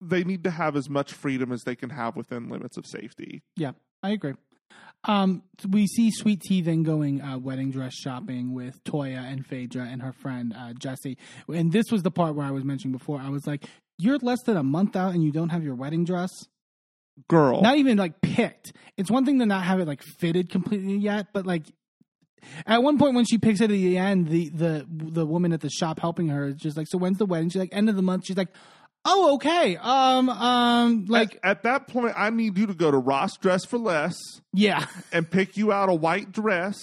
they need to have as much freedom as they can have within limits of safety. yeah i agree um we see sweet tea then going uh, wedding dress shopping with toya and phaedra and her friend uh, jesse and this was the part where i was mentioning before i was like you're less than a month out and you don't have your wedding dress Girl. not even like picked. It's one thing to not have it like fitted completely yet, but like at one point when she picks it at the end, the the the woman at the shop helping her is just like, "So when's the wedding?" She's like, "End of the month." She's like, "Oh, okay." Um, um, like at, at that point, I need you to go to Ross Dress for Less yeah, and pick you out a white dress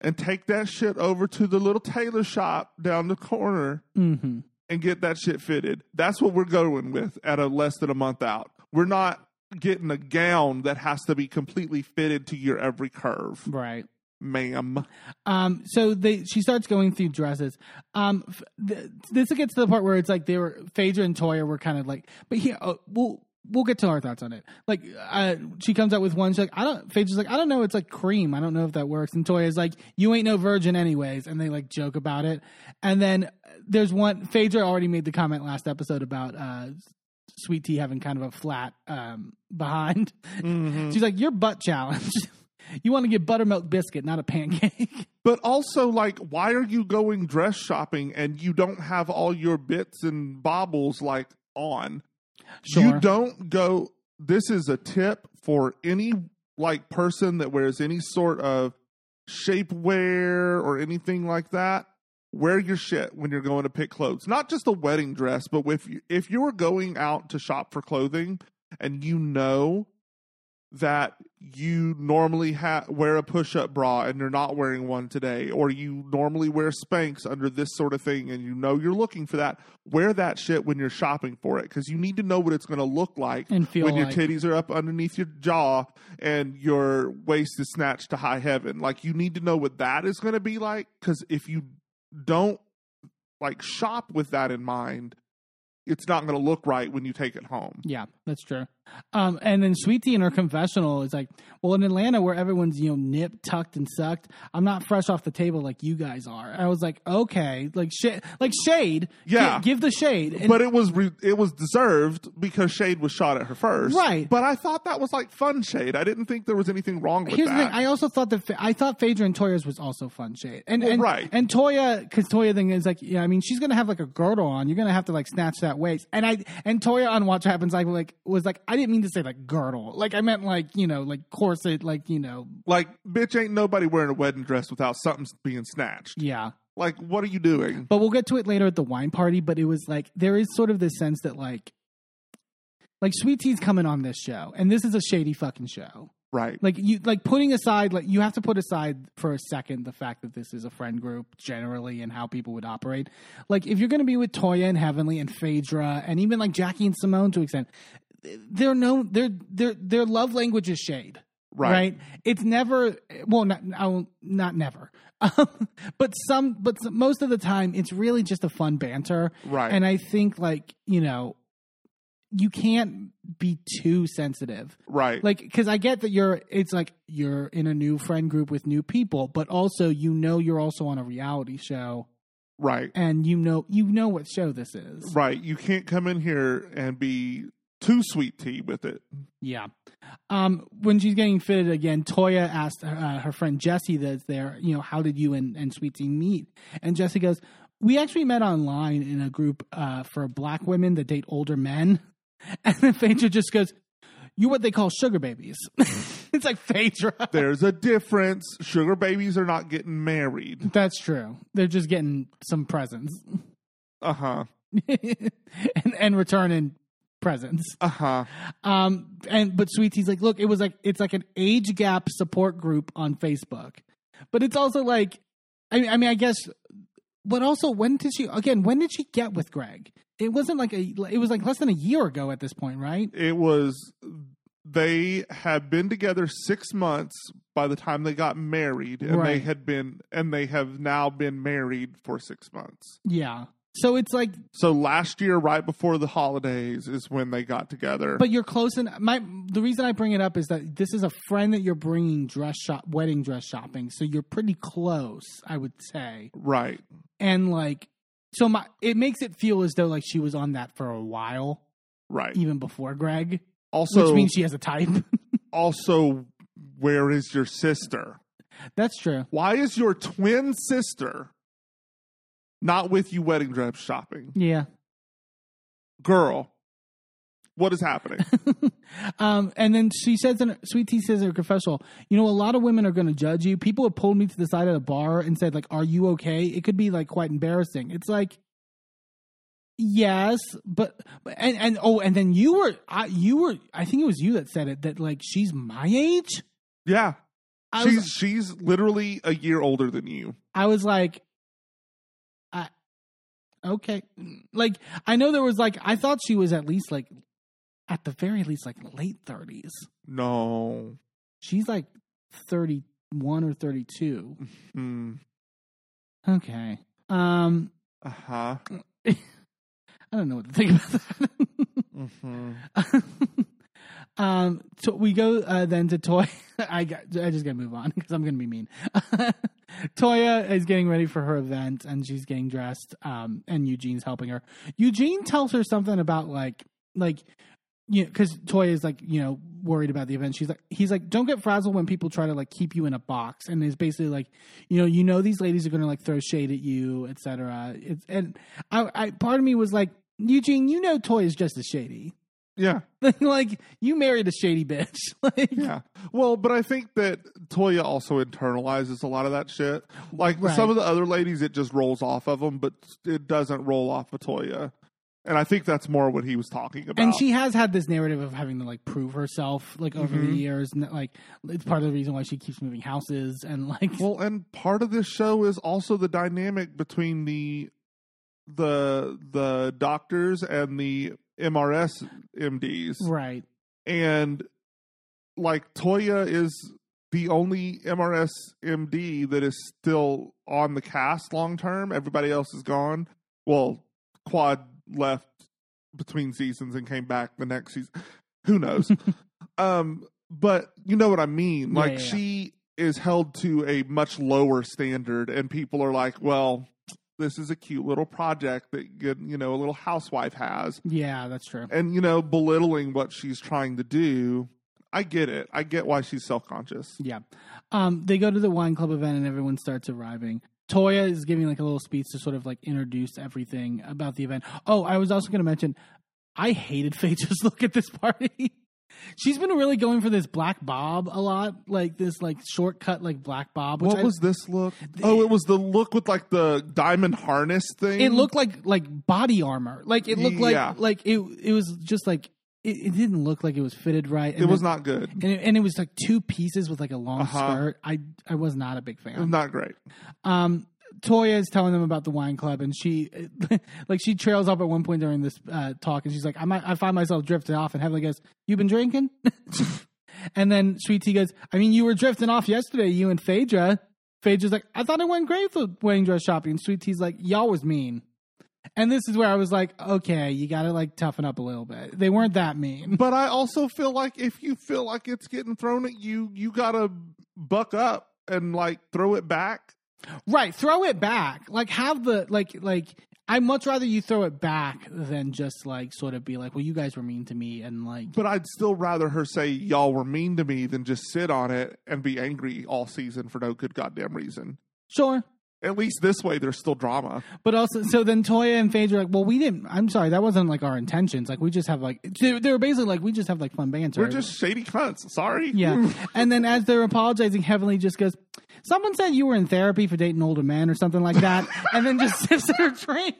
and take that shit over to the little tailor shop down the corner hmm and get that shit fitted. That's what we're going with at a less than a month out. We're not getting a gown that has to be completely fitted to your every curve, right. Ma'am. Um, so they she starts going through dresses. Um, th- this gets to the part where it's like they were Phaedra and Toya were kind of like, but yeah, uh, we'll we'll get to our thoughts on it. Like, uh, she comes out with one. She's like, I don't. Phaedra's like, I don't know. It's like cream. I don't know if that works. And Toya's like, you ain't no virgin anyways. And they like joke about it. And then there's one. Phaedra already made the comment last episode about uh, Sweet Tea having kind of a flat um, behind. She's like, your butt challenge. you want to get buttermilk biscuit, not a pancake. But also, like, why are you going dress shopping and you don't have all your bits and baubles like on? Sure. You don't go. This is a tip for any like person that wears any sort of shapewear or anything like that. Wear your shit when you're going to pick clothes. Not just a wedding dress, but if you, if you're going out to shop for clothing and you know that you normally ha- wear a push-up bra and you're not wearing one today or you normally wear Spanx under this sort of thing and you know you're looking for that wear that shit when you're shopping for it because you need to know what it's going to look like And feel when your like- titties are up underneath your jaw and your waist is snatched to high heaven. Like you need to know what that is going to be like because if you don't like shop with that in mind it's not going to look right when you take it home. Yeah, that's true. Um, and then Sweetie in her confessional is like, well, in Atlanta where everyone's you know nipped, tucked, and sucked, I'm not fresh off the table like you guys are. I was like, okay, like shade, like shade. Yeah. Gi- give the shade. And- but it was re- it was deserved because Shade was shot at her first, Right. But I thought that was like fun Shade. I didn't think there was anything wrong with Here's that. the thing. I also thought that I thought Phaedra and Toya's was also fun shade, and Well, and right. and Toya because Toya thing is like yeah, I mean she's gonna have like a girdle on. You're gonna have to like snatch that waist, and I and Toya on Watch Happens like like was like I didn't mean to say like girdle, like I meant like you know like corset, like you know like, bitch, ain't nobody wearing a wedding dress without something being snatched. yeah. Like, what are you doing? But we'll get to it later at the wine party. But it was like there is sort of this sense that like like Sweet Tea's coming on this show, and this is a shady fucking show. Right. like you like putting aside like you have to put aside for a second the fact that this is a friend group generally and how people would operate like if you're going to be with toya and heavenly and phaedra and even like jackie and simone to an extent they're no their their their love language is shade Right. Right. It's never well not I won't- never but some but some, most of the time it's really just a fun banter Right. and i think like you know you can't be too sensitive Right. like because i get that you're it's like you're in a new friend group with new people but also you know you're also on a reality show right. and you know you know what show this is Right. You can't come in here and be too sweet tea with it. yeah um when she's getting fitted again toya asked uh, her friend Jesse that's there you know how did you and, and sweet tea meet and Jesse goes we actually met online in a group uh, for black women that date older men and then phaedra just goes you're what they call sugar babies it's like phaedra There's a difference. Sugar babies are not getting married. That's true. They're just getting some presents Uh huh. and, and returning presents. Uh huh. Um, and but Sweetie's like, look, it was like it's like an age gap support group on Facebook, but it's also like, I mean, I mean, I guess, but also when did she again? When did she get with Greg? It wasn't like a. It was like less than a year ago at this point, right? It was. They had been together six months by the time they got married, and they had been, and they have now been married for six months. Yeah. So it's like, So last year, right before the holidays, is when they got together. but you're close. And my the reason I bring it up is that this is a friend that you're bringing dress shop, wedding dress shopping. So you're pretty close, I would say. right. and like so my it makes it feel as though like she was on that for a while Right. even before greg Also, which means she has a type also, where is your sister? that's true Why is your twin sister not with you wedding dress shopping? yeah Girl, what is happening? um and then she says in sweet tea says in her confessional you know a lot of women are going to judge you people have pulled me to the side of the bar and said like are you okay it could be like quite embarrassing it's like yes but but- and and oh and then you were I, you were i think it was you that said it that like she's my age yeah. I she's was, she's literally a year older than you. I was like, okay. Like, I know there was like, I thought she was at least like, at the very least, like late 30s. No. She's like 31 or 32. Hmm. Okay. Um, Uh-huh. I don't know what to think about that. hmm um, so we go uh, then to Toy. I got, I just gotta move on because I'm gonna be mean. Toya is getting ready for her event and she's getting dressed. Um, and Eugene's helping her. Eugene tells her something about like, like, you know, because Toya is like, you know, worried about the event. She's like, he's like, don't get frazzled when people try to like keep you in a box. And is basically like, you know, you know, these ladies are gonna like throw shade at you, etc. It's and I, I, part of me was like, Eugene, you know, Toya's just as shady. Yeah. like you married a shady bitch. like Yeah. Well, but I think that Toya also internalizes a lot of that shit. Like Right. some of the other ladies, it just rolls off of them, but it doesn't roll off of Toya. And I think that's more what he was talking about. And she has had this narrative of having to like prove herself like over Mm-hmm. the years, and like it's part of the reason why she keeps moving houses and like Well, and part of this show is also the dynamic between the the the doctors and the MRS MDs. right, And like Toya is the only MRS MD that is still on the cast long term. Everybody else is gone. Well, Quad left between seasons and came back the next season. Who knows? um, but you know what I mean. Like yeah, yeah. she is held to a much lower standard, and people are like, "Well, this is a cute little project that good, you know a little housewife has," yeah, that's true. and you know belittling what she's trying to do. I get it. I get why she's self conscious. Yeah. Um, they go to the wine club event and everyone starts arriving. Toya is giving like a little speech to sort of like introduce everything about the event. Oh, I was also going to mention, I hated Phaedra's look at this party. She's been really going for this black bob a lot, like this like shortcut like black bob. Which What I- was this look? Oh, it was the look with like the diamond harness thing. It looked like like body armor. Like it looked like Yeah. like it. It was just like it, it didn't look like it was fitted right. It was not good. and it, and it was like two pieces with like a long Uh-huh. skirt. I I was not a big It was fan. not great. Um, Toya is telling them about the wine club, and she like she trails up at one point during this uh, talk, and she's like, "I might, I find myself drifting off." And Heavenly goes, "You've been drinking?" and then Sweet Tea goes, "I mean, you were drifting off yesterday, you and Phaedra." Phaedra's like, "I thought it went great for wedding dress shopping." And Sweet Tea's like, "Y'all was mean." And this is where I was like, "Okay, you got to like toughen up a little bit." They weren't that mean. But I also feel like if you feel like it's getting thrown at you, you gotta buck up and like throw it back. Right, throw it back. Like have the like like I'd much rather you throw it back than just like sort of be like, well, you guys were mean to me and like But I'd still rather her say y'all were mean to me than just sit on it and be angry all season for no good goddamn reason. sure. At least this way, there's still drama. But also, so then Toya and Phaedra are like, well, we didn't. I'm sorry, that wasn't like our intentions. Like we just have like they, they were basically like we just have like fun banter. We're just shady cunts. Sorry. yeah. and then as they're apologizing, Heavenly just goes, "Someone said you were in therapy for dating older men or something like that," and then just sips her drink.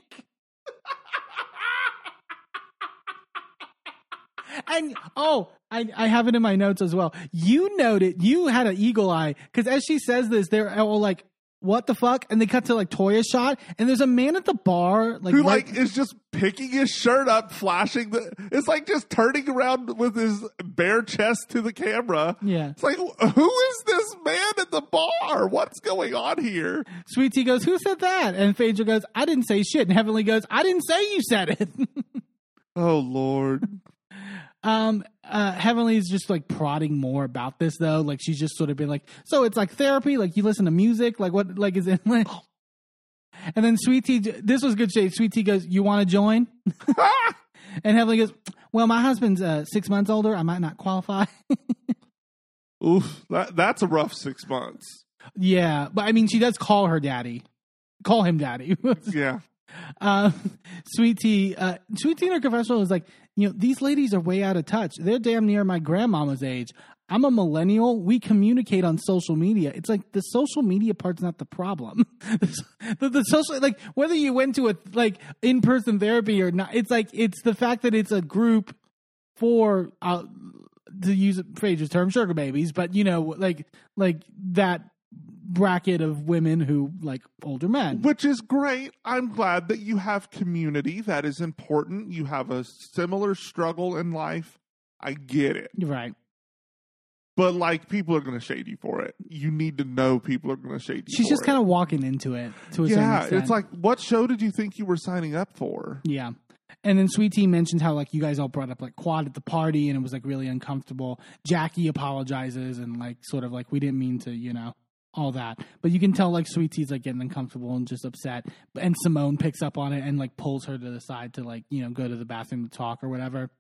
And oh, I, I have it in my notes as well. You noted you had an eagle eye because as she says this, they're all like, "What the fuck?" And they cut to like Toya's shot, and there's a man at the bar, like Who right- like is just picking his shirt up, flashing the. It's like just turning around with his bare chest to the camera. yeah. It's like, who is this man at the bar? What's going on here? Sweet Tea goes, "Who said that?" And Phaedra goes, "I didn't say shit." And Heavenly goes, "I didn't say you said it." Oh Lord. Um, uh, Heavenly is just like prodding more about this though. Like she's just sort of been like, "So it's like therapy. Like you listen to music. Like what? Like is it?" Like... And then Sweet Tea, this was good shade. Sweet Tea goes, "You want to join?" and Heavenly goes, "Well, my husband's uh, six months older. I might not qualify." Oof, that that's a rough six months. yeah, but I mean, she does call her daddy, call him daddy. Yeah. Um, Sweet Tea, uh, Sweet Tea in her confessional is like, you know, these ladies are way out of touch. They're damn near my grandmama's age. I'm a millennial. We communicate on social media. It's like the social media part's not the problem. the, the social, like whether you went to a like in person therapy or not, it's like it's the fact that it's a group for uh, to use Phaedra's term, sugar babies. But you know, like like that bracket of women who like older men. Which is great. I'm glad that you have community. That is important. You have a similar struggle in life. I get it. Right. But like people are gonna shade you for it. You need to know people are gonna shade you She's just kind of walking into it to a Yeah, it's like what show did you think you were signing up for? yeah. And then Sweet Tea mentions how like you guys all brought up like quad at the party and it was like really uncomfortable. Jackie apologizes and like sort of like we didn't mean to, you know, all that. But you can tell like Sweet Tea's like getting uncomfortable and just upset. And Simone picks up on it and like pulls her to the side to like, you know, go to the bathroom to talk or whatever.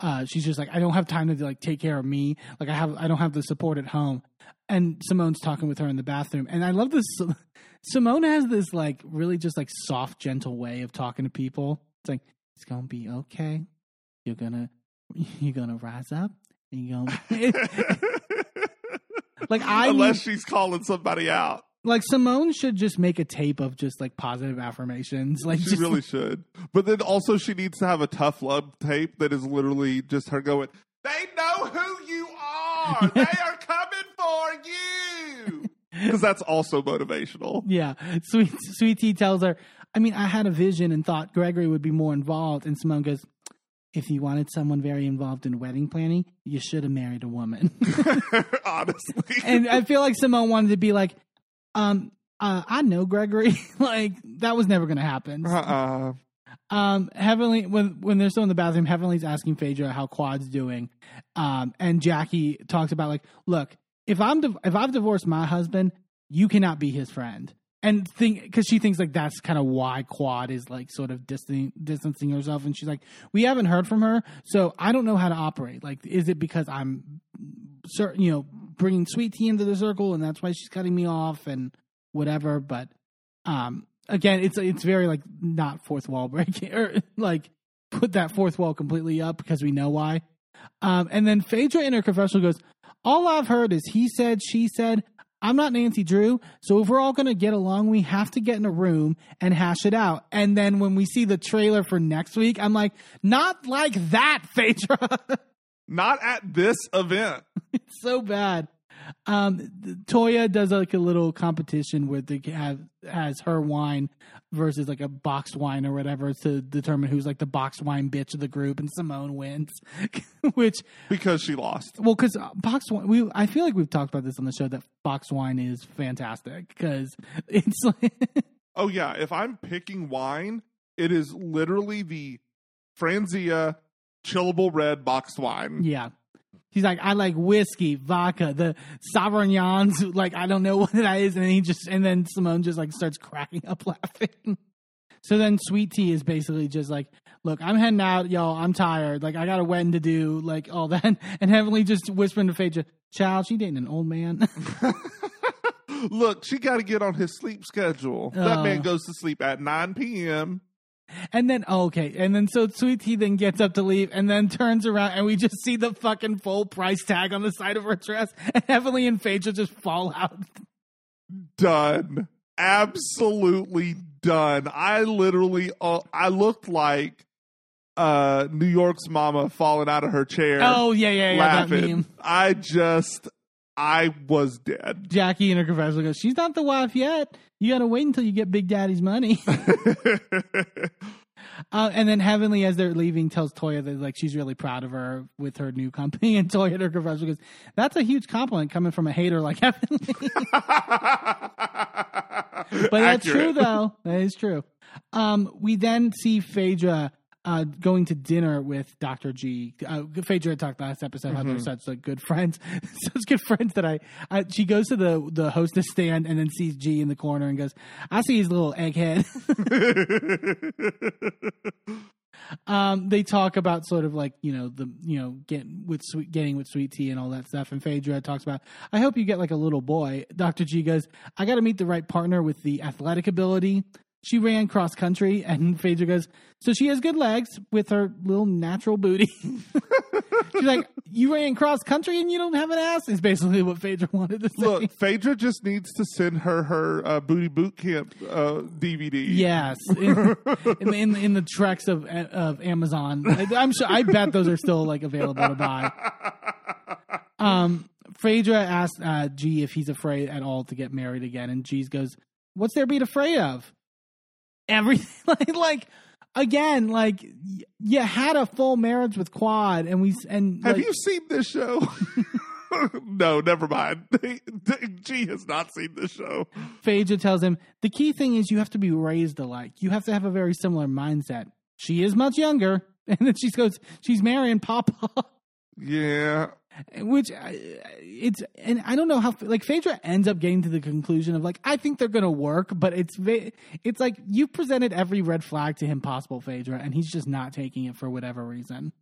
Uh, she's just like, I don't have time to like take care of me. Like I have, I don't have the support at home. And Simone's talking with her in the bathroom. And I love this. Simone has this like really just like soft, gentle way of talking to people. It's like, it's gonna be okay. You're gonna, you're gonna rise up. And you're gonna, like I Unless need, she's calling somebody out. Like Simone should just make a tape of just like positive affirmations. Like She just, really should. But then also she needs to have a tough love tape that is literally just her going, They know who you are. They are coming for you. Because that's also motivational. Yeah. Sweet Sweet Tea tells her, I mean, I had a vision and thought Gregory would be more involved. And Simone goes, If you wanted someone very involved in wedding planning, you should have married a woman. Honestly. and I feel like Simone wanted to be like, um, uh, I know Gregory. like that was never gonna happen. uh-uh. Um, Heavenly when when they're still in the bathroom, Heavenly's asking Phaedra how Quad's doing. Um, and Jackie talks about like, look, if I'm div- if I've divorced my husband, you cannot be his friend. And think because she thinks like that's kind of why Quad is like sort of distancing distancing herself, and she's like, we haven't heard from her, so I don't know how to operate. Like, is it because I'm, certain you know, bringing Sweet Tea into the circle, and that's why she's cutting me off and whatever? But um, again, it's it's very like not fourth wall breaking or like put that fourth wall completely up because we know why. Um, and then Phaedra in her confessional goes, "All I've heard is he said, she said. I'm not Nancy Drew, so if we're all gonna get along, we have to get in a room and hash it out." And then when we see the trailer for next week, I'm like, "Not like that, Phaedra." Not at this event. it's so bad. Um, Toya does like a little competition where they have has her wine versus like a boxed wine or whatever to determine who's like the boxed wine bitch of the group, and Simone wins. Which, Because she lost. well, because boxed wine, we I feel like we've talked about this on the show that boxed wine is fantastic because it's like Oh yeah, if I'm picking wine, it is literally the Franzia chillable red boxed wine. yeah. He's like, I like whiskey, vodka, the Sauvignons. Like, I don't know what that is. And he just, and then Simone just like starts cracking up laughing. So then Sweet Tea is basically just like, look, I'm heading out, y'all. I'm tired. Like, I got a wedding to do, like all that. And Heavenly just whispering to Phaedra, child, she dating an old man. Look, she got to get on his sleep schedule. that Oh. man goes to sleep at 9 p.m. and then, oh, okay. And then so Sweet Tea then gets up to leave and then turns around and we just see the fucking full price tag on the side of her dress. And Heavenly and Phaedra just fall out. Done. Absolutely done. I literally, uh, I looked like uh, New York's mama falling out of her chair. Oh, yeah, yeah, yeah. That laughing. meme. I just, I was dead. Jackie in her confessional goes, She's not the wife yet. You got to wait until you get Big Daddy's money. uh, and then Heavenly, as they're leaving, tells Toya that like she's really proud of her with her new company. And Toya in her confessional goes, That's a huge compliment coming from a hater like Heavenly. but that's true, though. That is true. Um, we then see Phaedra uh, going to dinner with Dr. G. Uh, Phaedra had talked last episode how they're such like good friends, such good friends that I, I. She goes to the the hostess stand and then sees G in the corner and goes, "I see his little egghead." um, they talk about sort of like you know the you know getting with sweet getting with sweet tea and all that stuff. And Phaedra talks about, I hope you get like a little boy. Doctor G goes, I got to meet the right partner with the athletic ability. She ran cross country, and Phaedra goes, so she has good legs with her little natural booty. She's like, you ran cross country and you don't have an ass. Is basically what Phaedra wanted to say. Look, Phaedra just needs to send her her uh, booty boot camp uh, DVD. Yes, in, in, in in the treks of of Amazon, I'm sure. I bet those are still like available to buy. Um, Phaedra asked uh, G if he's afraid at all to get married again, and G goes, "What's there to be afraid of? Everything like like." Again, like you had a full marriage with Quad, and we and Have like, you seen this show? no, never mind. G has not seen this show. Phaedra tells him the key thing is you have to be raised alike. You have to have a very similar mindset. She is much younger, and then she goes, she's marrying Papa, Yeah. Which uh, it's and I don't know how like Phaedra ends up getting to the conclusion of like I think they're gonna work, but it's it's like you presented every red flag to him possible, Phaedra, and he's just not taking it for whatever reason.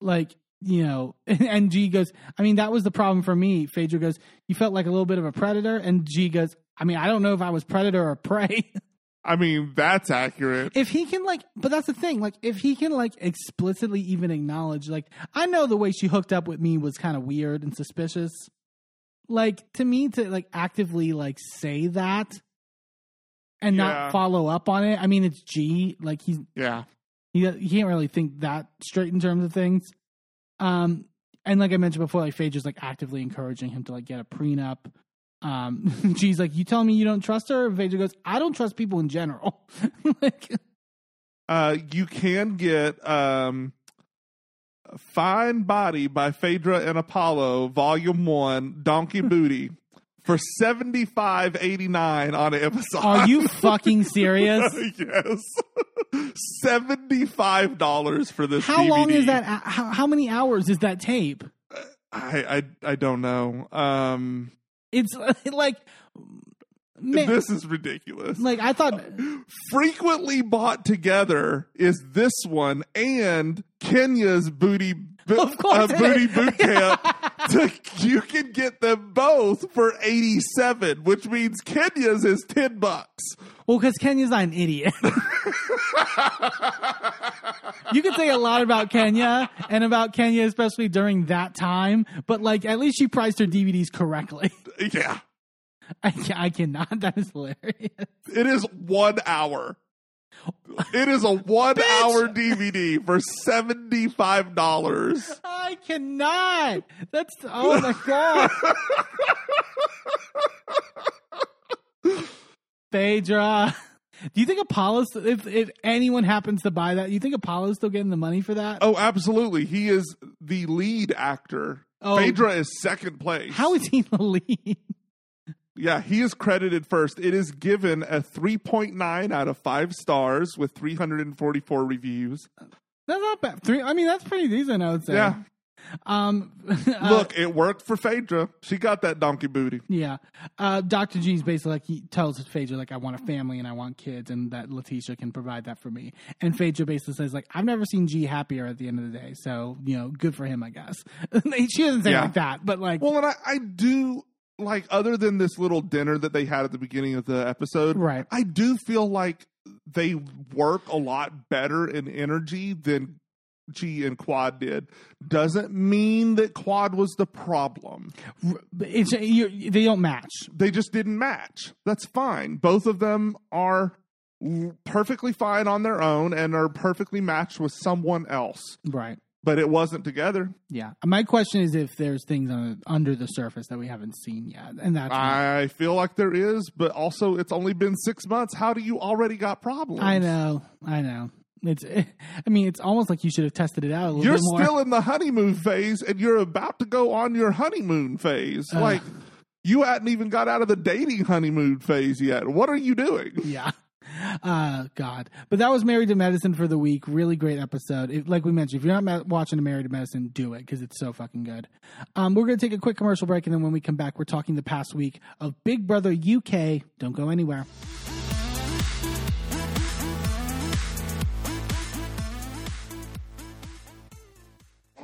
Like you know, and G goes, I mean, that was the problem for me. Phaedra goes, you felt like a little bit of a predator, and G goes, I mean, I don't know if I was predator or prey. I mean, that's accurate. if he can like but that's the thing like if he can like explicitly even acknowledge like i know the way she hooked up with me was kind of weird and suspicious like to me to like actively like say that and Yeah. not follow up on it. I mean, it's G. Like he's Yeah. he, he can't really think that straight in terms of things. Um, and like I mentioned before, like Phaedra's like actively encouraging him to like get a prenup. Um, she's like, you telling me you don't trust her? And Phaedra goes, I don't trust people in general. like, Uh, you can get um, Fine Body by Phaedra and Apollo, Volume 1, Donkey Booty, for seventy five eighty nine on Amazon. are you fucking serious? yes. $75 for this How long is that? How, how many hours is that tape? I, I I don't know. Um It's like, man, this is ridiculous. like I thought. frequently bought together is this one and Kenya's booty bo- Of course uh, booty is. boot camp. to, you can get them both for 87, which means Kenya's is 10 bucks. Well, because Kenya's not an idiot. you could say a lot about Kenya and about Kenya, especially during that time, but like at least she priced her DVDs correctly. Yeah. I, I cannot. That is hilarious. It is 1 hour. It is a 1 hour DVD for $75. I cannot. That's oh my god. Phaedra. Do you think Apollo's if if anyone happens to buy that, do you think Apollo's still getting the money for that? Oh, absolutely. He is the lead actor. Oh. Phaedra is second place. How is he the lead? Yeah, he is credited first. It is given a 3.9 out of 5 stars with 344 reviews. That's not bad. Three. I mean, that's pretty decent. I would say. Yeah. Um. uh, Look, it worked for Phaedra. She got that donkey booty. Yeah. Uh, Dr. G's basically like he tells Phaedra like I want a family and I want kids and that Letitia can provide that for me. And Phaedra basically says like I've never seen G happier at the end of the day. So you know, good for him, I guess. she doesn't say Yeah. like that, but like Well, and I, I do like other than this little dinner that they had at the beginning of the episode, Right. I do feel like they work a lot better in energy than G and Quad did. Doesn't mean that Quad was the problem. it's you, they don't match. they just didn't match. That's fine. Both of them are perfectly fine on their own and are perfectly matched with someone else, Right. but it wasn't together. Yeah. My question is if there's things on under the surface that we haven't seen yet, and that's I feel like there is, but also it's only been six months. How do you already got problems? I know. I know. It's. I mean, it's almost like you should have tested it out a little bit. You're bit more. still in the honeymoon phase and you're about to go on your honeymoon phase. Uh. like, you hadn't even got out of the dating honeymoon phase yet. What are you doing? yeah. Uh, God. But that was Married to Medicine for the week. Really great episode. If, like we mentioned, if you're not ma- watching Married to Medicine, do it because it's so fucking good. Um, we're going to take a quick commercial break, and then when we come back, we're talking the past week of Big Brother UK. Don't go anywhere.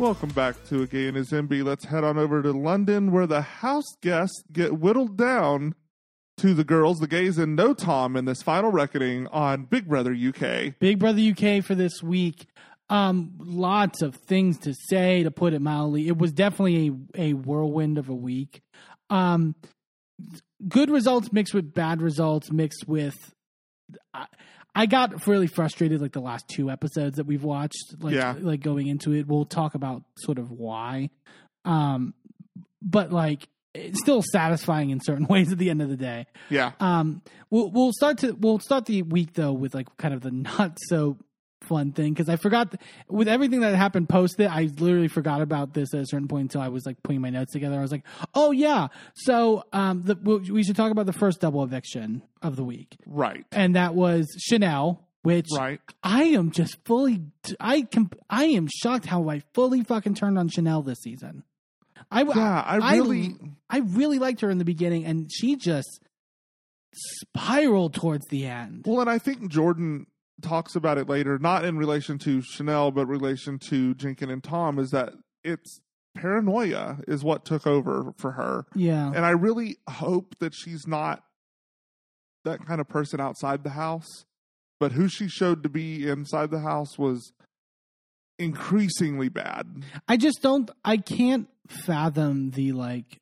Welcome back to A Gay and His Enby. Let's head on over to London where the house guests get whittled down to the girls, the gays, and no Tom in this final reckoning on Big Brother UK. Big Brother UK for this week. Um, lots of things to say, to put it mildly. It was definitely a, a whirlwind of a week. Um, good results mixed with bad results mixed with. I got really frustrated like the last two episodes that we've watched. Like, Yeah. like going into it, we'll talk about sort of why. Um, but like it's still satisfying in certain ways at the end of the day. Yeah. Um, we'll we'll start to we'll start the week though with like kind of the not so fun thing because I forgot with everything that happened post it. I literally forgot about this at a certain point until I was like putting my notes together. I was like, oh yeah, so um, the, we should talk about the first double eviction of the week, Right. and that was Chanel. Which Right. I am just fully, I can, I am shocked how I fully fucking turned on Chanel this season. I, Yeah, I really- I really liked her in the beginning, and she just spiraled towards the end. Well, and I think Jordan talks about it later, not in relation to Chanel, but relation to Jenkin and Tom, is that it's paranoia is what took over for her. Yeah, And I really hope that she's not that kind of person outside the house. But who she showed to be inside the house was increasingly bad. I just don't. I can't fathom the like.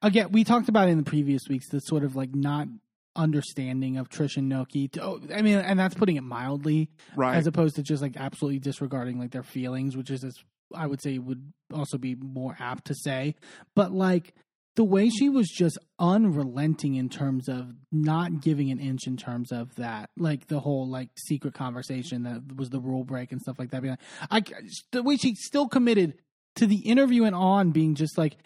Again, we talked about in the previous weeks. The sort of like not understanding of Trish and Noky. To, oh, I mean, and that's putting it mildly, Right. as opposed to just like absolutely disregarding like their feelings, which is, as I would say, would also be more apt to say. But like the way she was just unrelenting in terms of not giving an inch in terms of that, like the whole like secret conversation that was the rule break and stuff like that. Being like, I the way she still committed to the interview and on being just like.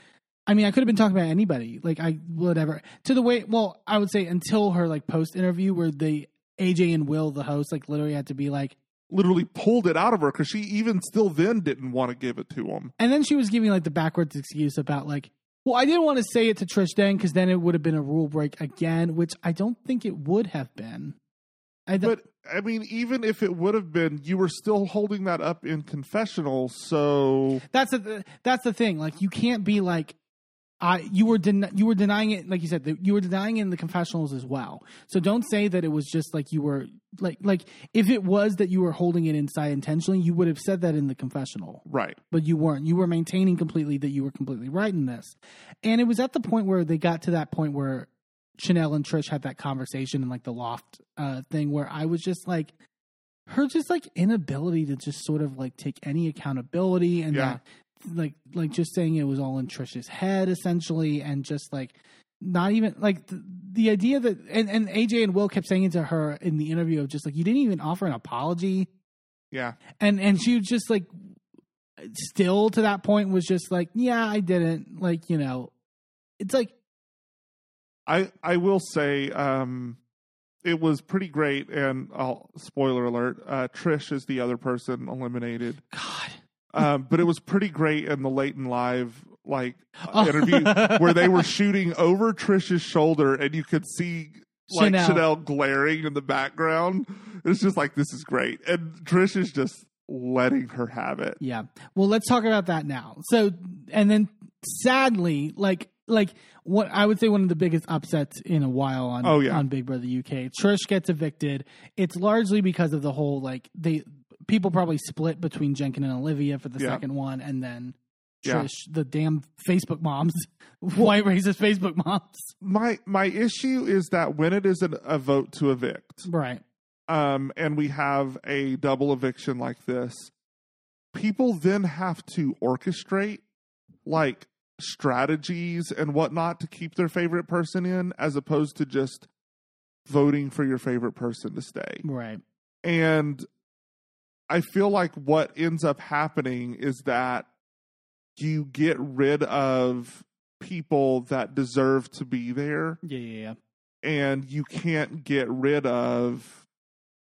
I mean, I could have been talking about anybody, like I would whatever. To the way, well, I would say until her like post interview where the AJ and Will, the host, like literally had to be like, Literally pulled it out of her because she even still then didn't want to give it to him. and then she was giving like the backwards excuse about like, well, I didn't want to say it to Trish then because then it would have been a rule break again, which I don't think it would have been. I don't, But I mean, even if it would have been, you were still holding that up in confessional. So that's the that's the thing. Like you can't be like. I you were den- you were denying it like you said that you were denying it in the confessionals as well. So don't say that it was just like you were like like if it was that you were holding it inside intentionally, you would have said that in the confessional. right, but you weren't. You were maintaining completely that you were completely right in this. And it was at the point where they got to that point where Chanel and Trish had that conversation in like the loft uh, thing where I was just like, her just like inability to just sort of like take any accountability and Yeah. that like like just saying it was all in Trish's head essentially and just like not even like the, the idea that and, and AJ and Will kept saying it to her in the interview of just like you didn't even offer an apology yeah, and and she was just like still to that point was just like yeah i didn't like you know it's like I I will say, um, it was pretty great. And I'll spoiler alert: uh, Trish is the other person eliminated. god Um, but it was pretty great in the Late and Live like Oh. interview where they were shooting over Trish's shoulder, and you could see like Chanel. Chanel, glaring in the background. It's just like this is great, and Trish is just letting her have it. yeah well let's talk about that now so and then sadly like like what i would say one of the biggest upsets in a while on Oh, yeah. on big brother uk trish gets evicted it's largely because of the whole like they people probably split between jenkin and olivia for the Yeah. second one and then Yeah. trish the damn facebook moms white racist facebook moms My my issue is that when it is an, a vote to evict, right um, and we have a double eviction like this, people then have to orchestrate like strategies and whatnot to keep their favorite person in, as opposed to just voting for your favorite person to stay. right And I feel like what ends up happening is that you get rid of people that deserve to be there Yeah, yeah, yeah. and you can't get rid of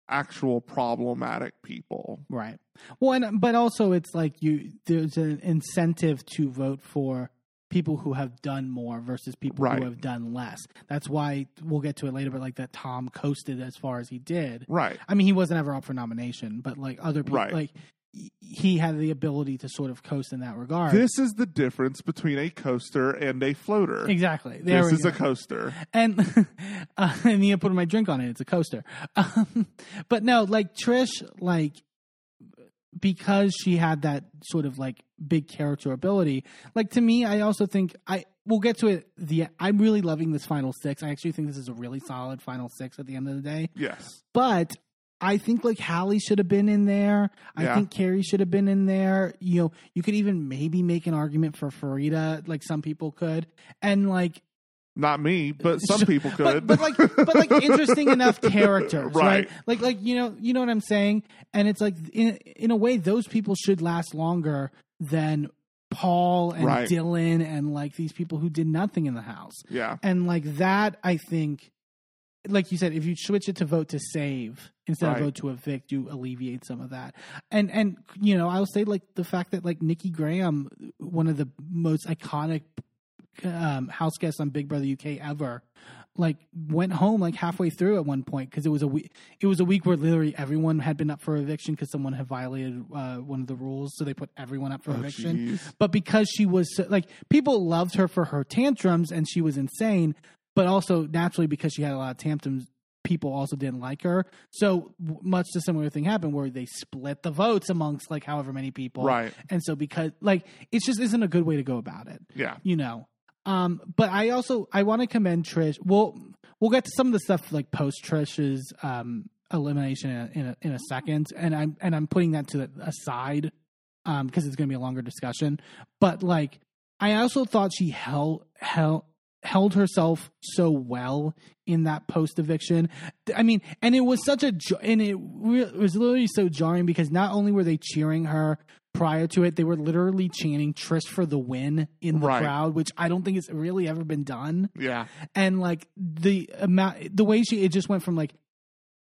actual problematic people. Right. Well, and, but also it's like you there's an incentive to vote for people who have done more versus people Right. who have done less. That's why we'll get to it later, but like that Tom coasted as far as he did. Right. I mean, he wasn't ever up for nomination, but like other people, Right. like he- had the ability to sort of coast in that regard. This is the difference between a coaster and a floater. exactly. There This is go. a coaster. and uh, need to put my drink on it. It's a coaster. Um, but no, like Trish, like because she had that sort of like big character ability. Like to me, I also think I we'll get to it. The I'm really loving this final six. I actually think this is a really solid final six at the end of the day. Yes. But I think like Hallie should have been in there. I Yeah. think Carrie should have been in there. You know, you could even maybe make an argument for Farida, like some people could. And like Not me, but some people could. but, but like but like interesting enough characters, right. Right. Like like you know you know what I'm saying, and it's like in in a way those people should last longer than Paul and Right. Dylan and like these people who did nothing in the house, yeah. and like that I think, like you said, if you switch it to vote to save instead Right. of vote to evict, you alleviate some of that, and and you know I'll say like the fact that like Nikki Graham, one of the most iconic um, house guests on Big Brother UK ever, like went home like halfway through at one point because it was a week. It was a week where literally everyone had been up for eviction because someone had violated uh, one of the rules, so they put everyone up for Oh, eviction. jeez. But because she was so, like people loved her for her tantrums and she was insane, but also naturally because she had a lot of tantrums. People also didn't like her, so much the similar thing happened where they split the votes amongst like however many people, Right. And so because like it just isn't a good way to go about it Yeah. you know. Um, but I also I want to commend Trish. We'll we'll get to some of the stuff like post Trish's um, elimination in a, in a, in a second, and I'm and I'm putting that to the aside um, because it's going to be a longer discussion. But like, I also thought she held held held herself so well in that post eviction. I mean, and it was such a and it, re- it was literally so jarring because not only were they cheering her prior to it, they were literally chanting Trish for the win in the Right. crowd, which I don't think it's really ever been done. Yeah. And like the amount, the way she, it just went from like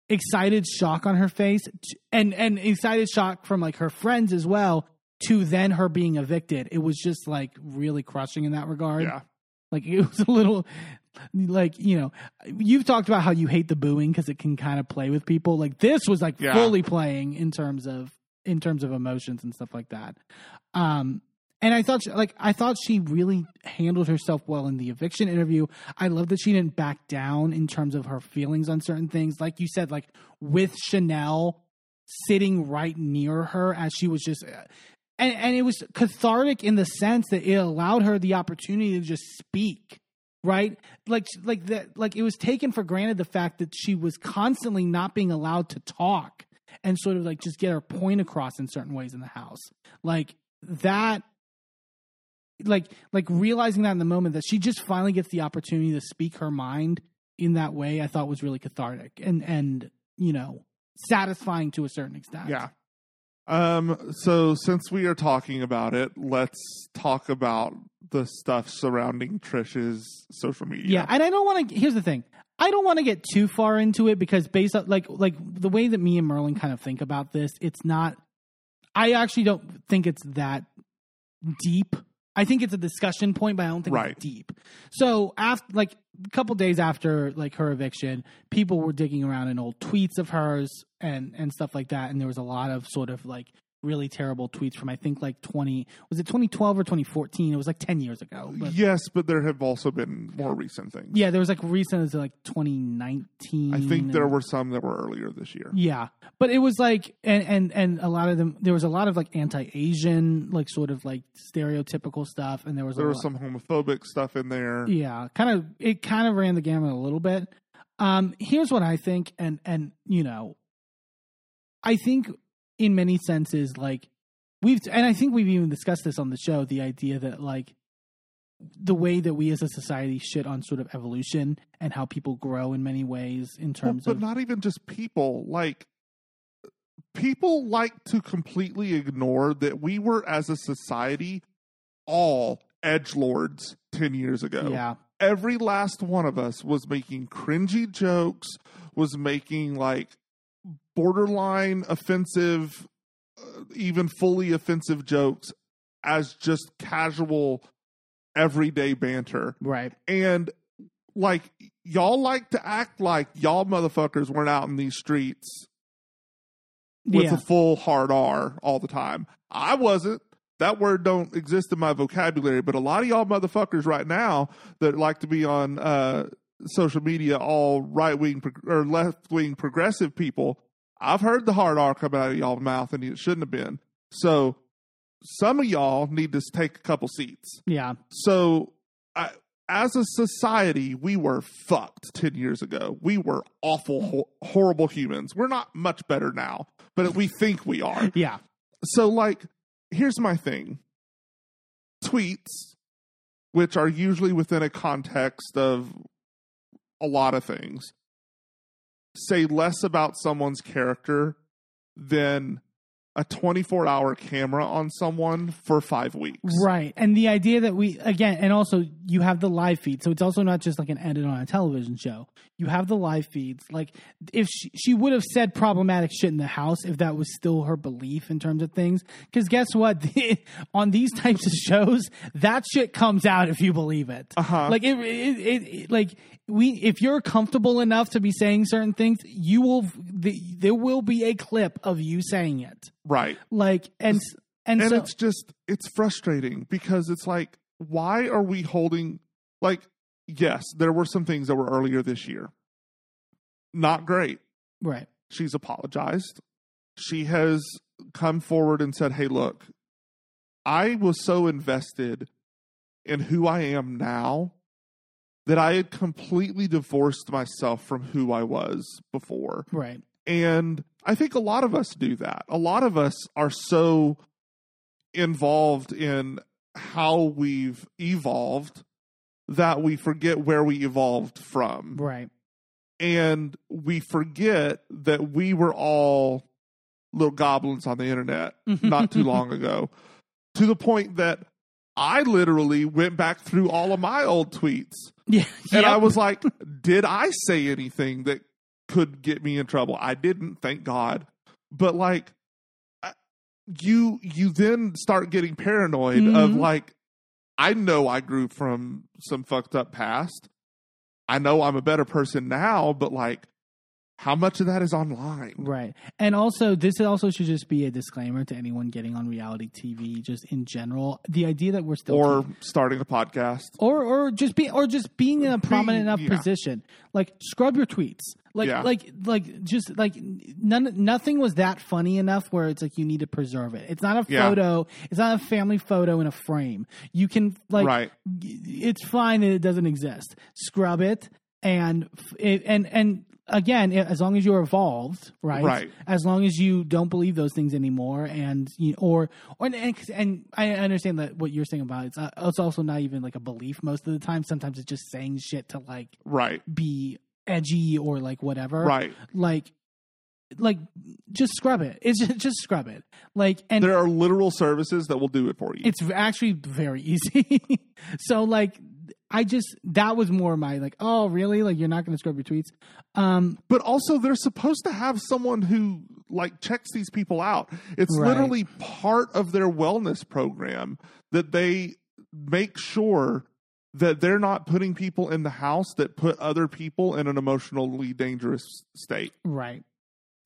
excited shock on her face to, and and excited shock from like her friends as well to then her being evicted. It was just like really crushing in that regard. Yeah. Like it was a little like, you know, you've talked about how you hate the booing because it can kind of play with people. Like this was like Yeah. fully playing in terms of in terms of emotions and stuff like that. Um and I thought, she, like, I thought she really handled herself well in the eviction interview. I love that she didn't back down in terms of her feelings on certain things. Like you said, like with Chanel sitting right near her as she was just, and, and it was cathartic in the sense that it allowed her the opportunity to just speak right like like that like it was taken for granted the fact that she was constantly not being allowed to talk and sort of like just get her point across in certain ways in the house like that like like realizing that in the moment that she just finally gets the opportunity to speak her mind in that way i thought was really cathartic and and you know satisfying to a certain extent Yeah. Um, so since we are talking about it, let's talk about the stuff surrounding Trish's social media. Yeah, and I don't want to. Here's the thing: I don't want to get too far into it because based on like like the way that me and Merlin kind of think about this, it's not. I actually don't think it's that deep. I think it's a discussion point, but I don't think Right. it's deep. So after like a couple days after like her eviction, people were digging around in old tweets of hers and and stuff like that, and there was a lot of sort of like really terrible tweets from I think like twenty was it twenty twelve or twenty fourteen? It was like ten years ago. But Yes, but there have also been more recent things. yeah, there was like recent as like 2019. I think there were some that were earlier this year. Yeah, but it was like, and and and a lot of them. There was a lot of like anti-Asian, like sort of like stereotypical stuff, and there was There was lot, some homophobic stuff in there. yeah, kind of it kind of ran the gamut a little bit. Um, here's what I think, and and you know, I think in many senses, like we've, and I think we've even discussed this on the show, the idea that like the way that we as a society shit on sort of evolution and how people grow in many ways in Well, terms but of but not even just people. Like people like to completely ignore that we were as a society all edge lords 10 years ago. Yeah. Every last one of us was making cringy jokes, was making like borderline offensive, uh, even fully offensive jokes as just casual, everyday banter. Right. And like, y'all like to act like y'all motherfuckers weren't out in these streets with yeah. a full hard R all the time. I wasn't. That word don't exist in my vocabulary, but a lot of y'all motherfuckers right now that like to be on uh, social media, all right wing pro- or left wing progressive people, I've heard the hard R come out of y'all's mouth, and it shouldn't have been. So some of y'all need to take a couple seats. yeah. So, I, as a society, we were fucked 10 years ago. We were awful, ho- horrible humans. We're not much better now, but we think we are. Yeah. So, like, here's my thing tweets, which are usually within a context of a lot of things, say less about someone's character than a 24 hour camera on someone for five weeks. Right. And the idea that we, again, and also you have the live feed. So it's also not just like an edit on a television show. You have the live feeds. Like, if she, she would have said problematic shit in the house if that was still her belief in terms of things. Because guess what? on these types of shows, that shit comes out if you believe it. Uh-huh. Like, it, it, it, it- like, we, if you're comfortable enough to be saying certain things, you will, the, there will be a clip of you saying it. Right. Like, and, and, and so, it's just it's frustrating because it's like why are we holding like yes there were some things that were earlier this year not great right. she's apologized she has come forward and said hey look i was so invested in who i am now that i had completely divorced myself from who i was before Right. and I think a lot of us do that. A lot of us are so involved in how we've evolved that we forget where we evolved from. Right. And we forget that we were all little goblins on the internet not too long ago to the point that I literally went back through all of my old tweets Yeah. and Yep. I was like, did I say anything that could get me in trouble? I didn't, thank God. But like, you you then start getting paranoid of Mhm. like, I know I grew from some fucked up past. I know I'm a better person now, but like, how much of that is online? Right. And also, this also should just be a disclaimer to anyone getting on reality TV, just in general. The idea that we're still Or starting a podcast. or or just be or just being in a prominent enough yeah. position. Like scrub your tweets. Like Yeah. like like just like none nothing was that funny enough where it's like you need to preserve it. It's not a Yeah. photo. It's not a family photo in a frame. You can like Right. it's fine that it doesn't exist. Scrub it and it, and and again, as long as you're evolved, right? Right. As long as you don't believe those things anymore, and you or or and, and I understand that what you're saying about it, it's, uh, it's also not even like a belief most of the time. Sometimes it's just saying shit to like Right. be edgy or like whatever. Right. Like. Like, just scrub it. It's just, just scrub it. Like, and There are literal services that will do it for you. it's actually very easy. so like I just that was more my like, oh really? Like you're not gonna scrub your tweets. Um but also they're supposed to have someone who like checks these people out it's Right. literally part of their wellness program that they make sure that they're not putting people in the house that put other people in an emotionally dangerous state right.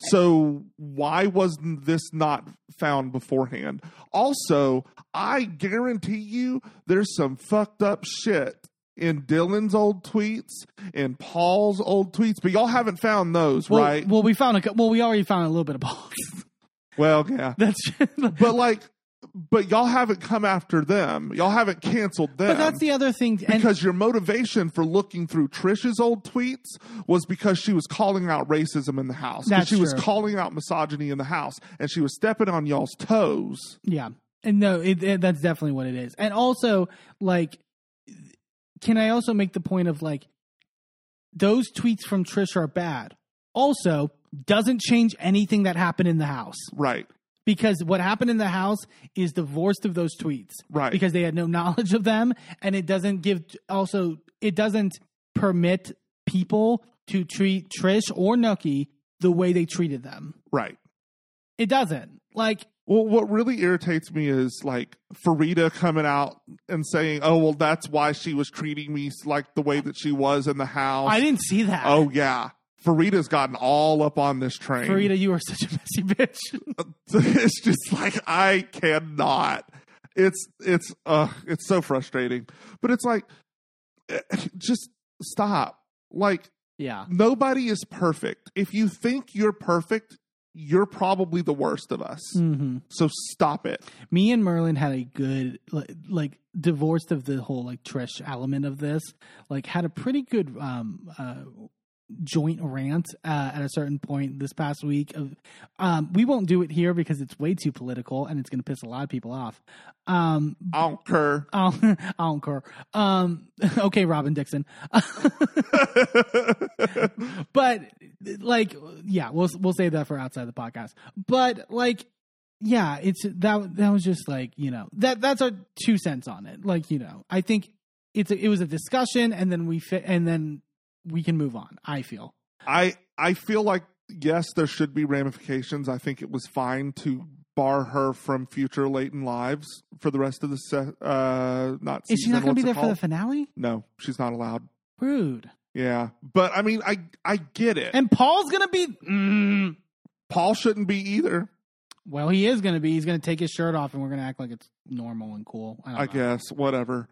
so why wasn't this not found beforehand also i guarantee you there's some fucked up shit in Dylan's old tweets and Paul's old tweets, but y'all haven't found those, Well, right? well we found a well we already found a little bit of both. Well, yeah. that's But like but y'all haven't come after them. Y'all haven't canceled them. but that's the other thing and because your motivation for looking through Trisha's old tweets was because she was calling out racism in the house. That's she was calling out misogyny in the house and she was stepping on y'all's toes. Yeah, and no, it, it, that's definitely what it is. And also, like, can I also make the point of like those tweets from Trish are bad. Also, doesn't change anything that happened in the house. Right. because what happened in the house is divorced of those tweets Right. because they had no knowledge of them and it doesn't give also it doesn't permit people to treat Trish or Noky the way they treated them. right. It doesn't. Like Well, what really irritates me is like Farida coming out and saying, "Oh, well, that's why she was treating me like the way that she was in the house." I didn't see that. Oh yeah, Farida's gotten all up on this train. Farida, you are such a messy bitch. it's just like I cannot. It's it's uh it's so frustrating. But it's like eh, just stop. Like yeah. nobody is perfect. If you think you're perfect, you're probably the worst of us. hmm So stop it. Me and Merlin had a good like, like divorced of the whole like Trish element of this. Like had a pretty good um uh joint rant uh, at a certain point this past week of um we won't do it here because it's way too political and it's going to piss a lot of people off. Um I don't care. I don't, I don't care. Um, okay, Robin Dixon. but like, yeah, we'll we'll save that for outside the podcast. But like, yeah, it's that that was just like you know that that's our two cents on it. Like you know, I think it's a, it was a discussion, and then we fit, and then we can move on. I feel. I I feel like yes, there should be ramifications. I think it was fine to bar her from future Late and Lives for the rest of the se- uh not Is she season, not going to what's be it there for the called? finale? No, she's not allowed. Rude. Yeah, but I mean, I I get it. And Paul's going to be. Mm, Paul shouldn't be either. well, he is going to be. He's going to take his shirt off, and we're going to act like it's normal and cool. I, don't I know. guess whatever.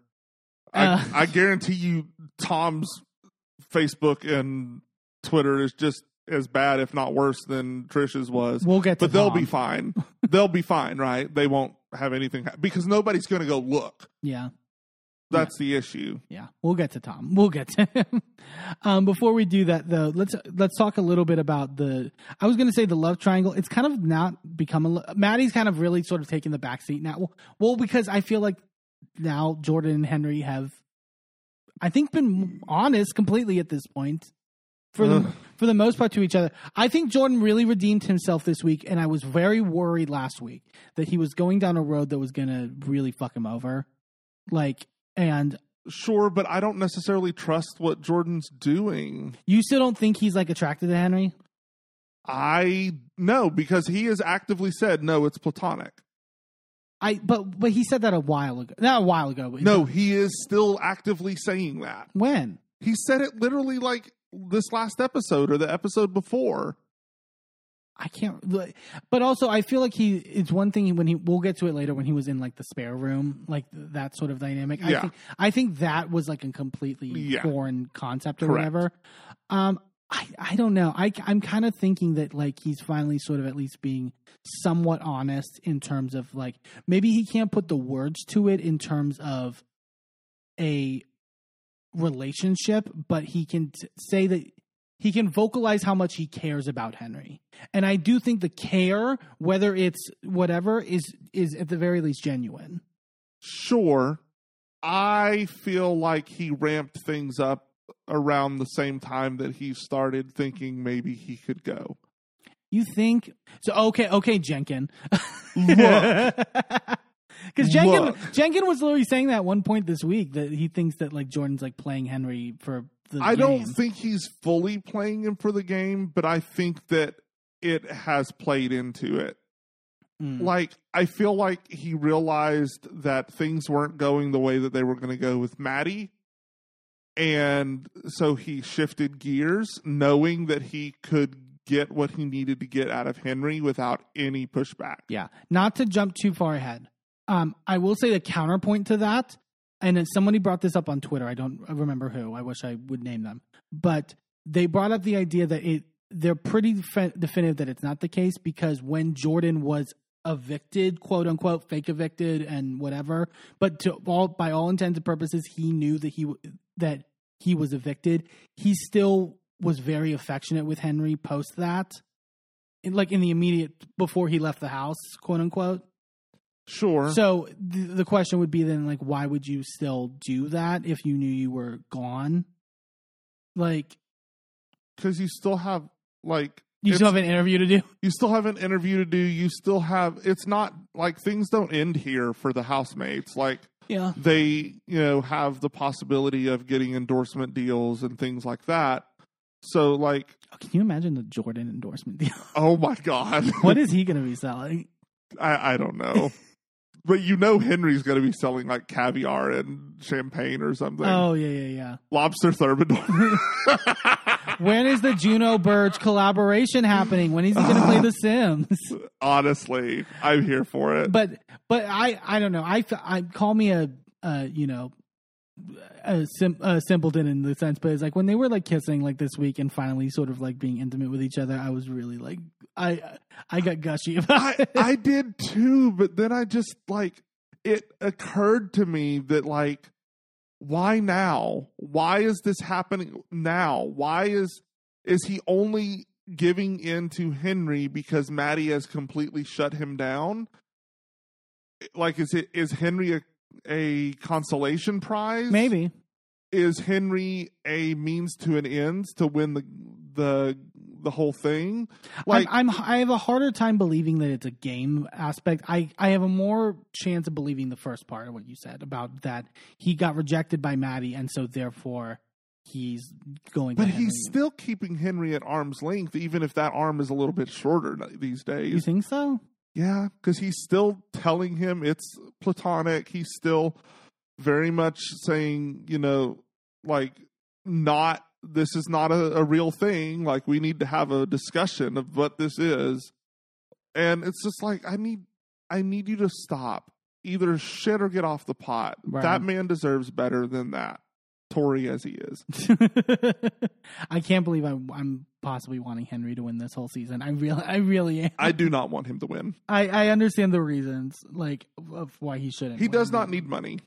Uh. I I guarantee you, Tom's Facebook and Twitter is just as bad, if not worse, than Trish's was. We'll get to but they'll Tom. be fine. they'll be fine, right? They won't have anything ha- because nobody's going to go look. Yeah. That's the issue. Yeah, we'll get to Tom. We'll get to him. um, before we do that, though, let's let's talk a little bit about the. I was going to say the love triangle. It's kind of not become a. Matty's kind of really sort of taking the back seat now. Well, well, because I feel like now Jordan and Henry have, I think, been honest completely at this point. For the Ugh. for the most part to each other, I think Jordan really redeemed himself this week, and I was very worried last week that he was going down a road that was going to really fuck him over. Like, and Sure, but I don't necessarily trust what Jordan's doing. You still don't think he's like attracted to Henry? I no, because he has actively said no, it's platonic. I but but he said that a while ago. Not a while ago. No, he is still actively saying that. when? He said it literally like this last episode or the episode before. I can't. But also, I feel like he. It's one thing when he. We'll get to it later when he was in like the spare room, like that sort of dynamic. I Yeah. think. I think that was like a completely Yeah. foreign concept or Correct. whatever. Um, I I don't know. I I'm kind of thinking that like he's finally sort of at least being somewhat honest in terms of like maybe he can't put the words to it in terms of a relationship, but he can t- say that he can vocalize how much he cares about Henry. And I do think the care, whether it's whatever, is is at the very least genuine. Sure, I feel like he ramped things up around the same time that he started thinking maybe he could go. You think so? Okay, okay, Jenkin. Because Jenkin, Look. Jenkin was literally saying that one point this week that he thinks that like Jordan's like playing Henry for the I don't think he's fully playing him for the game, but I think that it has played into it. Mm. Like, I feel like he realized that things weren't going the way that they were going to go with Matty. And so he shifted gears, knowing that he could get what he needed to get out of Henry without any pushback. Yeah. Not to jump too far ahead. Um, I will say the counterpoint to that, and somebody brought this up on Twitter. I don't remember who. I wish I would name them. But they brought up the idea that it they're pretty defi- definitive that it's not the case because when Jordan was evicted, quote unquote, fake evicted and whatever, but to all by all intents and purposes, he knew that he that he was evicted. He still was very affectionate with Henry post that, like in the immediate before he left the house, quote unquote. Sure. So th- the question would be then, like, why would you still do that if you knew you were gone? Like, Because you still have, like, You still have an interview to do. you still have an interview to do. You still have. It's not like things don't end here for the housemates. Like Yeah. they, you know, have the possibility of getting endorsement deals and things like that. So, like, Oh, can you imagine the Jordan endorsement deal? oh my god, what is he going to be selling? I, I don't know. but you know, Henry's going to be selling like caviar and champagne or something. Oh yeah, yeah, yeah. Lobster Thermidor. When is the Juno Birch collaboration happening? When is he going to play The Sims? Honestly, I'm here for it. But but I I don't know. I I call me a uh you know a, sim, a simpleton in the sense, but it's like when they were like kissing like this week and finally sort of like being intimate with each other. I was really like I I got gushy about I, it. I did too, but then I just like it occurred to me that like why now? Why is this happening now? Why is is he only giving in to Henry because Matty has completely shut him down? Like is it is Henry a a consolation prize? Maybe Is Henry a means to an end to win the the the whole thing? Like I'm, I'm I have a harder time believing that it's a game aspect. I I have a more chance of believing the first part of what you said about that he got rejected by Matty and so therefore he's going. But to he's still keeping Henry at arm's length, even if that arm is a little bit shorter these days. You think so? Yeah, because he's still telling him it's platonic. He's still very much saying, you know, like, not, this is not a, a real thing. Like, we need to have a discussion of what this is. And it's just like, I need, I need you to stop. Either shit or get off the pot. Right. That man deserves better than that. Tory as he is. I can't believe I'm, I'm possibly wanting Henry to win this whole season. I really, I really am. I do not want him to win. I, I understand the reasons, like of why he shouldn't. He win. does not need money.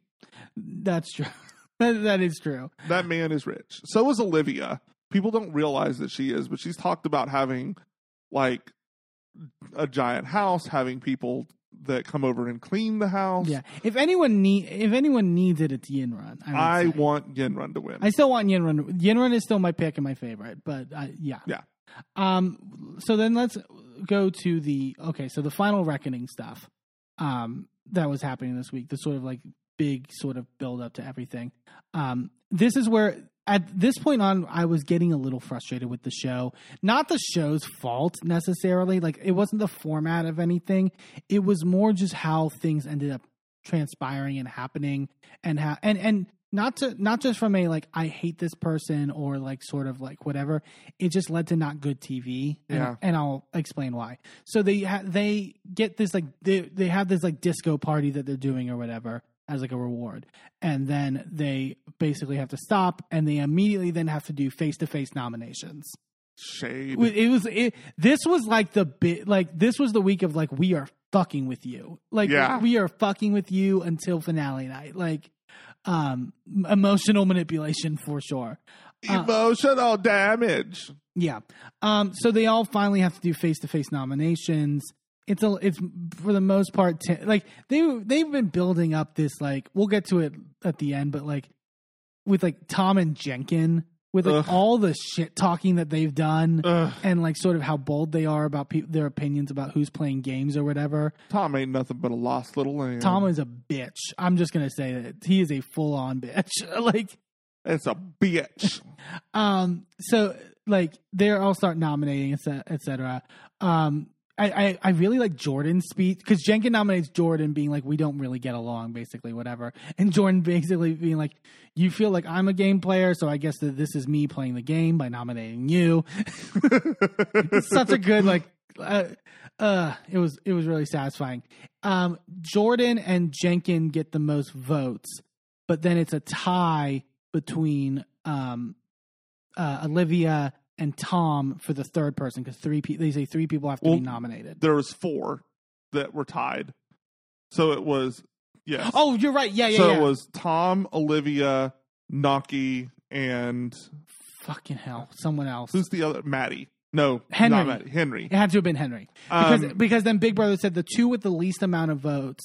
That's true. that, that is true. That man is rich. So is Olivia. People don't realize that she is, but she's talked about having like a giant house, having people that come over and clean the house. Yeah. If anyone need, if anyone needs it, it's Yinrun. I, I say. want Yinrun to win. I still want Yinrun. Yinrun is still my pick and my favorite, but yeah. Yeah. Um. So then let's go to the okay. So the final reckoning stuff. Um. That was happening this week. The sort of like big sort of build up to everything. Um. This is where at this point on, I was getting a little frustrated with the show. Not the show's fault necessarily. Like it wasn't the format of anything. It was more just how things ended up transpiring and happening, and how and and not to not just from a like I hate this person or like sort of like whatever. It just led to not good TV. And, Yeah. and I'll explain why. So they ha- they get this like they they have this like disco party that they're doing or whatever as like a reward, and then they basically have to stop, and they immediately then have to do face to face nominations. Shade. It was it, this was like the bit like this was the week of like we are fucking with you like Yeah. we are fucking with you until finale night like um emotional manipulation for sure uh, Emotional damage. yeah um so they all finally have to do face to face nominations it's a it's for the most part like they they've been building up this like we'll get to it at the end but like with like Tom and Jenkin with like Ugh. all the shit talking that they've done Ugh. and like sort of how bold they are about pe- their opinions about who's playing games or whatever. Tom ain't nothing but a lost little lamb. Tom is a bitch. I'm just gonna say that he is a full on bitch. like, It's a bitch. um, so like they're all start nominating, etc. Et cetera. um, I, I, really like Jordan's speech because Jenkins nominates Jordan being like, we don't really get along, basically, whatever. And Jordan basically being like, you feel like I'm a game player, so I guess that this is me playing the game by nominating you. it's such a good like uh, uh it was it was really satisfying um jordan and jenkin get the most votes but then it's a tie between um uh olivia and tom for the third person because three people they say three people have to Well, be nominated there was four that were tied. So it was yes. oh you're right yeah yeah so yeah it was Tom, Olivia, Noky, and fucking hell someone else who's the other? Matty. No, Henry. not Matty. Henry. it had to have been henry because Um, because then big brother said the two with the least amount of votes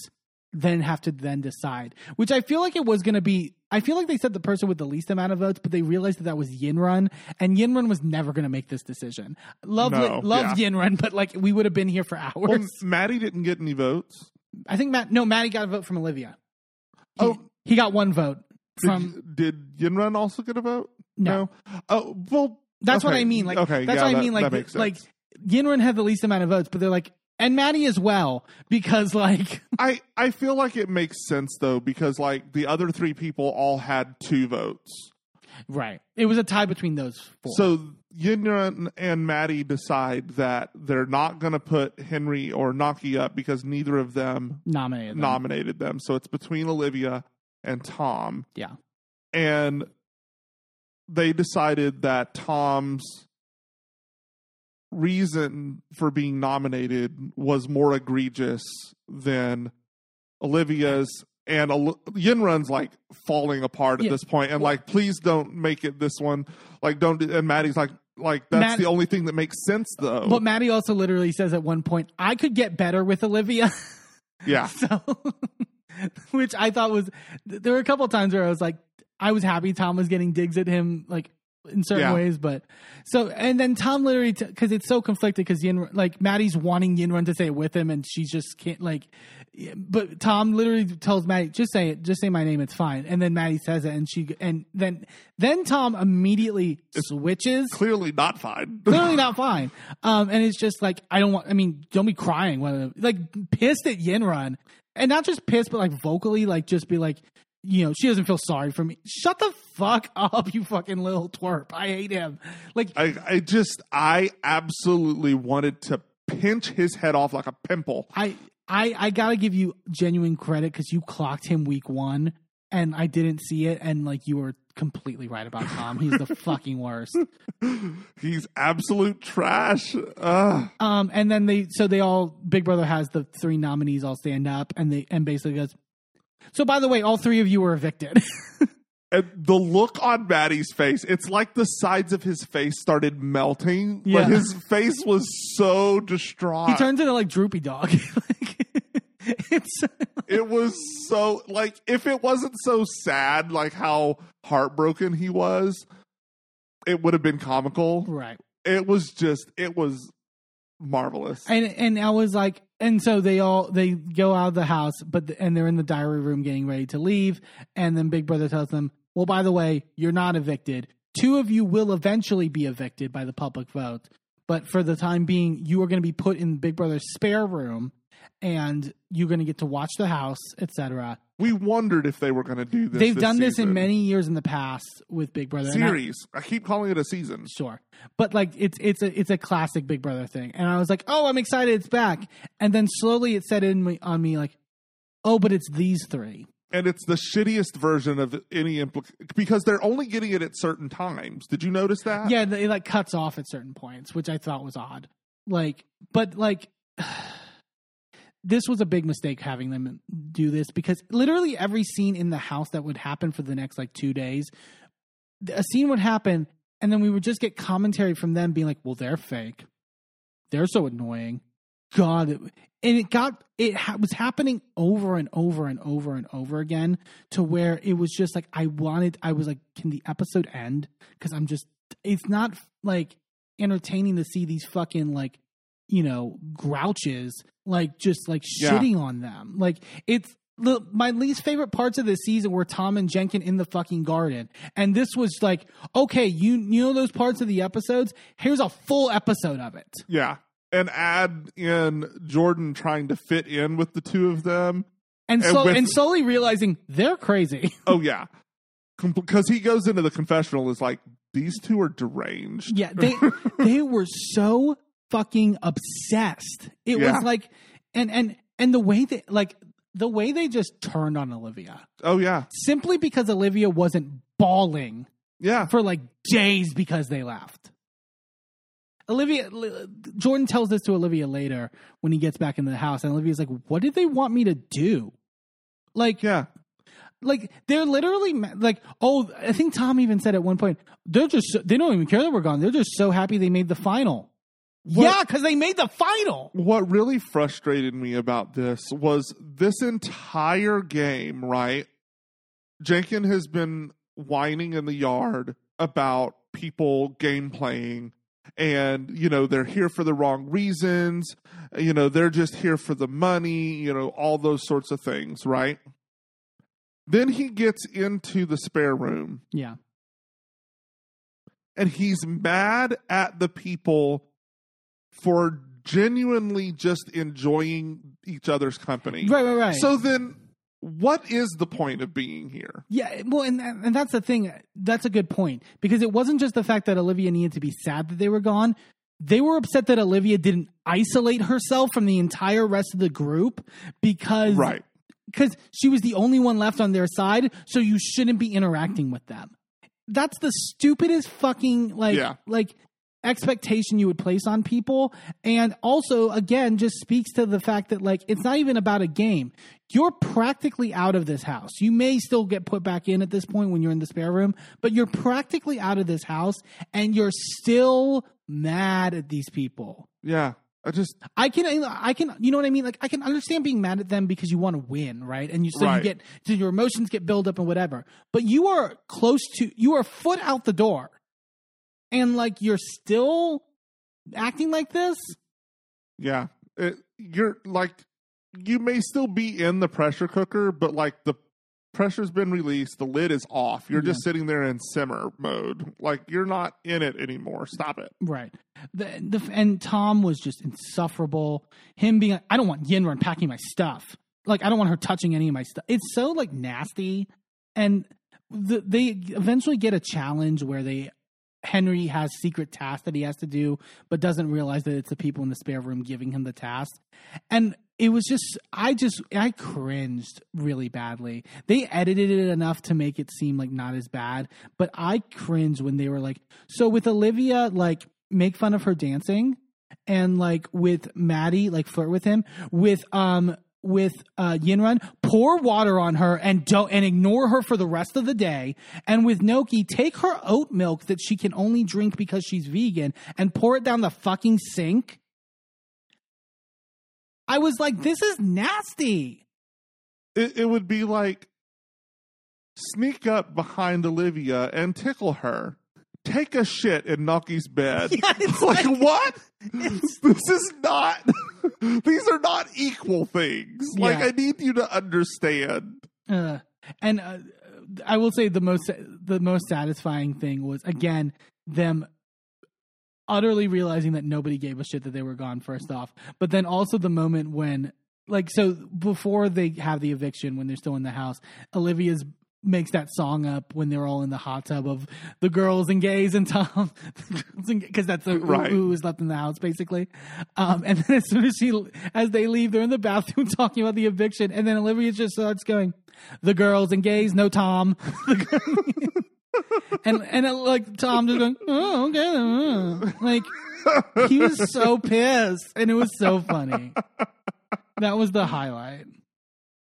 then have to then decide which i feel like it was going to be I feel like they said the person with the least amount of votes, but they realized that that was Yinrun, and Yinrun was never going to make this decision. Love, No, love yeah. Yinrun, but like we would have been here for hours. Well, Matty didn't get any votes. I think Matt, no, Matty got a vote from Olivia. He, Oh. he got one vote from. did Yinrun also get a vote? No. Oh well, That's what. I mean. Like, okay, that's yeah, what I that- mean. Like, that makes sense. like Yinrun had the least amount of votes, but they're like, and Matty as well because like I I feel like it makes sense though because like the other three people all had two votes. right. It was a tie between those four. So Yinrun and Matty decide that they're not going to put Henry or Noky up because neither of them nominated. them. nominated them. So it's between Olivia and Tom. Yeah. And they decided that Tom's reason for being nominated was more egregious than Olivia's. And Yinrun's like falling apart at Yeah. this point, and like, please don't make it this one. Like, don't. do- And Matty's like, like that's Matt- the only thing that makes sense, though. But Matty also literally says at one point, I could get better with Olivia. yeah, so, which I thought was, there were a couple times where I was like, I was happy Tom was getting digs at him, like in certain Yeah. ways, but so, and then Tom literally, because it's so conflicted, because Yin, like Matty's wanting Yinrun to say it with him, and she just can't, like, but Tom literally tells Matty, just say it, just say my name, it's fine. And then Matty says it, and she, and then, then Tom immediately switches clearly not fine. clearly not fine. Um, and it's just like I don't want. I mean, don't be crying. When, like pissed at Yinrun, and not just pissed, but like vocally, like just be like, you know, she doesn't feel sorry for me. Shut the fuck up, you fucking little twerp. I hate him. Like I, I just, I absolutely wanted to pinch his head off like a pimple. I, I, I gotta give you genuine credit because you clocked him week one, and I didn't see it, and like you were completely right about Tom. He's the fucking worst. He's absolute trash. Ugh. Um, and then they so they all Big Brother has the three nominees all stand up and they and basically goes. So by the way, all three of you were evicted. And the look on Matty's face, it's like the sides of his face started melting. Yeah. Like his face was so distraught. he turns into like droopy dog. like, it's it was so like if it wasn't so sad, like how heartbroken he was, it would have been comical. right. It was just it was marvelous. And and I was like, and so they all they go out of the house, but and they're in the diary room getting ready to leave, and then Big Brother tells them, well, by the way, you're not evicted. Two of you will eventually be evicted by the public vote, but for the time being, you are going to be put in Big Brother's spare room, and you're going to get to watch the house, etc. we wondered if they were going to do this. They've done this in many years in the past with Big Brother. and I- series. I keep calling it a season. sure but like it's it's a it's a classic big brother thing and i was like oh i'm excited it's back and then slowly it set in me, on me like oh but it's these three and it's the shittiest version of any implic because they're only getting it at certain times. Did you notice that? yeah it like cuts off at certain points which i thought was odd like but like this was a big mistake having them do this because literally every scene in the house that would happen for the next like two days a scene would happen and then we would just get commentary from them being like well they're fake. They're so annoying. God and it got it ha- was happening over and over and over and over again to where it was just like i wanted i was like can the episode end? Because i'm just it's not like entertaining to see these fucking like you know grouches like just like Yeah. shitting on them like it's the, my least favorite parts of the season were Tom and Jenkin in the fucking garden, and this was like, okay, you you know those parts of the episodes. Here's a full episode of it. Yeah. And add in Jordan trying to fit in with the two of them. and And so with- and slowly realizing they're crazy. Oh yeah, because he goes into the confessional is like these two are deranged. yeah, they they were so fucking obsessed. It Yeah. was like, and and and the way that like the way they just turned on Olivia Oh yeah, simply because Olivia wasn't bawling yeah. for like days because they left. Olivia Jordan tells this to Olivia later when he gets back into the house, and Olivia's like, "What did they want me to do?" Like, Yeah, like they're literally like oh i think tom even said at one point they're just so- they don't even care that we're gone they're just so happy they made the final What- yeah because they made the final what really frustrated me about this was this entire game, right? Jenkin has been whining in the yard about people game playing and you know they're here for the wrong reasons you know they're just here for the money you know all those sorts of things right then he gets into the spare room Yeah. and he's mad at the people for genuinely just enjoying each other's company Right, right, right. so then what is the point of being here Yeah, well, and and that's the thing. That's a good point because it wasn't just the fact that Olivia needed to be sad that they were gone. They were upset that Olivia didn't isolate herself from the entire rest of the group because right because she was the only one left on their side. So you shouldn't be interacting with them. That's the stupidest fucking like Yeah. like expectation you would place on people and also again just speaks to the fact that like it's not even about a game you're practically out of this house you may still get put back in at this point when you're in the spare room but you're practically out of this house and you're still mad at these people yeah i just I can, I can, you know what I mean? Like, I can understand being mad at them because you want to win, right? And you, so Right. you get, so your emotions get built up and whatever. But you are close to, you are foot out the door, and like you're still acting like this. Yeah, it, you're like you may still be in the pressure cooker, but like the pressure's been released, the lid is off. You're just sitting there in simmer mode. Like you're not in it anymore. Stop it. Right. The, the and Tom was just insufferable. Him being, I don't want Yinra packing my stuff. Like, I don't want her touching any of my stuff. It's so like nasty. And the, they eventually get a challenge where they Henry has secret tasks that he has to do, but doesn't realize that it's the people in the spare room giving him the task. And it was just, I just, I cringed really badly. They edited it enough to make it seem like not as bad, but I cringed when they were like, so with Olivia, like, make fun of her dancing, and like with Matty, like flirt with him, with, um, with uh, Yinrun, pour water on her and don't and ignore her for the rest of the day. And with Noky, take her oat milk that she can only drink because she's vegan and pour it down the fucking sink. I was like, this is nasty. It, it would be like sneak up behind Olivia and tickle her. Take a shit in Noky's bed. Yeah, it's like, like- what? this is not. these are not equal things. Like I need you to understand. Uh, and uh, I will say the most the most satisfying thing was again them utterly realizing that nobody gave a shit that they were gone first off, but then also the moment when like so before they have the eviction when they're still in the house, Olivia's makes that song up when they're all in the hot tub of the girls and gays and Tom because that's the, Right. who was left in the house basically. Um, and then as soon as she as they leave, they're in the bathroom talking about the eviction, and then Olivia just starts going, "The girls and gays, no Tom." and and uh, like Tom just going, "Oh, okay," uh." like he was so pissed, and it was so funny. That was the highlight.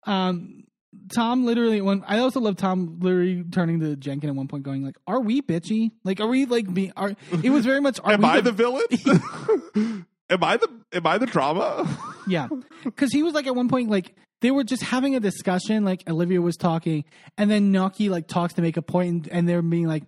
Um, Tom literally when I also love Tom literally turning to Jenkin at one point, going like, "Are we bitchy? Like, are we like be? Are it was very much? Are Am we I the villain? am I the am I the drama? Yeah, because he was like at one point like they were just having a discussion. Like Olivia was talking, and then Noky like talks to make a point, and, and they're being like,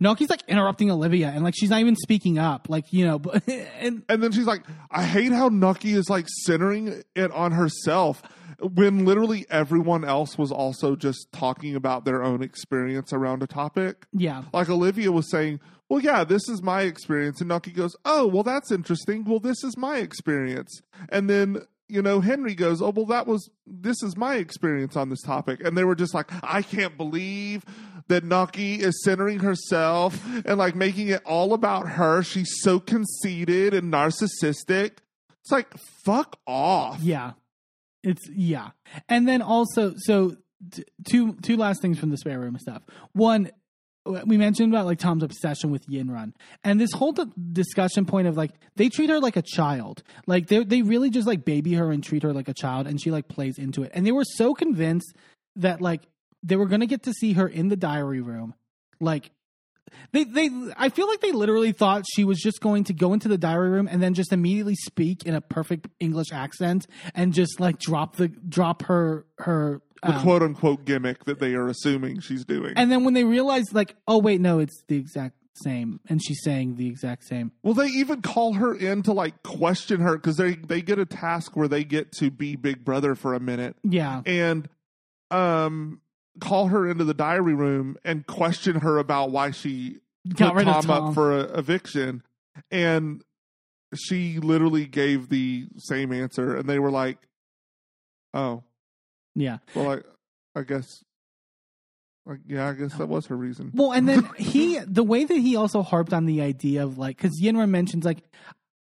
Noky's like interrupting Olivia, and like she's not even speaking up. Like you know, but and And then she's like, I hate how Noky is like centering it on herself when literally everyone else was also just talking about their own experience around a topic. yeah, Like Olivia was saying, Well, yeah, this is my experience. And Noky goes, Oh, well, that's interesting. Well, this is my experience. And then, you know, Henry goes, Oh, well, that was, this is my experience on this topic. And they were just like, I can't believe that Noky is centering herself and like making it all about her. She's so conceited and narcissistic. It's like, fuck off. yeah, it's yeah, and then also so t- two two last things from the spare room stuff. One. We mentioned about like Tom's obsession with Yinrun, and this whole discussion point of like they treat her like a child, like they they really just like baby her and treat her like a child, and she like plays into it. And they were so convinced that like they were gonna get to see her in the diary room, like they they I feel like they literally thought she was just going to go into the diary room and then just immediately speak in a perfect English accent and just like drop the drop her her The um, quote unquote gimmick that they are assuming she's doing. and then when they realize like oh wait no it's the exact same and she's saying the exact same. Well, they even call her in to like question her because they they get a task where they get to be Big Brother for a minute. Yeah. And um call her into the diary room and question her about why she got put rid Tom, Tom up for a eviction, and she literally gave the same answer, and they were like, "Oh, yeah well, I I guess." Like, yeah, I guess that was her reason. Well, and then he, the way that he also harped on the idea of like, because Yinrun mentions like,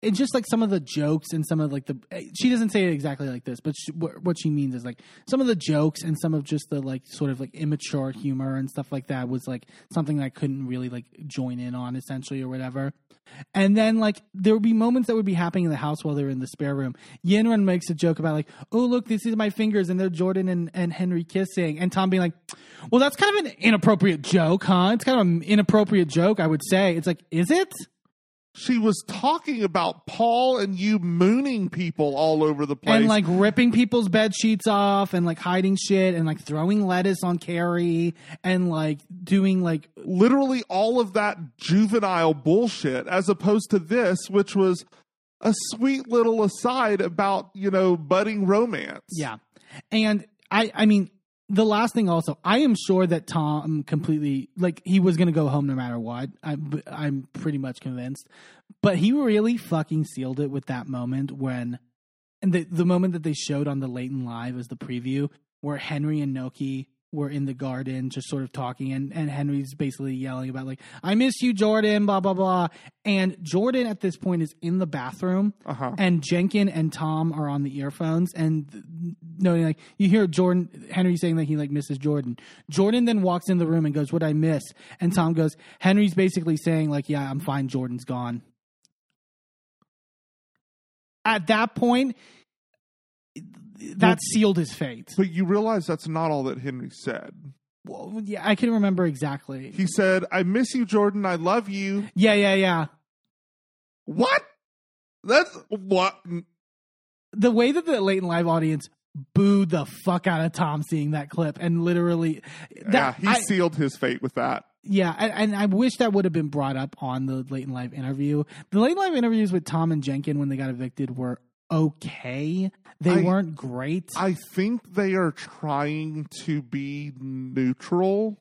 it's just like some of the jokes and some of like the, eh, she doesn't say it exactly like this, but she, what, what she means is like some of the jokes and some of just the like sort of like immature humor and stuff like that was like something I couldn't really like join in on essentially or whatever. And then like there would be moments that would be happening in the house while they're in the spare room. Yinrun makes a joke about like, oh look, this is my fingers and they're Jordan and, and Henry kissing, and Tom being like, well, that's kind of an inappropriate joke, huh? It's kind of an inappropriate joke, I would say. It's like, is it? She was talking about Paul and you mooning people all over the place. And like ripping people's bed sheets off and like hiding shit and like throwing lettuce on Kerry and like doing like literally all of that juvenile bullshit as opposed to this which was a sweet little aside about you know budding romance Yeah. And I I mean the last thing also, I am sure that Tom completely like he was going to go home no matter what. I'm I'm pretty much convinced. But he really fucking sealed it with that moment when and the the moment that they showed on the Late and Live as the preview where Henry and Noky were in the garden just sort of talking and, and Henry's basically yelling about like I miss you Jordan blah blah blah and Jordan at this point is in the bathroom uh-huh and Jenkin and Tom are on the earphones and no like you hear Jordan Henry saying that he like misses Jordan. Jordan then walks in the room and goes, What I miss? And Tom goes, Henry's basically saying, like, yeah, I'm fine, Jordan's gone. At that point, that sealed his fate. but you realize that's not all that henry said Well, yeah, I can remember exactly. he said i miss you jordan i love you Yeah, yeah, yeah. what that's what The way that the late and live audience booed the fuck out of Tom seeing that clip and literally yeah he I- sealed his fate with that Yeah, and, and I wish that would have been brought up on the late and live interview. The late and live interviews with Tom and Jenkin when they got evicted were okay. They I- weren't great. i think they are trying to be neutral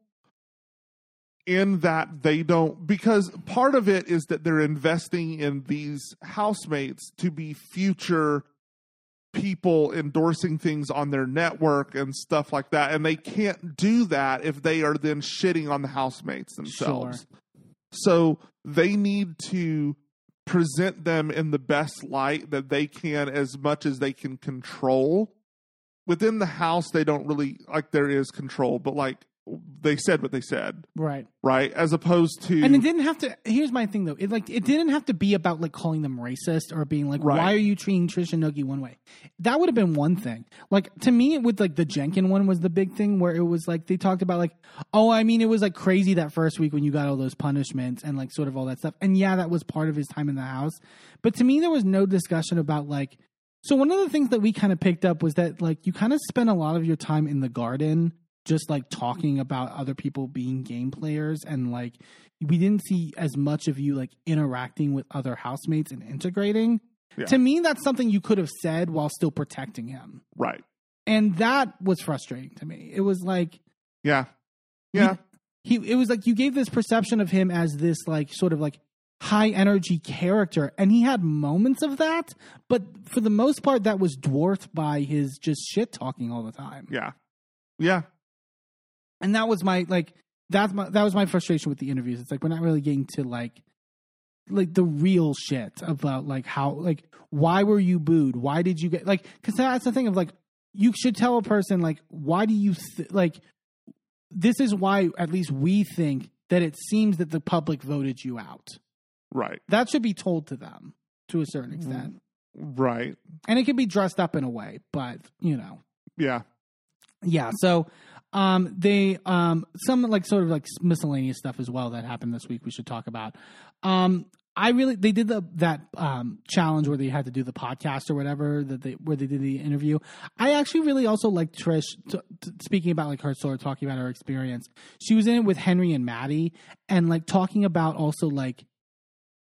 in that they don't because part of it is that they're investing in these housemates to be future people endorsing things on their network and stuff like that and they can't do that if they are then shitting on the housemates themselves so they need to present them in the best light that they can as much as they can control. Within the house they don't really like there is control but like they said what they said right. right as opposed to And it didn't have to here's my thing though. It like it didn't have to be about like calling them racist or being like, Right. why are you treating Trish and one way? That would have been one thing. Like to me with like the Jenkin one was the big thing where it was like they talked about like, oh, I mean it was like crazy that first week when you got all those punishments and like sort of all that stuff. And yeah, that was part of his time in the house. But to me there was no discussion about like so one of the things that we kind of picked up was that like you kind of spent a lot of your time in the garden just like talking about other people being game players and like we didn't see as much of you like interacting with other housemates and integrating. Yeah. To me that's something you could have said while still protecting him. right And that was frustrating to me. It was like yeah yeah he it was like you gave this perception of him as this like sort of like high energy character and he had moments of that but for the most part that was dwarfed by his just shit talking all the time yeah yeah and that was my like that's my that was my frustration with the interviews. It's like we're not really getting to like like the real shit about like how like why were you booed? Why did you get like because that's the thing of like you should tell a person like why do you th- like this is why at least we think that it seems that the public voted you out. Right. That should be told to them to a certain mm, extent. right. And it can be dressed up in a way but you know. Yeah. Yeah so Um, they um some like sort of like miscellaneous stuff as well that happened this week. We should talk about. Um, I really they did the that um challenge where they had to do the podcast or whatever that they where they did the interview. I actually really also like Trish t- t- speaking about like her sort of talking about her experience. She was in it with Henry and Matty and like talking about also like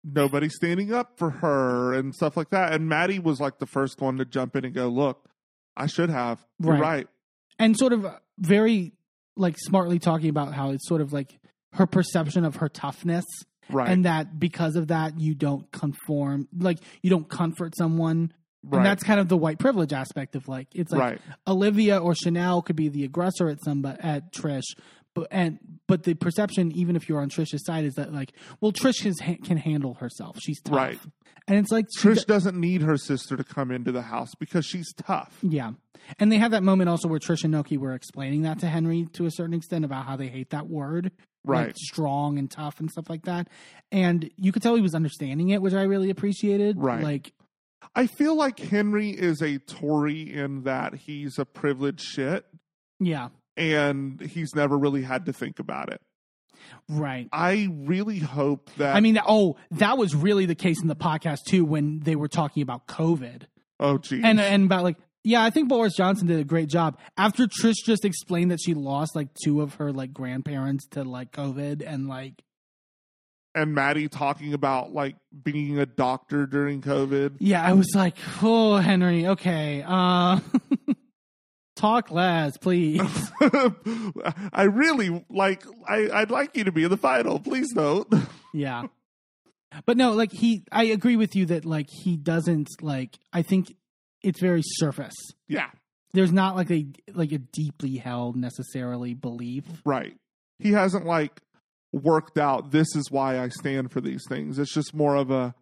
Nobody standing up for her and stuff like that. And Matty was like the first one to jump in and go, "Look, I should have. You're Right. right. and sort of very like smartly talking about how it's sort of like her perception of her toughness Right. and that because of that you don't conform like you don't comfort someone right. and that's kind of the white privilege aspect of like it's like right. olivia or chanel could be the aggressor at some but at trish but and but the perception even if you're on trish's side is that like well trish is, can handle herself she's tough Right. And it's like Trish doesn't need her sister to come into the house because she's tough. yeah. And they have that moment also where Trish and Noky were explaining that to Henry to a certain extent about how they hate that word. Right. Like strong and tough and stuff like that. And you could tell he was understanding it, which I really appreciated. Right. Like, I feel like Henry is a Tory in that he's a privileged shit yeah. and he's never really had to think about it. Right. I really hope that. I mean, oh, that was really the case in the podcast too when they were talking about COVID oh, geez. and and about like, yeah, I think Boris Johnson did a great job. After Trish just explained that she lost like two of her like grandparents to like COVID and like and Matty talking about like being a doctor during COVID. Yeah, I was like, oh, Henry, okay. Uh, talk less, please. I really like. I, I'd like you to be in the final. Please don't. yeah. But no, like he, I agree with you that like he doesn't like, I think it's very surface. yeah, There's not like a, like a deeply held necessarily belief. right. He hasn't like worked out. This is why I stand for these things. It's just more of a,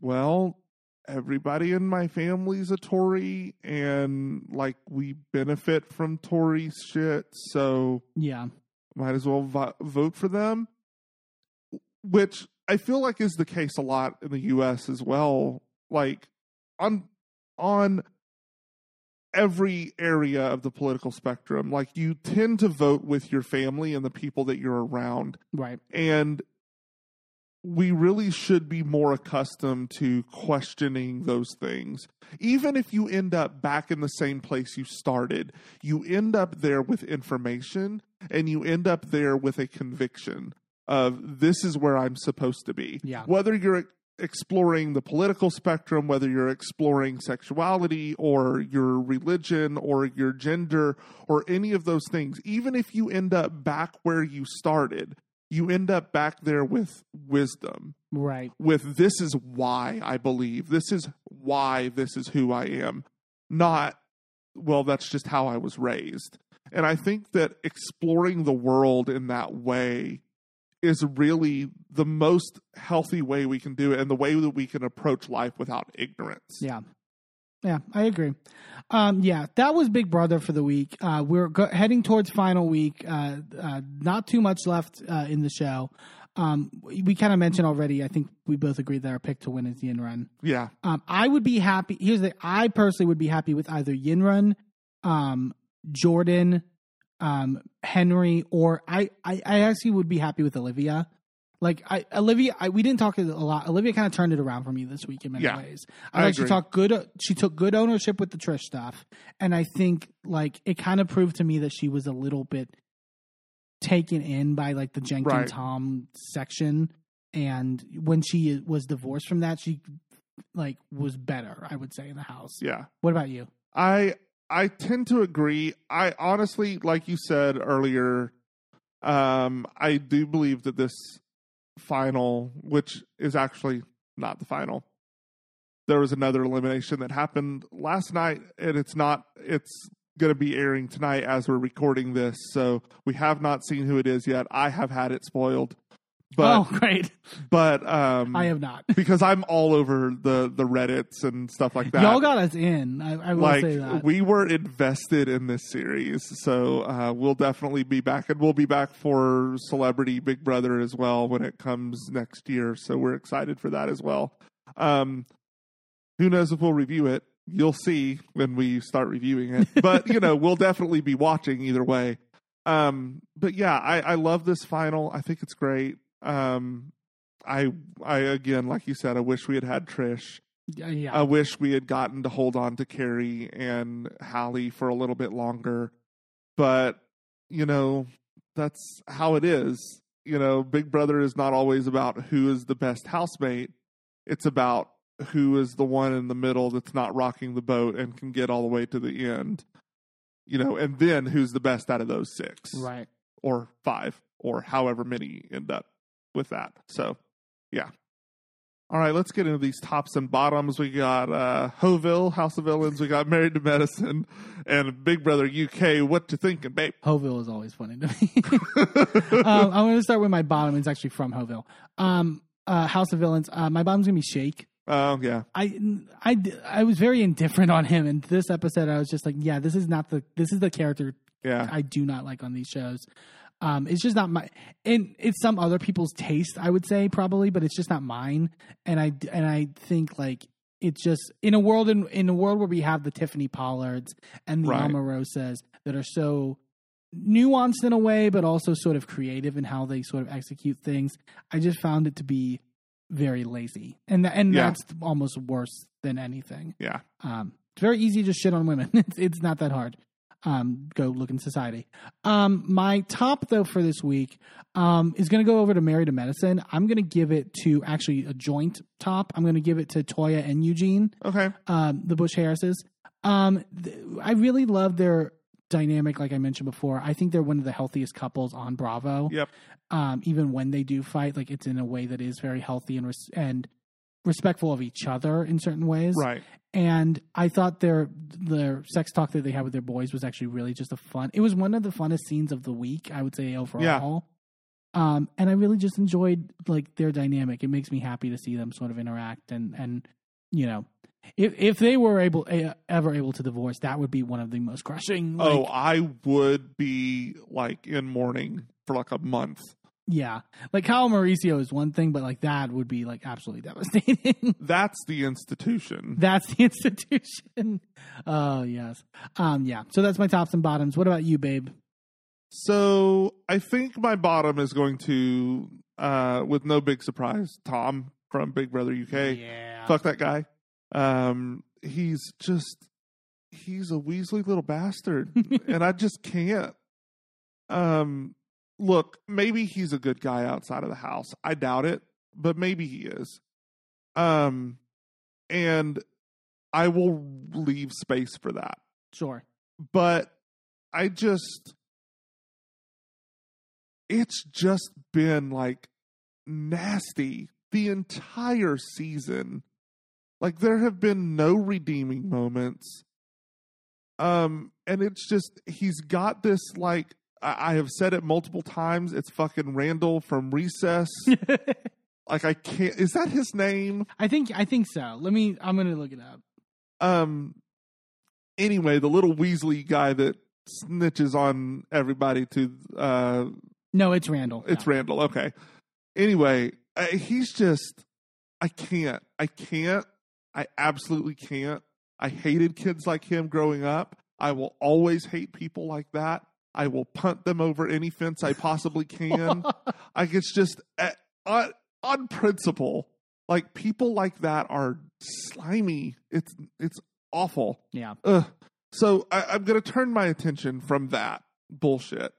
well, everybody in my family's a Tory, and like we benefit from Tory shit, so Yeah. might as well vo- vote for them. Which I feel like is the case a lot in the U.S. as well. Like on on every area of the political spectrum, like you tend to vote with your family and the people that you're around, Right. and we really should be more accustomed to questioning those things. Even if you end up back in the same place you started, you end up there with information and you end up there with a conviction of this is where I'm supposed to be. Yeah. Whether you're exploring the political spectrum, whether you're exploring sexuality or your religion or your gender or any of those things, even if you end up back where you started, you end up back there with wisdom Right. with this is why I believe, this is why this is who I am, not, well, that's just how I was raised. And I think that exploring the world in that way is really the most healthy way we can do it and the way that we can approach life without ignorance. Yeah. Yeah, I agree. Um, yeah, that was Big Brother for the week. Uh, we're go- heading towards final week. Uh, uh, not too much left uh, in the show. Um, we, kind of mentioned already. I think we both agreed that our pick to win is Yinrun. Yeah. Um, I would be happy. Here's the. I personally would be happy with either Yinrun, um, Jordan, um, Henry, or I, I. I actually would be happy with Olivia. Like I, Olivia, I, we didn't talk a lot. Olivia kind of turned it around for me this week in many Yeah, ways. I I, like she agree. talked good. She took good ownership with the Trish stuff, and I think like it kind of proved to me that she was a little bit taken in by like the Jenkin Right. Tom section, and when she was divorced from that, she like was better. I would say in the house. Yeah. What about you? I I tend to agree. I honestly, like you said earlier, um, I do believe that this final, which is actually not the final, there was another elimination that happened last night, and it's not. It's going to be airing tonight as we're recording this, so we have not seen who it is yet. I have had it spoiled, but oh, great! but um, I have not. because I'm all over the the Reddits and stuff like that Y'all got us in. I, I will like say that. we were invested in this series so uh, we'll definitely be back and we'll be back for celebrity big brother as well when it comes next year so we're excited for that as well um, who knows if we'll review it you'll see when we start reviewing it but you know we'll definitely be watching either way Um, but yeah, I, I love this final. I think it's great. Um, I I again, like you said, I wish we had had Trish. Yeah, yeah. I wish we had gotten to hold on to Kerry and Hallie for a little bit longer. But, you know, that's how it is. You know, Big Brother is not always about who is the best housemate. It's about who is the one in the middle that's not rocking the boat and can get all the way to the end. You know, and then who's the best out of those six right. or five or however many end up with that. So, yeah. All right, let's get into these tops and bottoms. We got uh, Hoville, House of Villains. We got Married to Medicine and Big Brother UK. What you thinking, babe? Hoville is always funny to me. um, I'm going to start with my bottom. It's actually from Hoville. Um, uh, House of Villains. Uh, my bottom's going to be Shake. Oh, yeah. I, I, I was very indifferent on him. And this episode, I was just like, yeah, this is not the, this is the character Yeah. I do not like on these shows. Um, it's just not my, and it's some other people's taste, I would say probably, but it's just not mine. And I, and I think like it's just in a world in in a world where we have the Tiffany Pollards and the Right. Omarosas that are so nuanced in a way, but also sort of creative in how they sort of execute things. I just found it to be very lazy, and tha- and Yeah. that's almost worse than anything. Yeah. Um, it's very easy to shit on women. It's, it's not that hard. Um, go look in society. Um, my top though for this week um, is going to go over to Married to Medicine. I'm going to give it to actually a joint top. I'm going to give it to Toya and Eugene, Okay. um, the Bush Harrises. Um, th- I really love their dynamic. Like I mentioned before, I think they're one of the healthiest couples on Bravo Yep. um, even when they do fight, like it's in a way that is very healthy and res- and respectful of each other in certain ways. Right. And I thought their their sex talk that they had with their boys was actually really just a fun. It was one of the funnest scenes of the week, I would say overall. Um, and I really just enjoyed like their dynamic. It makes me happy to see them sort of interact and and you know. If if they were able eh, ever able to divorce, that would be one of the most crushing. Like, oh, I would be like in mourning for like a month. Yeah, like Kyle Mauricio is one thing, but like that would be like absolutely devastating. That's the institution. that's the institution. Oh yes, um, yeah. So that's my tops and bottoms. What about you, babe? So I think my bottom is going to, uh, with no big surprise, Tom from Big Brother UK. Yeah, Fuck that guy. Um, he's just he's a Weasley little bastard, and I just can't. Um, look, maybe he's a good guy outside of the house. I doubt it, but maybe he is. Um, and I will leave space for that. sure. But I just, it's just been like nasty the entire season. Like there have been no redeeming moments. Um, and it's just he's got this like I, I have said it multiple times. It's fucking Randall from Recess. like I can't. Is that his name? I think I think so. Let me. I'm gonna look it up. Um. Anyway, the little Weasley guy that snitches on everybody to uh No, it's Randall. It's. Randall. Okay. Anyway, I, he's just. I can't. I can't. I absolutely can't. I hated kids like him growing up. I will always hate people like that. I will punt them over any fence I possibly can. like it's just uh, on, on principle. Like people like that are slimy. It's it's awful. Yeah. Ugh. So I, I'm going to turn my attention from that bullshit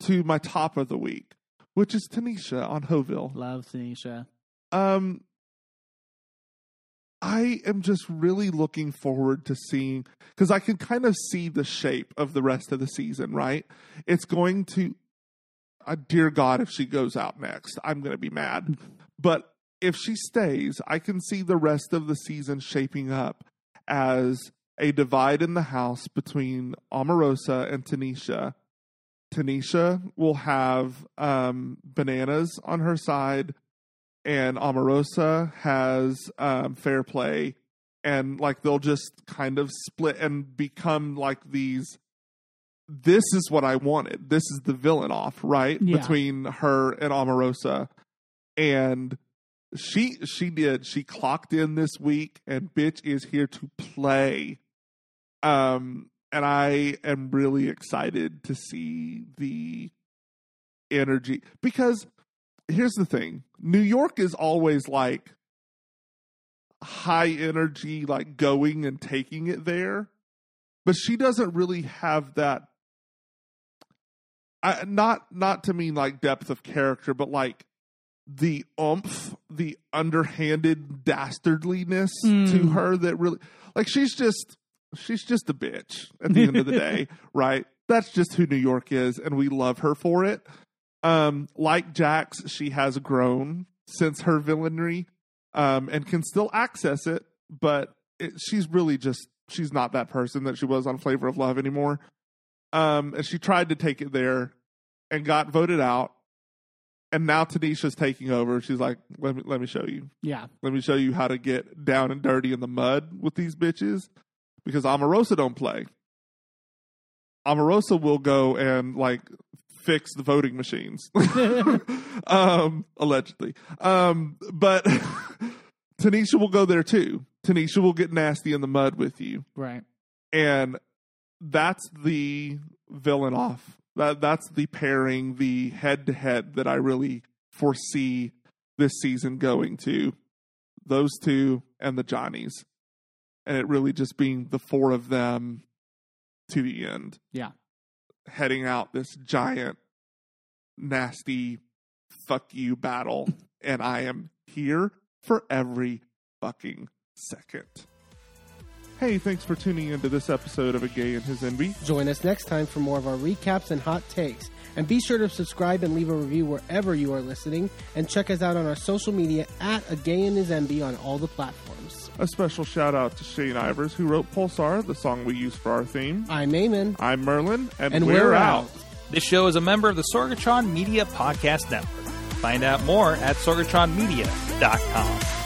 to my top of the week, which is Tanisha on Hoville. Love Tanisha. Um, I am just really looking forward to seeing because I can kind of see the shape of the rest of the season. Right? It's going to, uh, dear God, if she goes out next, I'm going to be mad. But if she stays, I can see the rest of the season shaping up as a divide in the house between Omarosa and Tanisha. Tanisha will have um, Bananas on her side, and Omarosa has um, Fairplay, and like they'll just kind of split and become like these. This is what I wanted. This is the villain off, right? Yeah. Between her and Omarosa, and she she did. She clocked in this week, and bitch is here to play. Um, and I am really excited to see the energy because here's the thing New York is always like high energy, like going and taking it there, but she doesn't really have that. I, not not to mean like depth of character, but like the oomph, the underhanded dastardliness to Mm. her that really like she's just she's just a bitch at the end of the day, right? That's just who New York is, and we love her for it. Um, like Jax, she has grown since her villainry, um, and can still access it, but it, she's really just she's not that person that she was on Flavor of Love anymore. Um, and she tried to take it there and got voted out. And now Tanisha's taking over. She's like, "Let me let me show you. Yeah. Let me show you how to get down and dirty in the mud with these bitches." Because Omarosa don't play. Omarosa will go and like fix the voting machines, um, allegedly. Um, but Tanisha will go there too. Tanisha will get nasty in the mud with you Right. and that's the villain off. That that's the pairing, the head to head that I really foresee this season going to. Those two and the Johnnies, and it really just being the four of them to the end. Yeah. Heading out this giant, nasty, fuck you battle, and I am here for every fucking second. Hey, thanks for tuning into this episode of A Gay and His Enby. Join us next time for more of our recaps and hot takes. And be sure to subscribe and leave a review wherever you are listening. And check us out on our social media at A Gay and His Enby on all the platforms. A special shout out to Shane Ivers, who wrote Pulsar, the song we use for our theme. I'm Eamon. I'm Merlin, and, And we're, we're out. out. This show is a member of the Sorgatron Media Podcast Network. Find out more at sorgatronmedia.com.